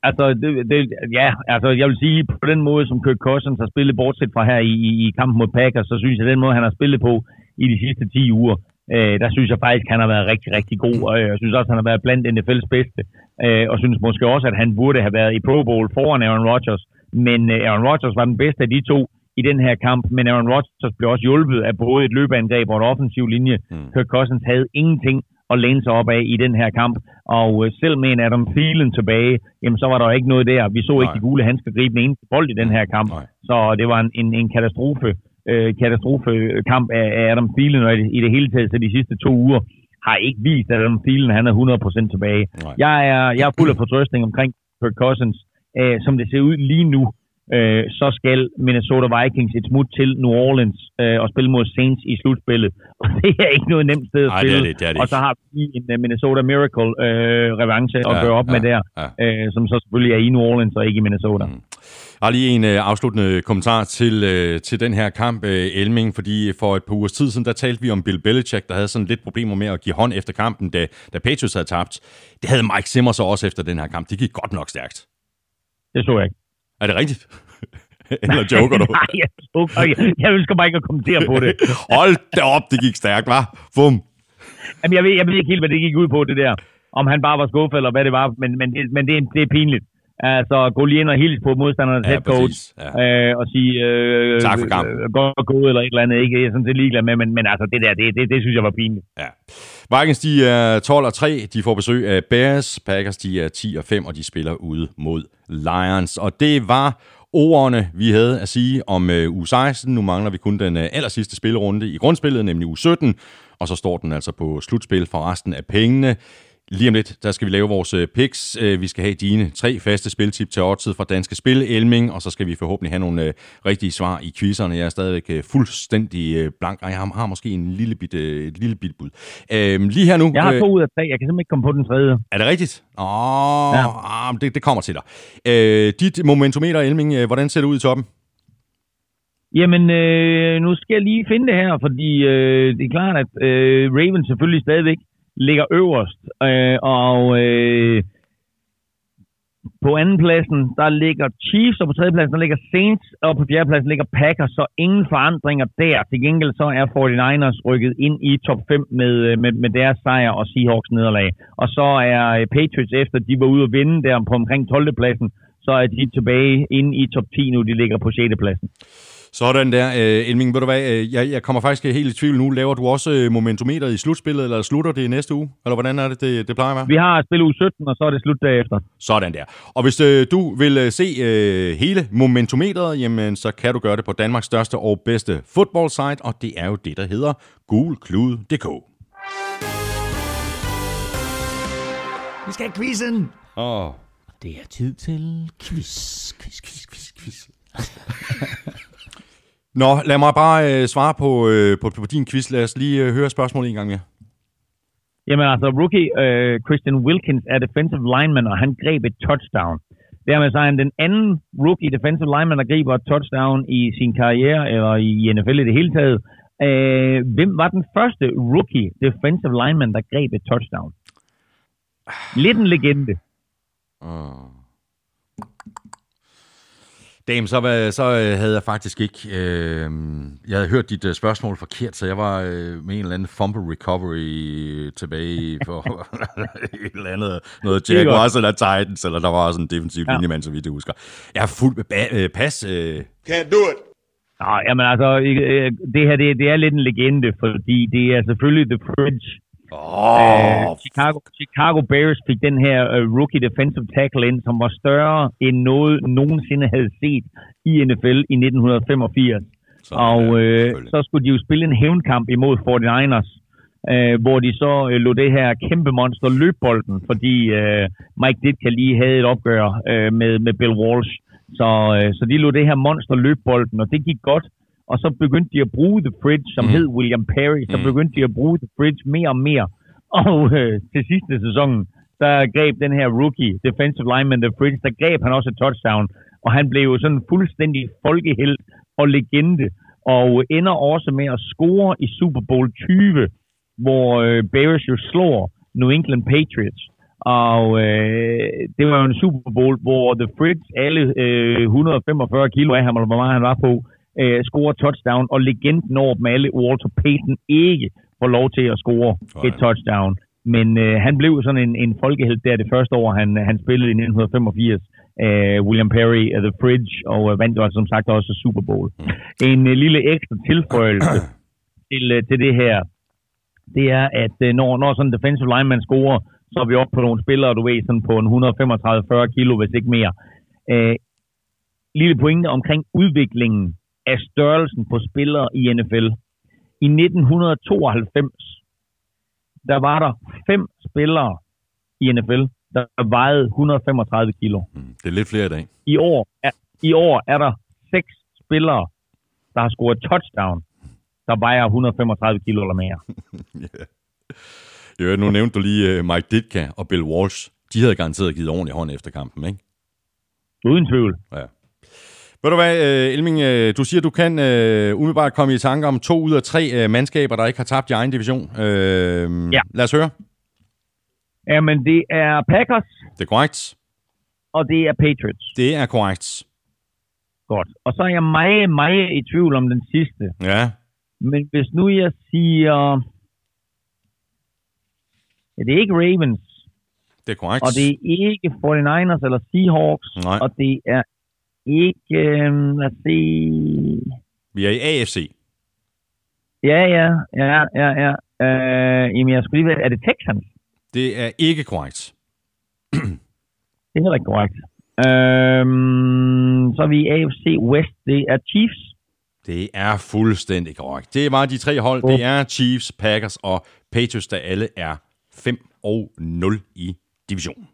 altså, det, det, ja, altså, jeg vil sige, på den måde, som Kirk Cousins har spillet, bortset fra her i, i, i kampen mod Packers, så synes jeg, den måde, han har spillet på i de sidste 10 uger, øh, der synes jeg faktisk, han har været rigtig, rigtig god, og jeg synes også, han har været blandt NFL's bedste, øh, og synes måske også, at han burde have været i Pro Bowl foran Aaron Rodgers, men øh, Aaron Rodgers var den bedste af de to i den her kamp, men Aaron Rodgers blev også hjulpet af både et løbeangreb og en offensiv linje. Mm. Kirk Cousins havde ingenting at læne sig op af i den her kamp. Og øh, selv med en Adam Thielen tilbage, jamen så var der ikke noget der. Vi så Nej. ikke de gule handsker gribe den eneste bold i den her kamp. Nej. Så det var en, en, en katastrofe øh, katastrofekamp af, af Adam Thielen, og i, i det hele taget så de sidste to uger har ikke vist, at Adam Thielen han er 100% tilbage. Jeg er, jeg er fuld af fortrøstning omkring Kirk Cousins. Æh, som det ser ud lige nu, øh, så skal Minnesota Vikings et smut til New Orleans øh, og spille mod Saints i slutspillet. (laughs) Og det er ikke noget nemt sted at Ej, spille. Det er det, det er det og så har vi en uh, Minnesota Miracle øh, revanche at ja, gøre op ja, med der, ja. øh, som så selvfølgelig er i New Orleans og ikke i Minnesota. Mm. Jeg har lige en øh, afsluttende kommentar til, øh, til den her kamp, øh, Elming, fordi for et par uger tid siden, der talte vi om Bill Belichick, der havde sådan lidt problemer med at give hånd efter kampen, da, da Patriots havde tabt. Det havde Mike Zimmer så også efter den her kamp. Det gik godt nok stærkt. Det så jeg ikke. Er det rigtigt? (laughs) Eller joker du? (laughs) Nej, jeg, joker. jeg ønsker bare ikke at kommentere på det. (laughs) Hold da op, det gik stærkt, var. Fum. Jamen, jeg ved, jeg ved ikke helt, hvad det gik ud på, det der. Om han bare var skuffet, eller hvad det var. Men, men, det, men det, er, det er pinligt. Altså, gå lige ind og hilse på modstandernes ja, head coach, ja. øh, og sige, øh, tak for kampen. Øh, godt gået, eller et eller andet. Ikke? Jeg er sådan set ligeglad med, men, men altså, det der, det, det, det synes jeg var pinligt. Ja. Vikings, de er 12 og 3. De får besøg af Bears. Packers, de er 10 og 5, og de spiller ude mod Lions. Og det var ordene, vi havde at sige om uh, u 16. Nu mangler vi kun den uh, aller sidste spillerunde i grundspillet, nemlig u 17. Og så står den altså på slutspil for resten af pengene. Lige om lidt, der skal vi lave vores øh, picks. Øh, vi skal have dine tre faste spiltip til oddset fra Danske Spil, Elming, og så skal vi forhåbentlig have nogle øh, rigtige svar i quizerne. Jeg er stadigvæk fuldstændig blank, og jeg har, har måske en lille bit, et lille bit bud. Øhm, lige her nu... Jeg har to ud af tre, jeg kan simpelthen ikke komme på den tredje. Er det rigtigt? Åh, ja. ah, det, det kommer til dig. Øh, dit momentometer, Elming, hvordan ser det ud i toppen? Jamen, øh, nu skal jeg lige finde det her, fordi øh, det er klart, at øh, Ravens selvfølgelig stadigvæk ligger øverst, øh, og øh, på anden pladsen, der ligger Chiefs, og på tredje pladsen, der ligger Saints, og på fjerde pladsen ligger Packers, så ingen forandringer der. Til gengæld så er 49ers rykket ind i top 5 med, øh, med, med deres sejr og Seahawks nederlag. Og så er øh, Patriots, efter de var ude at vinde der på omkring 12. pladsen, så er de tilbage inde i top 10 nu, de ligger på 6. pladsen. Sådan der. Øh, Elming, ved du hvad, øh, jeg, jeg kommer faktisk helt i tvivl nu. Laver du også øh, momentometeret i slutspillet, eller slutter det i næste uge? Eller hvordan er det, det, det plejer at være? Vi har spillet uge 17, og så er det slut derefter. Sådan der. Og hvis øh, du vil øh, se øh, hele momentometeret, jamen, så kan du gøre det på Danmarks største og bedste fodboldsite, og det er jo det, der hedder gulklud.dk. Vi skal have quizzen! Åh. Oh. Det er tid til quiz, quiz, quiz, quiz, quiz. (laughs) Nå, lad mig bare øh, svare på, øh, på, på din quiz. Lad os lige øh, høre spørgsmålet en gang mere. Jamen altså, rookie uh, Christian Wilkins er defensive lineman, og han greb et touchdown. Dermed så er han den anden rookie defensive lineman, der griber et touchdown i sin karriere, eller i NFL i det hele taget. Uh, hvem var den første rookie defensive lineman, der greb et touchdown? Lidt en legende. Oh. Dame, så, var- så øh, havde jeg faktisk ikke... Øh, jeg havde hørt dit øh, spørgsmål forkert, så jeg var øh, med en eller anden fumble recovery tilbage for (laughs) et eller andet. Noget Jaguars eller Titans, eller der var også en defensiv ja. Linjemand, så vidt jeg husker. Jeg er fuld med ba- øh, pas. Øh, Can't do it. Nå, jamen altså, det her det, det er lidt en legende, fordi det er selvfølgelig The Fridge. Øh, Chicago, Chicago Bears fik den her uh, rookie defensive tackle ind, som var større end noget nogensinde havde set i NFL i 1985. så, Og ja, øh, så skulle de jo spille en hævnkamp imod 49ers, øh, hvor de så øh, lå det her kæmpe monster løbe bolden, fordi øh, Mike Ditka lige havde et opgør øh, med, med Bill Walsh. Så, øh, så de lå det her monster løbe bolden, og det gik godt. Og så begyndte de at bruge The Fridge, som Mm. hed William Perry. Så Mm. begyndte de at bruge The Fridge mere og mere. (laughs) Og øh, til sidste sæson, der greb den her rookie defensive lineman The Fridge, der greb han også et touchdown. Og han blev jo sådan fuldstændig folkehelt og legende. Og ender også med at score i Super Bowl 20, hvor øh, Bears jo slår New England Patriots. Og øh, det var jo en Super Bowl, hvor The Fridge, alle øh, 145 kilo af ham, eller hvor meget han var på, øh, scorer touchdown, og legenden over dem alle, Walter Payton, ikke får lov til at score et touchdown. Men øh, han blev sådan en, en folkehelt der det første år, han, han spillede i 1985. Øh, William Perry, uh, The Fridge, og øh, vandt jo altså, som sagt også Super Bowl. En øh, lille ekstra tilføjelse (clears throat) til, øh, til det her, det er, at øh, når, når sådan en defensive lineman scorer, så er vi oppe på nogle spillere, du ved, sådan på en 135-40 kilo, hvis ikke mere. Øh, lille pointe omkring udviklingen af størrelsen på spillere i NFL. I 1992, der var der fem spillere i NFL, der vejede 135 kilo. Mm, det er lidt flere i dag. I år er, i år er der seks spillere, der har scoret touchdown, der vejer 135 kilo eller mere. (laughs) Jeg nu nævnte du lige øh, Mike Ditka og Bill Walsh. De havde garanteret givet ordentlig hånd efter kampen, ikke? Uden tvivl. Ja. Ved du hvad, øh, Elming, øh, du siger, du kan øh, umiddelbart komme i tanke om to ud af tre mandskaber, der ikke har tabt i egen division. Øh, Ja. Lad os høre. Jamen, det er Packers, Det er korrekt. og det er Patriots. Det er korrekt. Godt. Og så er jeg meget, meget i tvivl om den sidste. Ja. Men hvis nu jeg siger... Ja, det er ikke Ravens, Det er korrekt. og det er ikke 49ers eller Seahawks, Nej. og det er ikke... Øh, lad os se... Vi er i AFC. Ja, ja, ja, ja, ja. Øh, jamen, jeg skulle lige være... Er det Texans? Det er ikke korrekt. (clears throat) Det er heller ikke korrekt. Øhm, så er vi i AFC West. Det er Chiefs. Det er fuldstændig korrekt. Det var de tre hold. Det er Chiefs, Packers og Patriots, der alle er 5 og 0 i divisionen.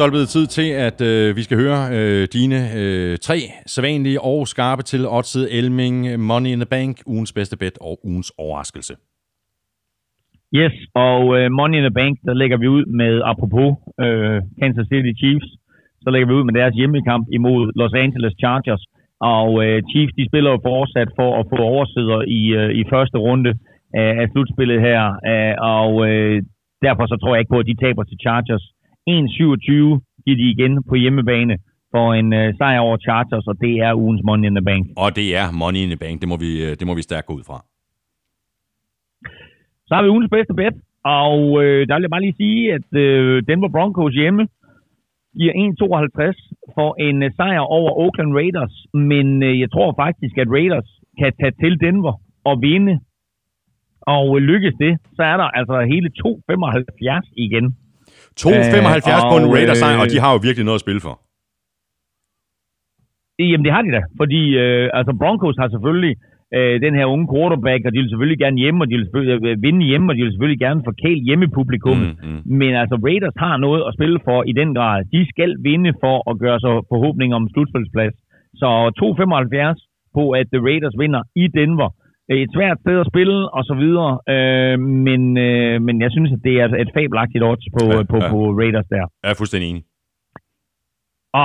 Så er det blevet tid til, at øh, vi skal høre øh, dine øh, tre sædvanlige og skarpe til Odset Elming, Money in the Bank, ugens bedste bet og ugens overraskelse. Yes, og øh, Money in the Bank, der lægger vi ud med, apropos øh, Kansas City Chiefs, så lægger vi ud med deres hjemmekamp imod Los Angeles Chargers. Og øh, Chiefs, de spiller jo fortsat for at få oversidder i, øh, i første runde uh, af slutspillet her. øh, og øh, derfor så tror jeg ikke på, at de taber til Chargers. 1-27 giver de igen på hjemmebane for en uh, sejr over Chargers, og det er ugens Money in the Bank. Og det er Money in the Bank, det må vi, øh, det må vi stærkt gå ud fra. Så har vi ugens bedste bet, og øh, der vil jeg bare lige sige, at øh, Denver Broncos hjemme giver 1,52 for en øh, sejr over Oakland Raiders. Men øh, jeg tror faktisk, at Raiders kan tage til Denver og vinde. Og øh, lykkes det, så er der altså hele 2,75 igen. 2,75 på en og, Raiders sejr, øh, og de har jo virkelig noget at spille for. Jamen det har de da, fordi øh, altså Broncos har selvfølgelig øh, den her unge quarterback, og de vil selvfølgelig gerne hjemme, og de vil selvfølgelig øh, vinde hjemme, og de vil selvfølgelig gerne forkæle hjemmepublikummet. Mm, mm. Men altså Raiders har noget at spille for i den grad. De skal vinde for at gøre sig forhåbning om slutspilsplads. Så 2,75 på, at The Raiders vinder i Denver. Et svært sted at spille, og så videre. Øh, men, øh, men jeg synes, at det er et fabelagtigt odds på, Ja, ja, på, ja. på Raiders der. Jeg er fuldstændig enig.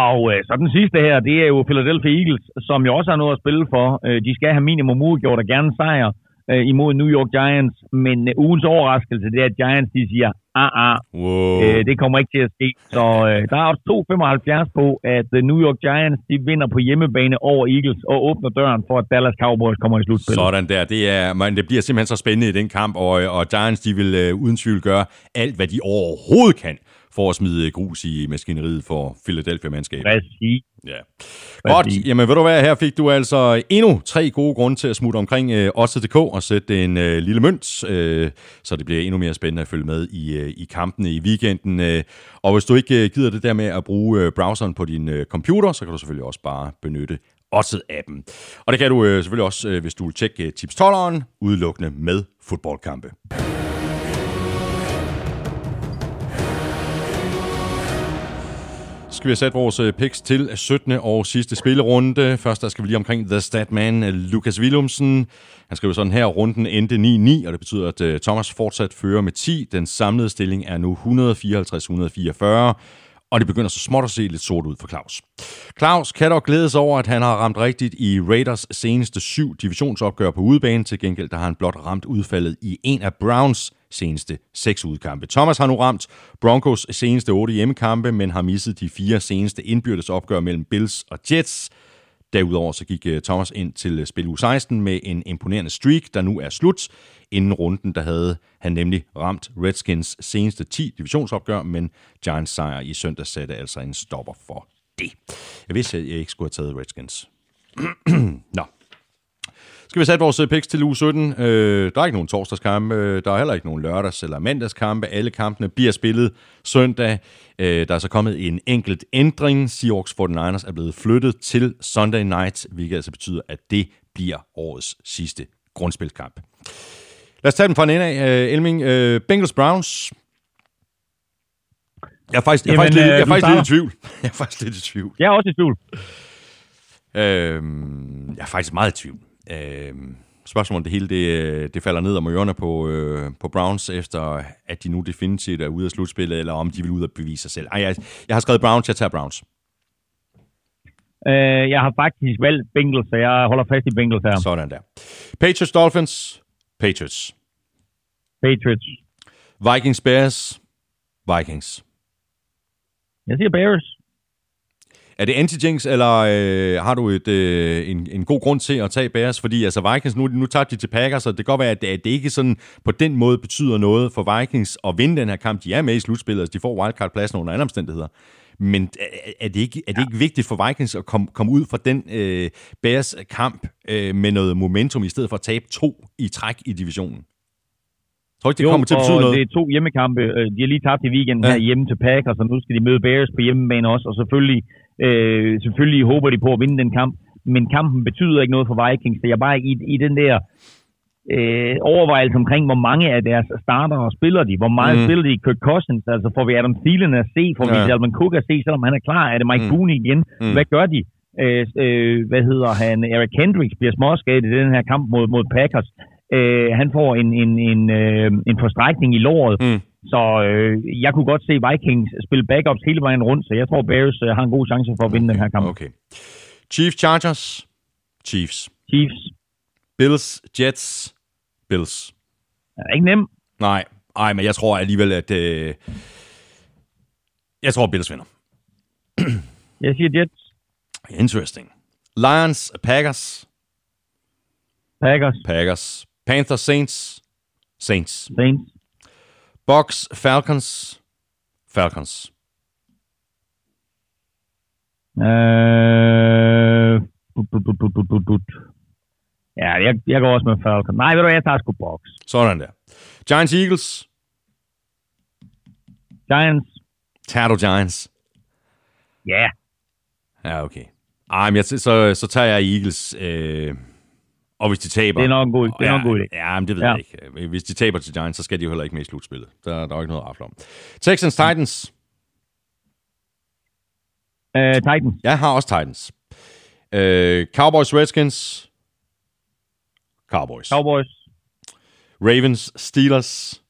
Og øh, så den sidste her, det er jo Philadelphia Eagles, som jo også har noget at spille for. Øh, de skal have minimum uafgjort og gerne sejr øh, imod New York Giants. Men øh, ugens overraskelse, det er, at Giants de siger, ah, ah, Wow. øh, det kommer ikke til at ske. Så øh, der er også 2,75 på, at øh, New York Giants de vinder på hjemmebane over Eagles og åbner døren for, at Dallas Cowboys kommer i slutspillet. Sådan der. Det, er, man, det bliver simpelthen så spændende i den kamp, og, og Giants de vil øh, uden tvivl gøre alt, hvad de overhovedet kan for at smide grus i maskineriet for Philadelphia-mandskabet. Præcis. Ja. Præcis. Godt, jamen ved du hvad, her fik du altså endnu tre gode grunde til at smutte omkring øh, Odds.dk og sætte en øh, lille mønt, øh, så det bliver endnu mere spændende at følge med i, øh, i kampene i weekenden. Øh. Og hvis du ikke øh, gider det der med at bruge øh, browseren på din øh, computer, så kan du selvfølgelig også bare benytte Odds-appen. Og det kan du øh, selvfølgelig også, øh, hvis du vil tjekke øh, tips 12'eren, udelukkende med fodboldkampe. Skal vi have sat vores øh, picks til 17. og sidste spillerunde. Først der skal vi lige omkring The Statman, øh, Lukas Willumsen. Han skriver sådan her, runden endte 9-9, og det betyder, at øh, Thomas fortsat fører med 10. Den samlede stilling er nu 154-144, og det begynder så småt at se lidt sort ud for Claus. Claus kan dog glædes over, at han har ramt rigtigt i Raiders seneste syv divisionsopgør på udebane. Til gengæld der har han blot ramt udfaldet i en af Browns seneste seks udkampe. Thomas har nu ramt Broncos seneste otte hjemmekampe, men har misset de fire seneste indbyrdes opgør mellem Bills og Jets. Derudover så gik øh, Thomas ind til øh, spil u 16 med en imponerende streak, der nu er slut. Inden runden, der havde han nemlig ramt Redskins seneste 10 divisionsopgør, men Giants sejr i søndag satte altså en stopper for det. Jeg vidste, at jeg ikke skulle have taget Redskins. (clears throat) Nå. Skal vi sætte vores øh, picks til uge 17? Øh, der er ikke nogen torsdagskampe, øh, der er heller ikke nogen lørdags- eller mandagskampe. Alle kampene bliver spillet søndag. Øh, der er så kommet en enkelt ændring. Seahawks 49ers er blevet flyttet til Sunday night, hvilket altså betyder, at det bliver årets sidste grundspilskamp. Lad os tage den fra en ende af. Øh, Elming, øh, Bengals Browns. Jeg er faktisk, jeg er Jamen, faktisk, lidt, jeg er faktisk lidt i tvivl. (laughs) Jeg er faktisk lidt i tvivl. Jeg er også i tvivl. Øhm, jeg er faktisk meget i tvivl. Spørgsmålet om det hele, det, øh, det falder ned om ørerne på, øh, på Browns, efter at de nu definitivt er ude af slutspillet, eller om de vil ud og bevise sig selv. Ej, jeg, jeg har skrevet Browns, jeg tager Browns. Øh, jeg har faktisk valgt Bengals, så jeg holder fast i Bengals her. Sådan der. Patriots, Dolphins, Patriots. Patriots. Vikings, Bears, Vikings. Jeg siger Bears. Er det anti-jinx, eller øh, har du et, øh, en, en god grund til at tage Bears? Fordi altså Vikings, nu, nu tabte de til Packers, og det kan godt være, at det, at det ikke sådan på den måde betyder noget for Vikings at vinde den her kamp. De er med i slutspillet, altså de får wildcard-pladsen under andre omstændigheder. Men er, er det ikke, er det ikke vigtigt for Vikings at komme, komme ud fra den øh, Bears kamp øh, med noget momentum, i stedet for at tabe to i træk i divisionen? Tror ikke, det jo, kommer til at betyde og noget? det er to hjemmekampe. Øh, De har lige tabt i weekenden Ja. her hjemme til Packers, og nu skal de møde Bears på hjemmebane også, og selvfølgelig, øh, selvfølgelig håber de på at vinde den kamp. Men kampen betyder ikke noget for Vikings, så jeg er bare i, i den der øh, overvejelse omkring, hvor mange af deres starter spiller de. Hvor meget Mm. spiller de Kirk Cousins? Altså får vi Adam Thielen at se? Får vi Ja. Dalvin Cook at se, selvom han er klar? Er det Mike Mm. Booney igen? Mm. Hvad gør de? Øh, øh, hvad hedder han? Eric Hendricks bliver småskadet i den her kamp mod, mod Packers. Øh, han får en, en, en, øh, en forstrækning i låret. Mm. Så øh, jeg kunne godt se Vikings spille backups hele vejen rundt, så jeg tror Bears øh, har en god chance for at vinde den her kamp. Okay. Chiefs, Chargers, Chiefs. Chiefs Bills, Jets, Bills. er ikke nem. Nej, ej, men jeg tror alligevel, at... Øh, jeg tror, Bills vinder. (clears throat) Jeg siger Jets, Interesting. Lions, Packers, Packers, Packers. Panthers, Saints, Saints. Saints. Bucks, Falcons, Falcons. Øh, but, but, but. Ja, jeg, jeg går også med Falcons. Nej, ved du jeg tager sgu Box. Sådan der. Giants, Eagles. Giants, du Giants? ja. Ja, okay. Ej, men jeg, så, så tager jeg Eagles. Øh, og hvis de taber... Det er nok en god, det er nok en god idé. Ja, men det ved Ja. jeg ikke. Hvis de taber til Giants, så skal de jo heller ikke med i slutspillet. Der, der er jo ikke noget at om. Texans, Titans. Øh, Titans, Jeg har også Titans. Øh, Cowboys, Redskins. Cowboys. Cowboys. Ravens, Steelers.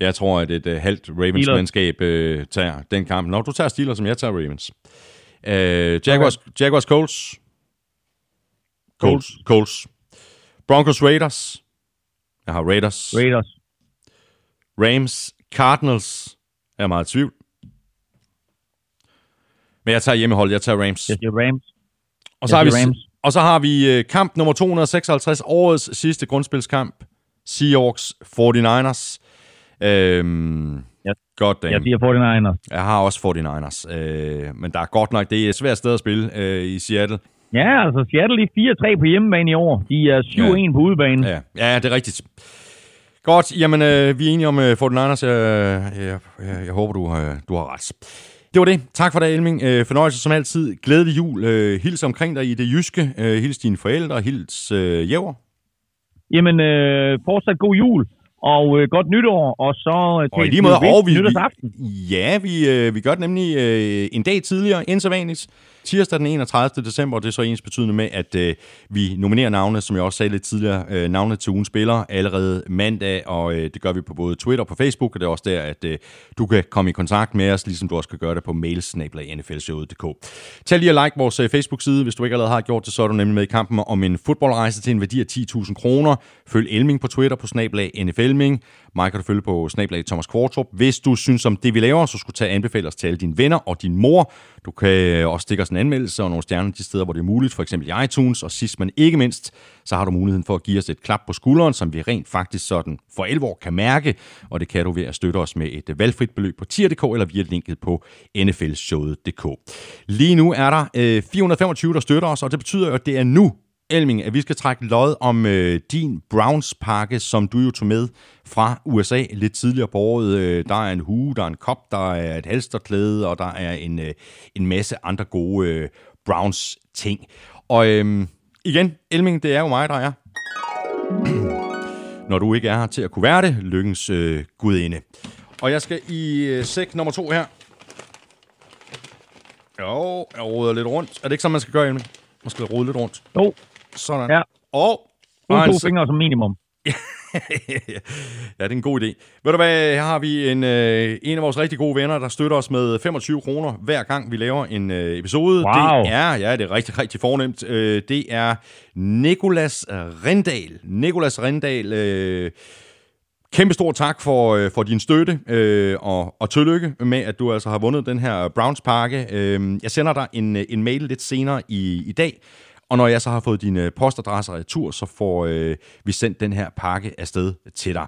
Jeg tror, at et uh, halvt Ravens-mandskab uh, tager den kamp. Når du tager Steelers, som jeg tager Ravens. Uh, Jaguars, okay. Jaguars, Colts. Colts. Colts. Broncos, Raiders. Jeg har Raiders. Raiders. Rams, Cardinals. Jeg er meget i tvivl. Men jeg tager hjemmehold. Jeg tager Rams. Jeg siger Rams. Og så, har vi, Rams. og så har vi kamp nummer 256, årets sidste grundspilskamp. Seahawks 49ers. Øhm, Ja. Godt, damn. Jeg siger 49ers. Jeg har også 49ers. Øh, men der er godt nok, det er et svært sted at spille øh, i Seattle. Ja, altså Seattle er 4-3 på hjemmebane i år. De er 7-1 Ja. på udebane. Ja, ja det er rigtigt. Godt, jamen øh, vi er enige om øh, 49ers. Jeg, jeg, jeg, jeg håber, du, øh, du har ret. Det var det. Tak for det, Elming. Øh, fornøjelse som altid. Glædelig jul. Øh, hils omkring dig i det jyske. Øh, hils dine forældre. Hils øh, jæver. Jamen, øh, fortsat god jul. Og øh, godt nytår. Og så øh, Og i til lige måde, og vi, nytårsaften. vi, ja, vi, øh, vi gør det nemlig øh, en dag tidligere, end så vanligt. Tirsdag den 31. december, det er så ens betydende med, at øh, vi nominerer navne, som jeg også sagde lidt tidligere, øh, navne til ugens spillere allerede mandag, og øh, det gør vi på både Twitter og på Facebook, og det er også der, at øh, du kan komme i kontakt med os, ligesom du også kan gøre det på mailsnablag.nflshowet.dk. Tag lige og like vores øh, Facebook-side, hvis du ikke allerede har gjort det, så er du nemlig med i kampen om en fodboldrejse til en værdi af 10.000 kroner. Følg Elming på Twitter på snablag NFLming. Mig kan du følge på snablag Thomas Kvartrup. Hvis du synes om det, vi laver, så skulle tage anbefale os til alle dine venner og din mor. Du kan øh, også stikke os en anmeldelse og nogle stjerner de steder, hvor det er muligt, for eksempel i iTunes. Og sidst men ikke mindst, så har du muligheden for at give os et klap på skulderen, som vi rent faktisk sådan for alvor kan mærke. Og det kan du ved at støtte os med et øh, valgfrit beløb på tier.dk eller via linket på nflshowet.dk. Lige nu er der øh, 425, der støtter os, og det betyder jo, at det er nu, Elming, at vi skal trække lod om øh, din Browns-pakke, som du jo tog med fra USA lidt tidligere på året. Øh, der er en hue, der er en kop, der er et halsterklæde, og der er en, øh, en masse andre gode øh, Browns-ting. Og øh, igen, Elming, det er jo mig, der er. Når du ikke er her til at kunne være det, lykkens øh, gudinde. Og jeg skal i øh, sæk nummer to her. Jo, jeg roder lidt rundt. Er det ikke sådan, man skal gøre, Elming? Man skal rode lidt rundt. Jo, sådan. Ja. Og... kun og en to sæk- fingre som minimum. (laughs) ja, det er en god idé. Ved du hvad, her har vi en, øh, en af vores rigtig gode venner, der støtter os med 25 kroner hver gang, vi laver en øh, episode. Wow. Det er, ja, det er rigtig, rigtig fornemt. Øh, det er Nikolas Rendal. Nikolas Rendal, øh, kæmpe stor tak for, øh, for din støtte, øh, og, og tillykke med, at du altså har vundet den her Browns-pakke. Øh, jeg sender dig en, øh, en mail lidt senere i, i dag, og når jeg så har fået din postadresse retur, så får øh, vi sendt den her pakke afsted til dig.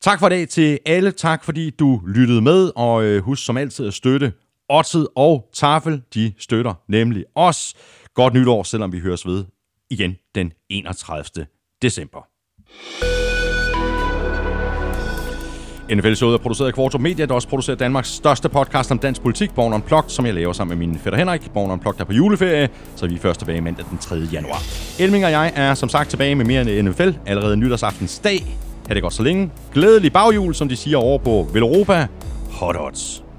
Tak for det til alle. Tak fordi du lyttede med, og øh, husk som altid at støtte Otted og Tafel. De støtter nemlig os. Godt nytår, selvom vi høres ved igen den 31. december. NFL-showet er produceret af Kvartrup Media, der også producerer Danmarks største podcast om dansk politik, Born Unplugged, som jeg laver sammen med min fætter Henrik. Born Unplugged er på juleferie, så vi er først tilbage mandag den 3. januar. Elming og jeg er som sagt tilbage med mere end NFL allerede nytårsaftens dag. Ha' det godt så længe. Glædelig baghjul, som de siger over på Velropa. Hot odds.